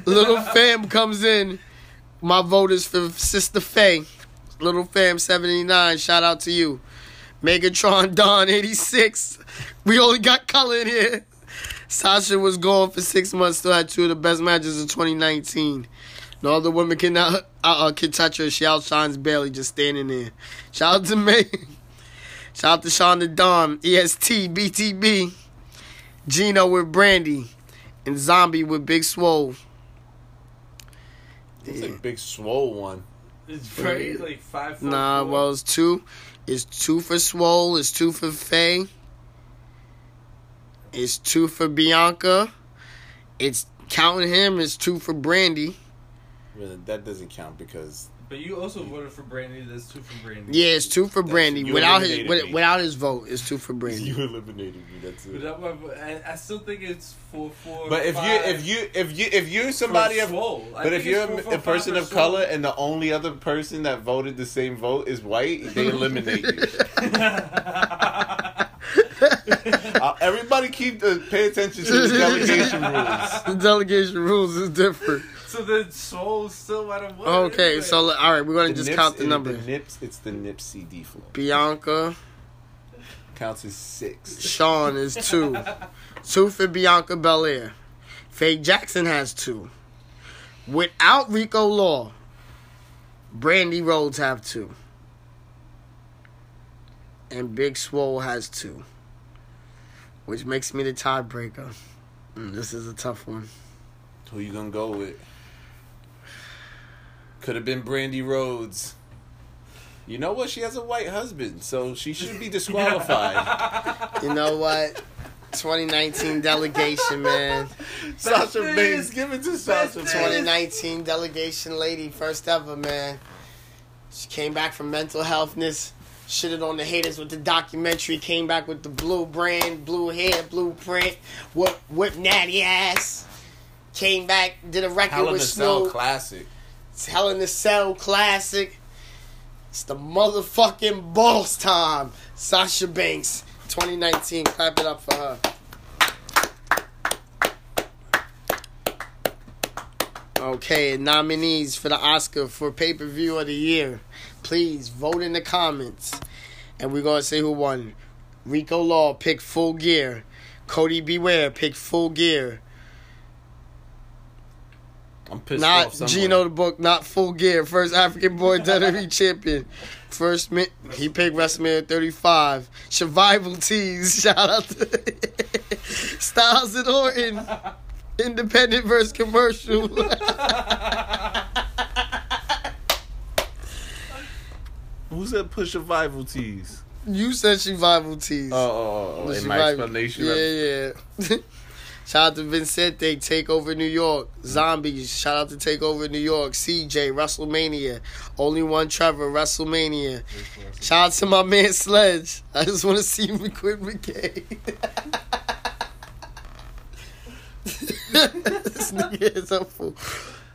[LAUGHS] Little fam comes in. My vote is for Sister Faye. Little fam 79. Shout out to you. Megatron Don 86. We only got color in here. Sasha was gone for six months. Still had two of the best matches of 2019. No other woman can uh, uh, can touch her. She outshines Bayley just standing there. Shout out to me. Shout out to Shonda Dawn, E EST, BTB, Gino with Brandi, and Zombie with Big Swole. It's a big swole one. It's very like five. four, Nah, four. well, it's two. It's two for Swole. It's two for Faye. It's two for Bianca. It's counting him. It's two for Brandi. Really, that doesn't count because But you also voted for Brandi. That's two for Brandi. Yeah, it's two for Brandi. you Without his me. without his vote, it's two for Brandi. you eliminated me. That's it. that one, I, I still think it's four four. But if you if you if you if you're somebody of Swole. But if you're four, a, four, a person of for color and the only other person that voted the same vote is white, they [LAUGHS] eliminate you. [LAUGHS] [LAUGHS] Uh, everybody keep the pay attention to the delegation [LAUGHS] rules. the delegation rules is different. so the Swole still might have won. Okay, anyway. so all right, we're gonna just Nips- count the it- number. The nips, it's the Nipsey default. Bianca, Counts as six. Sean is two. [LAUGHS] two for Bianca Belair. Faye Jackson has two. Without Rico Law, Brandi Rhodes have two. And Big Swole has two. Which makes me the tiebreaker. Mm, this is a tough one. Who you gonna go with? Could have been Brandi Rhodes. You know what? She has a white husband, so she should be disqualified. [LAUGHS] [LAUGHS] You know what? 2019 delegation, man. Sasha Best Banks, give it to best Sasha 2019 delegation lady, first ever, man. She came back from mental healthness, shitted on the haters with the documentary, came back with the blue brand, blue hair, blueprint, whip, whip natty ass. Came back, did a record Hell in with Cell classic. It's Hell in the Cell classic. It's the motherfucking boss time. Sasha Banks, 2019. Clap it up for her. Okay, nominees for the Oscar for pay per view of the year. Please vote in the comments. And we're going to say who won. Rico Law picked Full Gear. Cody Beware picked Full Gear. I'm pissed Not off. Gino the book, not full gear. First African boy [LAUGHS] WWE champion. First mi- he picked WrestleMania 35. Survival tees. [LAUGHS] Shout out to [LAUGHS] Styles and Orton. Independent versus commercial. Who said push survival tees? you said survival tees. Oh, oh, oh, oh in my explanation. Yeah, yeah. [LAUGHS] Shout out to Vincente, Takeover New York. Zombies, shout out to Takeover New York. CJ, WrestleMania. Only one Trevor, WrestleMania. Shout out to my man Sledge. I just want to see McQuinn McKay. [LAUGHS] this nigga is a fool.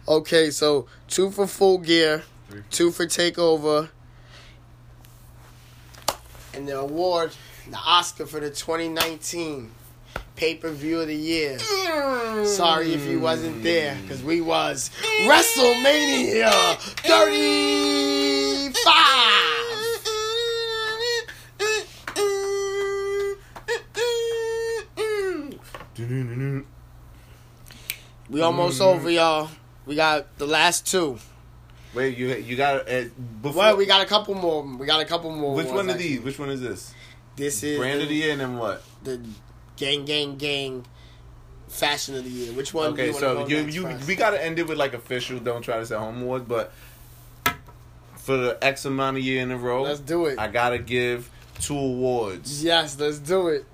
Okay, so two for full gear, two for takeover, and the award, the Oscar for the 2019 pay per view of the year. Sorry if you wasn't there, because we was WrestleMania 35. We almost over, y'all. We got the last two. Wait, you you got uh, before. Well, we got a couple more. We got a couple more. Which one of actually. these? Which one is this? This is Brand of the the, year and then what? the gang, gang, gang fashion of the year. Which one? do Okay, so you you first? we gotta end it with like official. Don't try to say home awards, but for the X amount of year in a row, Let's do it. I gotta give two awards. Yes, let's do it.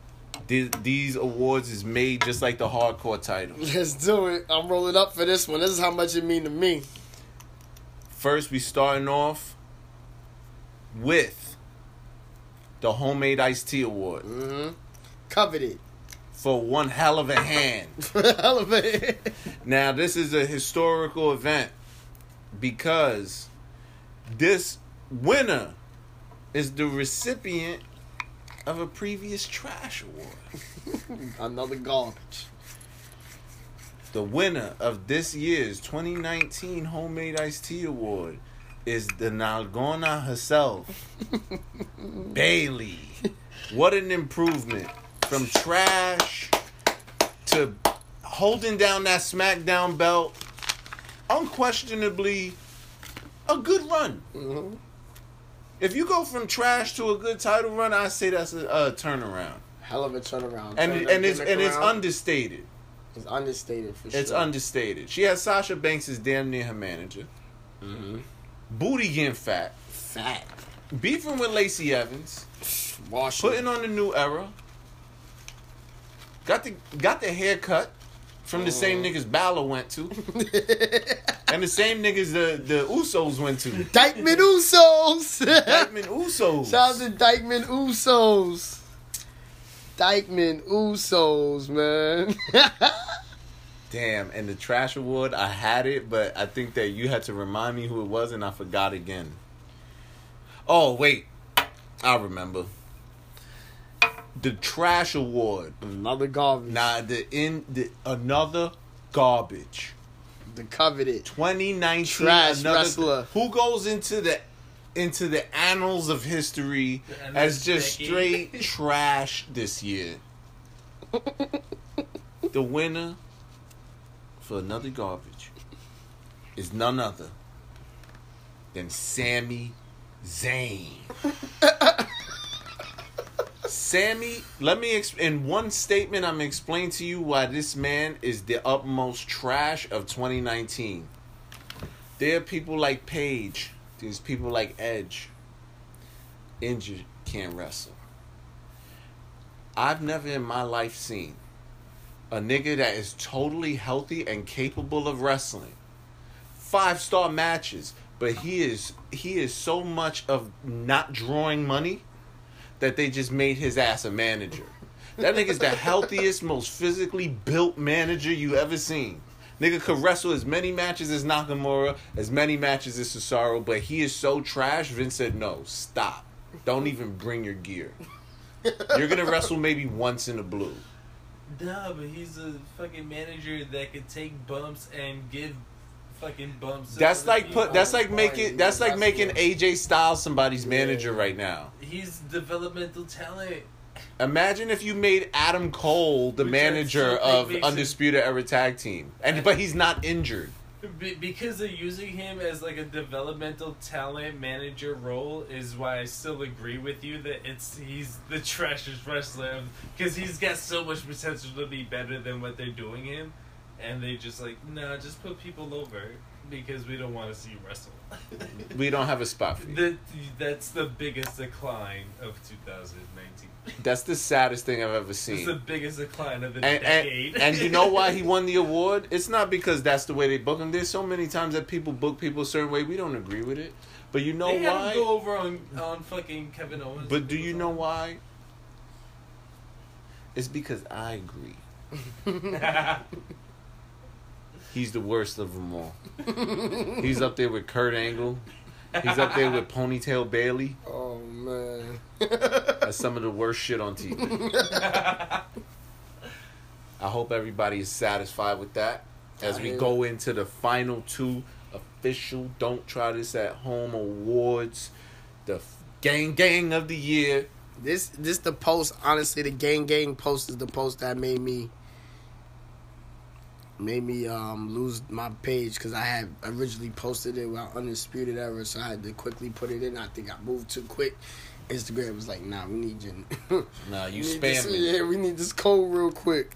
These, these awards is made just like the hardcore title. Let's do it. I'm rolling up for this one. This is how much it mean to me. First, we starting off with the homemade iced tea award hmm Coveted. for one hell of a hand. [LAUGHS] Elevate. Now, this is a historical event because this winner is the recipient of a previous trash award. [LAUGHS] Another garbage. The winner of this year's 2019 Homemade Iced Tea Award is the Nalgona herself, [LAUGHS] Bayley. What an improvement from trash to holding down that SmackDown belt. Unquestionably, a good run. hmm If you go from trash to a good title run, I say that's a, a turnaround, Hell of a turnaround. and Turn and it's and it's understated. It's understated for It's understated. She has Sasha Banks as damn near her manager. Mhm. Booty getting fat. Fat. Beefing with Lacey Evans. Washing. Putting on the new era. Got the got the haircut from the same niggas Balor went to. [LAUGHS] and the same niggas the, the Usos went to. Dyckman Usos. Dyckman [LAUGHS] Usos. Shout out to Dyckman Usos. Dyckman Usos, man. [LAUGHS] Damn, and the trash award, I had it, but I think that you had to remind me who it was, and I forgot again. Oh wait, I remember. The trash award. Another garbage. Nah, the in the another garbage. The coveted. 2019 Trash another, wrestler. Who goes into the into the annals of history annals as just decade. straight [LAUGHS] trash this year? the winner for another garbage is none other than Sami Zayn. Sammy, let me ex- in one statement. I'm explain to you why this man is the utmost trash of 2019. There are people like Paige. There's people like Edge. Injured, can't wrestle. I've never in my life seen a nigga that is totally healthy and capable of wrestling. Five star matches, but he is he is so much of not drawing money that they just made his ass a manager. That nigga's the [LAUGHS] healthiest, most physically built manager you ever seen. Nigga could wrestle as many matches as Nakamura, as many matches as Cesaro, but he is so trash. Vince said, "No, stop. Don't even bring your gear. [LAUGHS] You're gonna wrestle maybe once in the blue." Nah, but he's a fucking manager that could take bumps and give fucking bumps. That's other like put. That's like making. That's like making AJ Styles somebody's manager right now. He's developmental talent. Imagine if you made Adam Cole the Which manager of Undisputed Era Tag Team, and but he's not injured. Be- because they're using him as like a developmental talent manager role is why I still agree with you that it's he's the trashiest wrestler because he's got so much potential to be better than what they're doing him, and they just like no, just put people over because we don't want to see you wrestle. We don't have a spot for you. that that's the biggest decline of 2019. That's the saddest thing I've ever It's seen. the biggest decline of the and, decade. and, and you know why he [LAUGHS] won the award? It's not because that's the way they book him. There's so many times that people book people a certain way. We don't agree with it. But you know they had why? him go over on on fucking Kevin Owens. But do you know why? It's because I agree. [LAUGHS] He's the worst of them all. He's up there with Kurt Angle. He's up there with Ponytail Bayley. Oh man. That's some of the worst shit on TV. I hope everybody is satisfied with that. As we go into the final two official Don't Try This at Home awards, the gang gang of the year. This this the post. Honestly, the gang gang post is the post that made me made me um lose my page because I had originally posted it while undisputed era, so I had to quickly put it in. I think I moved too quick. Instagram was like, "Nah, we need you." [LAUGHS] Nah, you We need this- spamming. Yeah, we need this code real quick.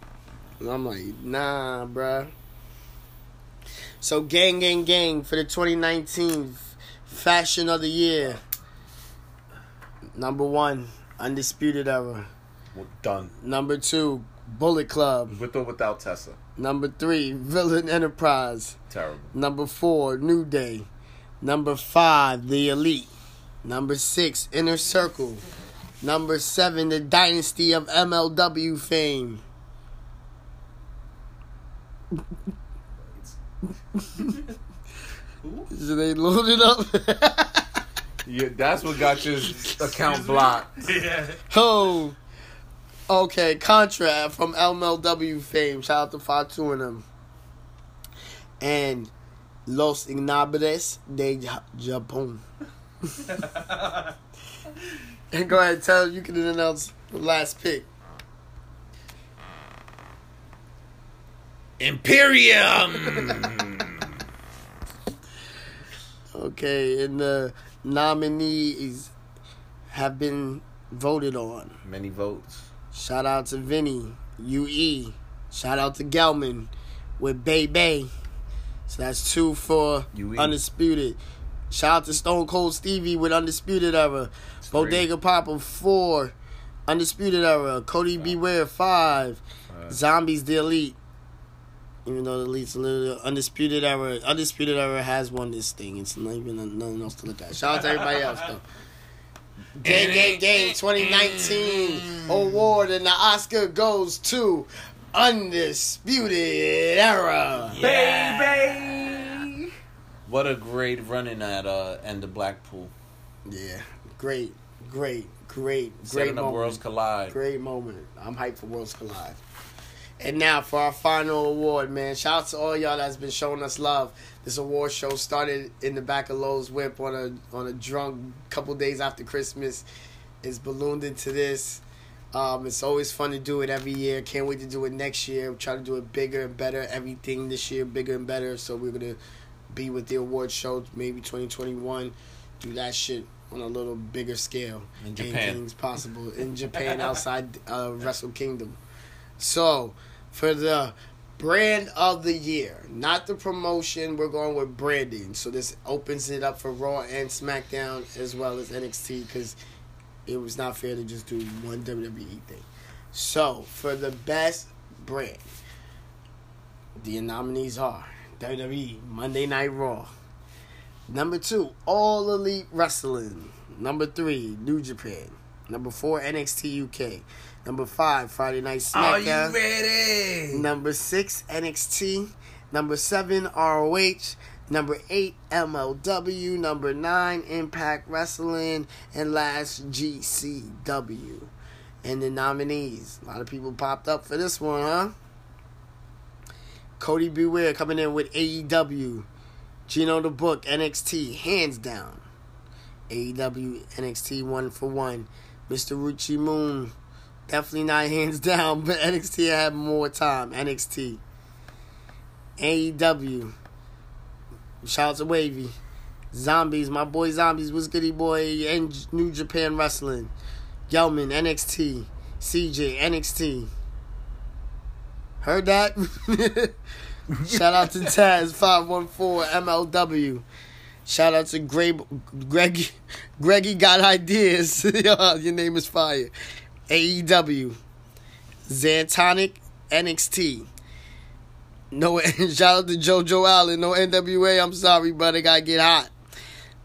And I'm like, nah, bruh. So, gang, gang, gang for the 2019 Fashion of the Year. Number one, Undisputed Era. We're done. Number two, Bullet Club. With or without Tessa. Number three, Villain Enterprise. Terrible. Number four, New Day. Number five, The Elite. Number six, Inner Circle. Number seven, The Dynasty of MLW fame. [LAUGHS] So they loaded up. Yeah, that's what got your account blocked. [LAUGHS] Yeah. oh. Okay, Contra from MLW fame. Shout out to Fatu and them. And Los Ignables de Ja- Japón. [LAUGHS] And go ahead, and tell you can announce the last pick. Imperium. [LAUGHS] Okay, and the nominees have been voted on. Many votes. Shout out to Vinny, UE. Shout out to Gelman with Bay Bay. So that's two for UE. Undisputed. Shout out to Stone Cold Stevie with Undisputed Era. three. Bodega Papa four. Undisputed Era. Cody Beware five. Five. Zombies the Elite. Even though the Elite's a little Undisputed Era. Undisputed Era has won this thing. It's not even nothing else to look at. Shout out to everybody else though. Gang Gang Gang 2019 award and the Oscar goes to Undisputed Era. Baby. What a great running at uh end of Blackpool. Yeah, great, great, great, great Setting up moment. Worlds Collide. Great moment. I'm hyped for Worlds Collide. And now for our final award, man. Shout out to all y'all that's been showing us love. This award show started in the back of Lowe's Whip on a on a drunk couple days after Christmas. It's ballooned into this. Um, it's always fun to do it every year. Can't wait to do it next year. Try to do it bigger and better. Everything this year bigger and better. So we're gonna be with the award show maybe 2021. Do that shit on a little bigger scale. In Japan. Anything's possible in Japan [LAUGHS] outside uh, Wrestle Kingdom. So, for the brand of the year, not the promotion, we're going with branding. So this opens it up for Raw and SmackDown as well as NXT because it was not fair to just do one WWE thing. So, for the best brand, the nominees are WWE Monday Night Raw. Number two, All Elite Wrestling. Number three, New Japan. Number four, NXT UK. Number five, Friday Night SmackDown. ready? Number six, NXT. Number seven, ROH. Number eight, MLW. Number nine, Impact Wrestling. And last, GCW. And the nominees. A lot of people popped up for this one, huh? Cody Beware coming in with AEW. Gino the Book, NXT, hands down. AEW, NXT, one for one. Mr. Ruchi Moon, definitely not hands [LAUGHS] down, but NXT had more time. NXT. AEW. Shout out to Wavy. Zombies, my boy Zombies was goody boy and New Japan Wrestling. Gelman, NXT. CJ, NXT. Heard that? [LAUGHS] Shout out to Taz, 514 MLW. Shout out to Greg, Greg, [LAUGHS] Greggy got ideas. Your name is fire. AEW. Xantonic, NXT. No, [LAUGHS] shout out to JoJo Allen. No NWA. I'm sorry, but they gotta get hot.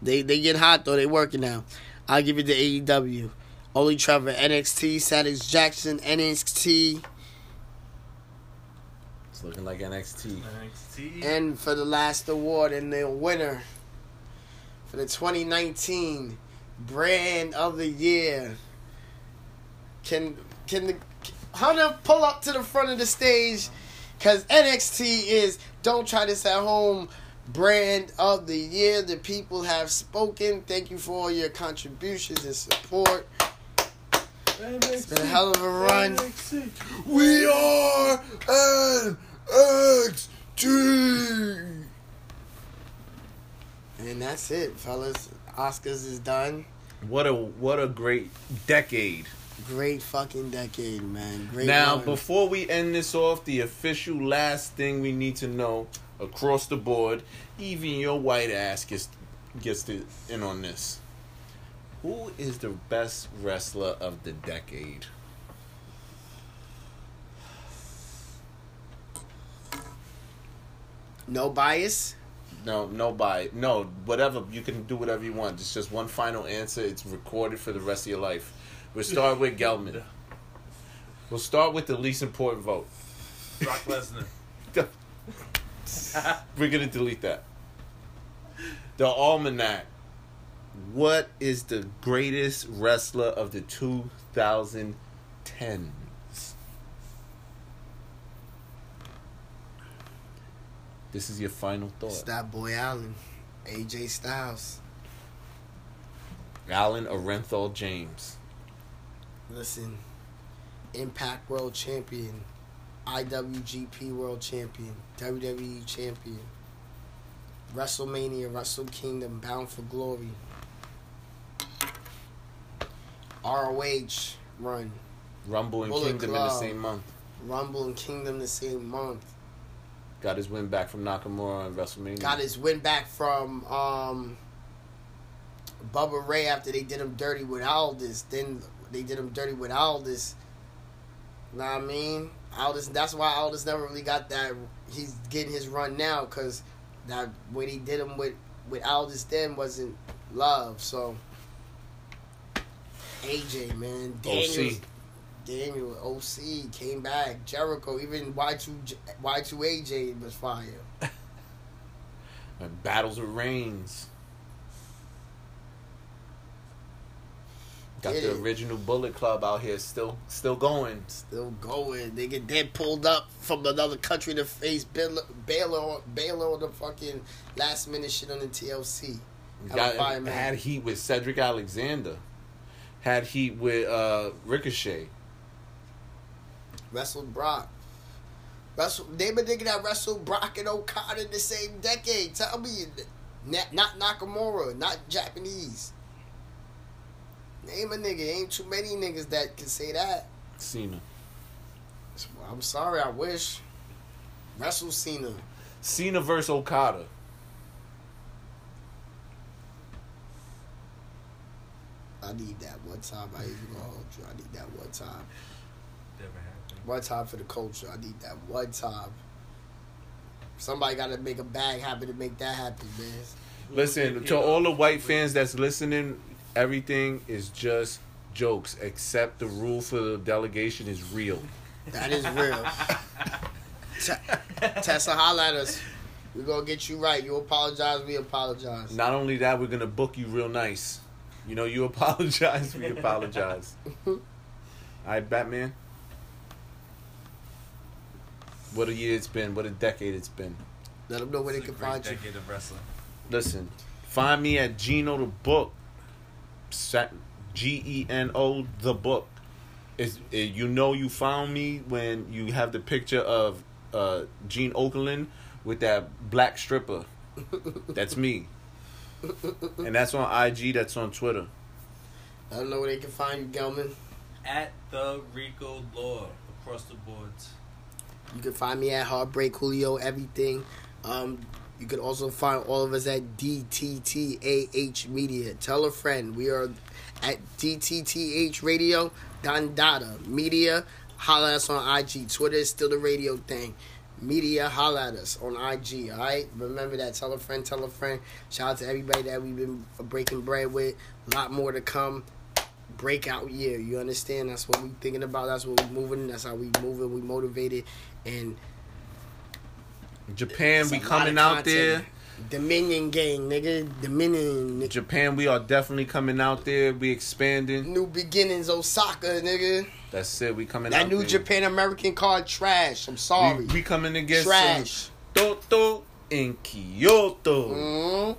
They they get hot though. They working now. I'll give it to AEW. Only Trevor, NXT. Sadix Jackson, NXT. It's looking like NXT. NXT. And for the last award and the winner for the 2019 Brand of the Year. Can can the Hunter, pull up to the front of the stage, cause NXT is don't try this at home brand of the year. The people have spoken. Thank you for all your contributions and support. It's been a hell of a run. We are NXT. And that's it, fellas. Oscars is done. What a what a great decade. Great fucking decade, man. Great. Now, run. before we end this off, the official last thing we need to know across the board, even your white ass gets gets to, in on this. Who is the best wrestler of the decade? no bias. No, no by no whatever you can do whatever you want. It's just one final answer. It's recorded for the rest of your life. We'll start with Gelman. We'll start with the least important vote. Brock Lesnar. [LAUGHS] We're gonna delete that. The Almanac. What is the greatest wrestler of the 2010s? This is your final It's thought. that boy Allen, AJ Styles. Alan Orenthal James. Listen, Impact World Champion, IWGP World Champion, WWE Champion, WrestleMania, Wrestle Kingdom, Bound for Glory, ROH run, Rumble and Bullet Kingdom in the same month. Rumble and Kingdom the same month. Got his win back from Nakamura on WrestleMania. Got his win back from um, Bubba Ray after they did him dirty with Aldis. Then they did him dirty with Aldis. Know what I mean? Aldis. That's why Aldis never really got that. He's getting his run now because that when he did him with with Aldis then wasn't love. So AJ man, Daniels, OC. Daniel OC came back. Jericho, even Y two Y two AJ was fire. [LAUGHS] Battles with Reigns. Got the original Bullet Club out here still still going. Still going. They get dead pulled up from another country to face Balor, Balor, on- Balor on the fucking last minute shit on the TLC. Got, had heat with Cedric Alexander. Had heat with uh, Ricochet. Wrestled Brock. Wrestle, name a nigga that wrestled Brock and Okada in the same decade. Tell me, not, not Nakamura, not Japanese. Name a nigga. Ain't too many niggas that can say that. Cena. I'm sorry. I wish. Wrestle Cena. Cena versus Okada. I need that one time. I ain't even gonna hold you. I need that one time. Never happened. One time for the culture. I need that one time. Somebody got to make a bag happen to make that happen, man. Listen, to all the white fans that's listening, everything is just jokes, except the rule for the delegation is real. That is real. [LAUGHS] T- Tessa, holla at us. We're going to get you right. You apologize, we apologize. Not only that, we're gonna book you real nice. You know, you [LAUGHS] apologize, we apologize. [LAUGHS] All right, Batman. What a year it's been. What a decade it's been. Let them know where they It's a can great find you. decade of wrestling. Listen, find me at Geno the Book. G E N O the Book. Is you know you found me when you have the picture of uh, Gene Okerlund with that black stripper. [LAUGHS] That's me. And that's on IG. That's on Twitter. I don't know where they can find you, Gelman. At the Rico Law across the boards. You can find me at Heartbreak Julio Everything. Um, you can also find all of us at DTTAH Media. Tell a friend. We are at DTTH Radio Dandada Media. Holla at us on IG. Twitter is still the radio thing. Media, holla at us on IG. All right. Remember that. Tell a friend. Tell a friend. Shout out to everybody that we've been breaking bread with. A lot more to come breakout year. You understand? That's what we thinking about. That's what we moving. That's how we moving. We motivated, and Japan, we coming out there. Dominion gang, nigga. Dominion. nigga. Japan, we are definitely coming out there. We expanding. New beginnings, Osaka, nigga. That's it. We coming That new there. Japan American card trash. I'm sorry. We, we coming to get trash. some Toto in Kyoto. Mm.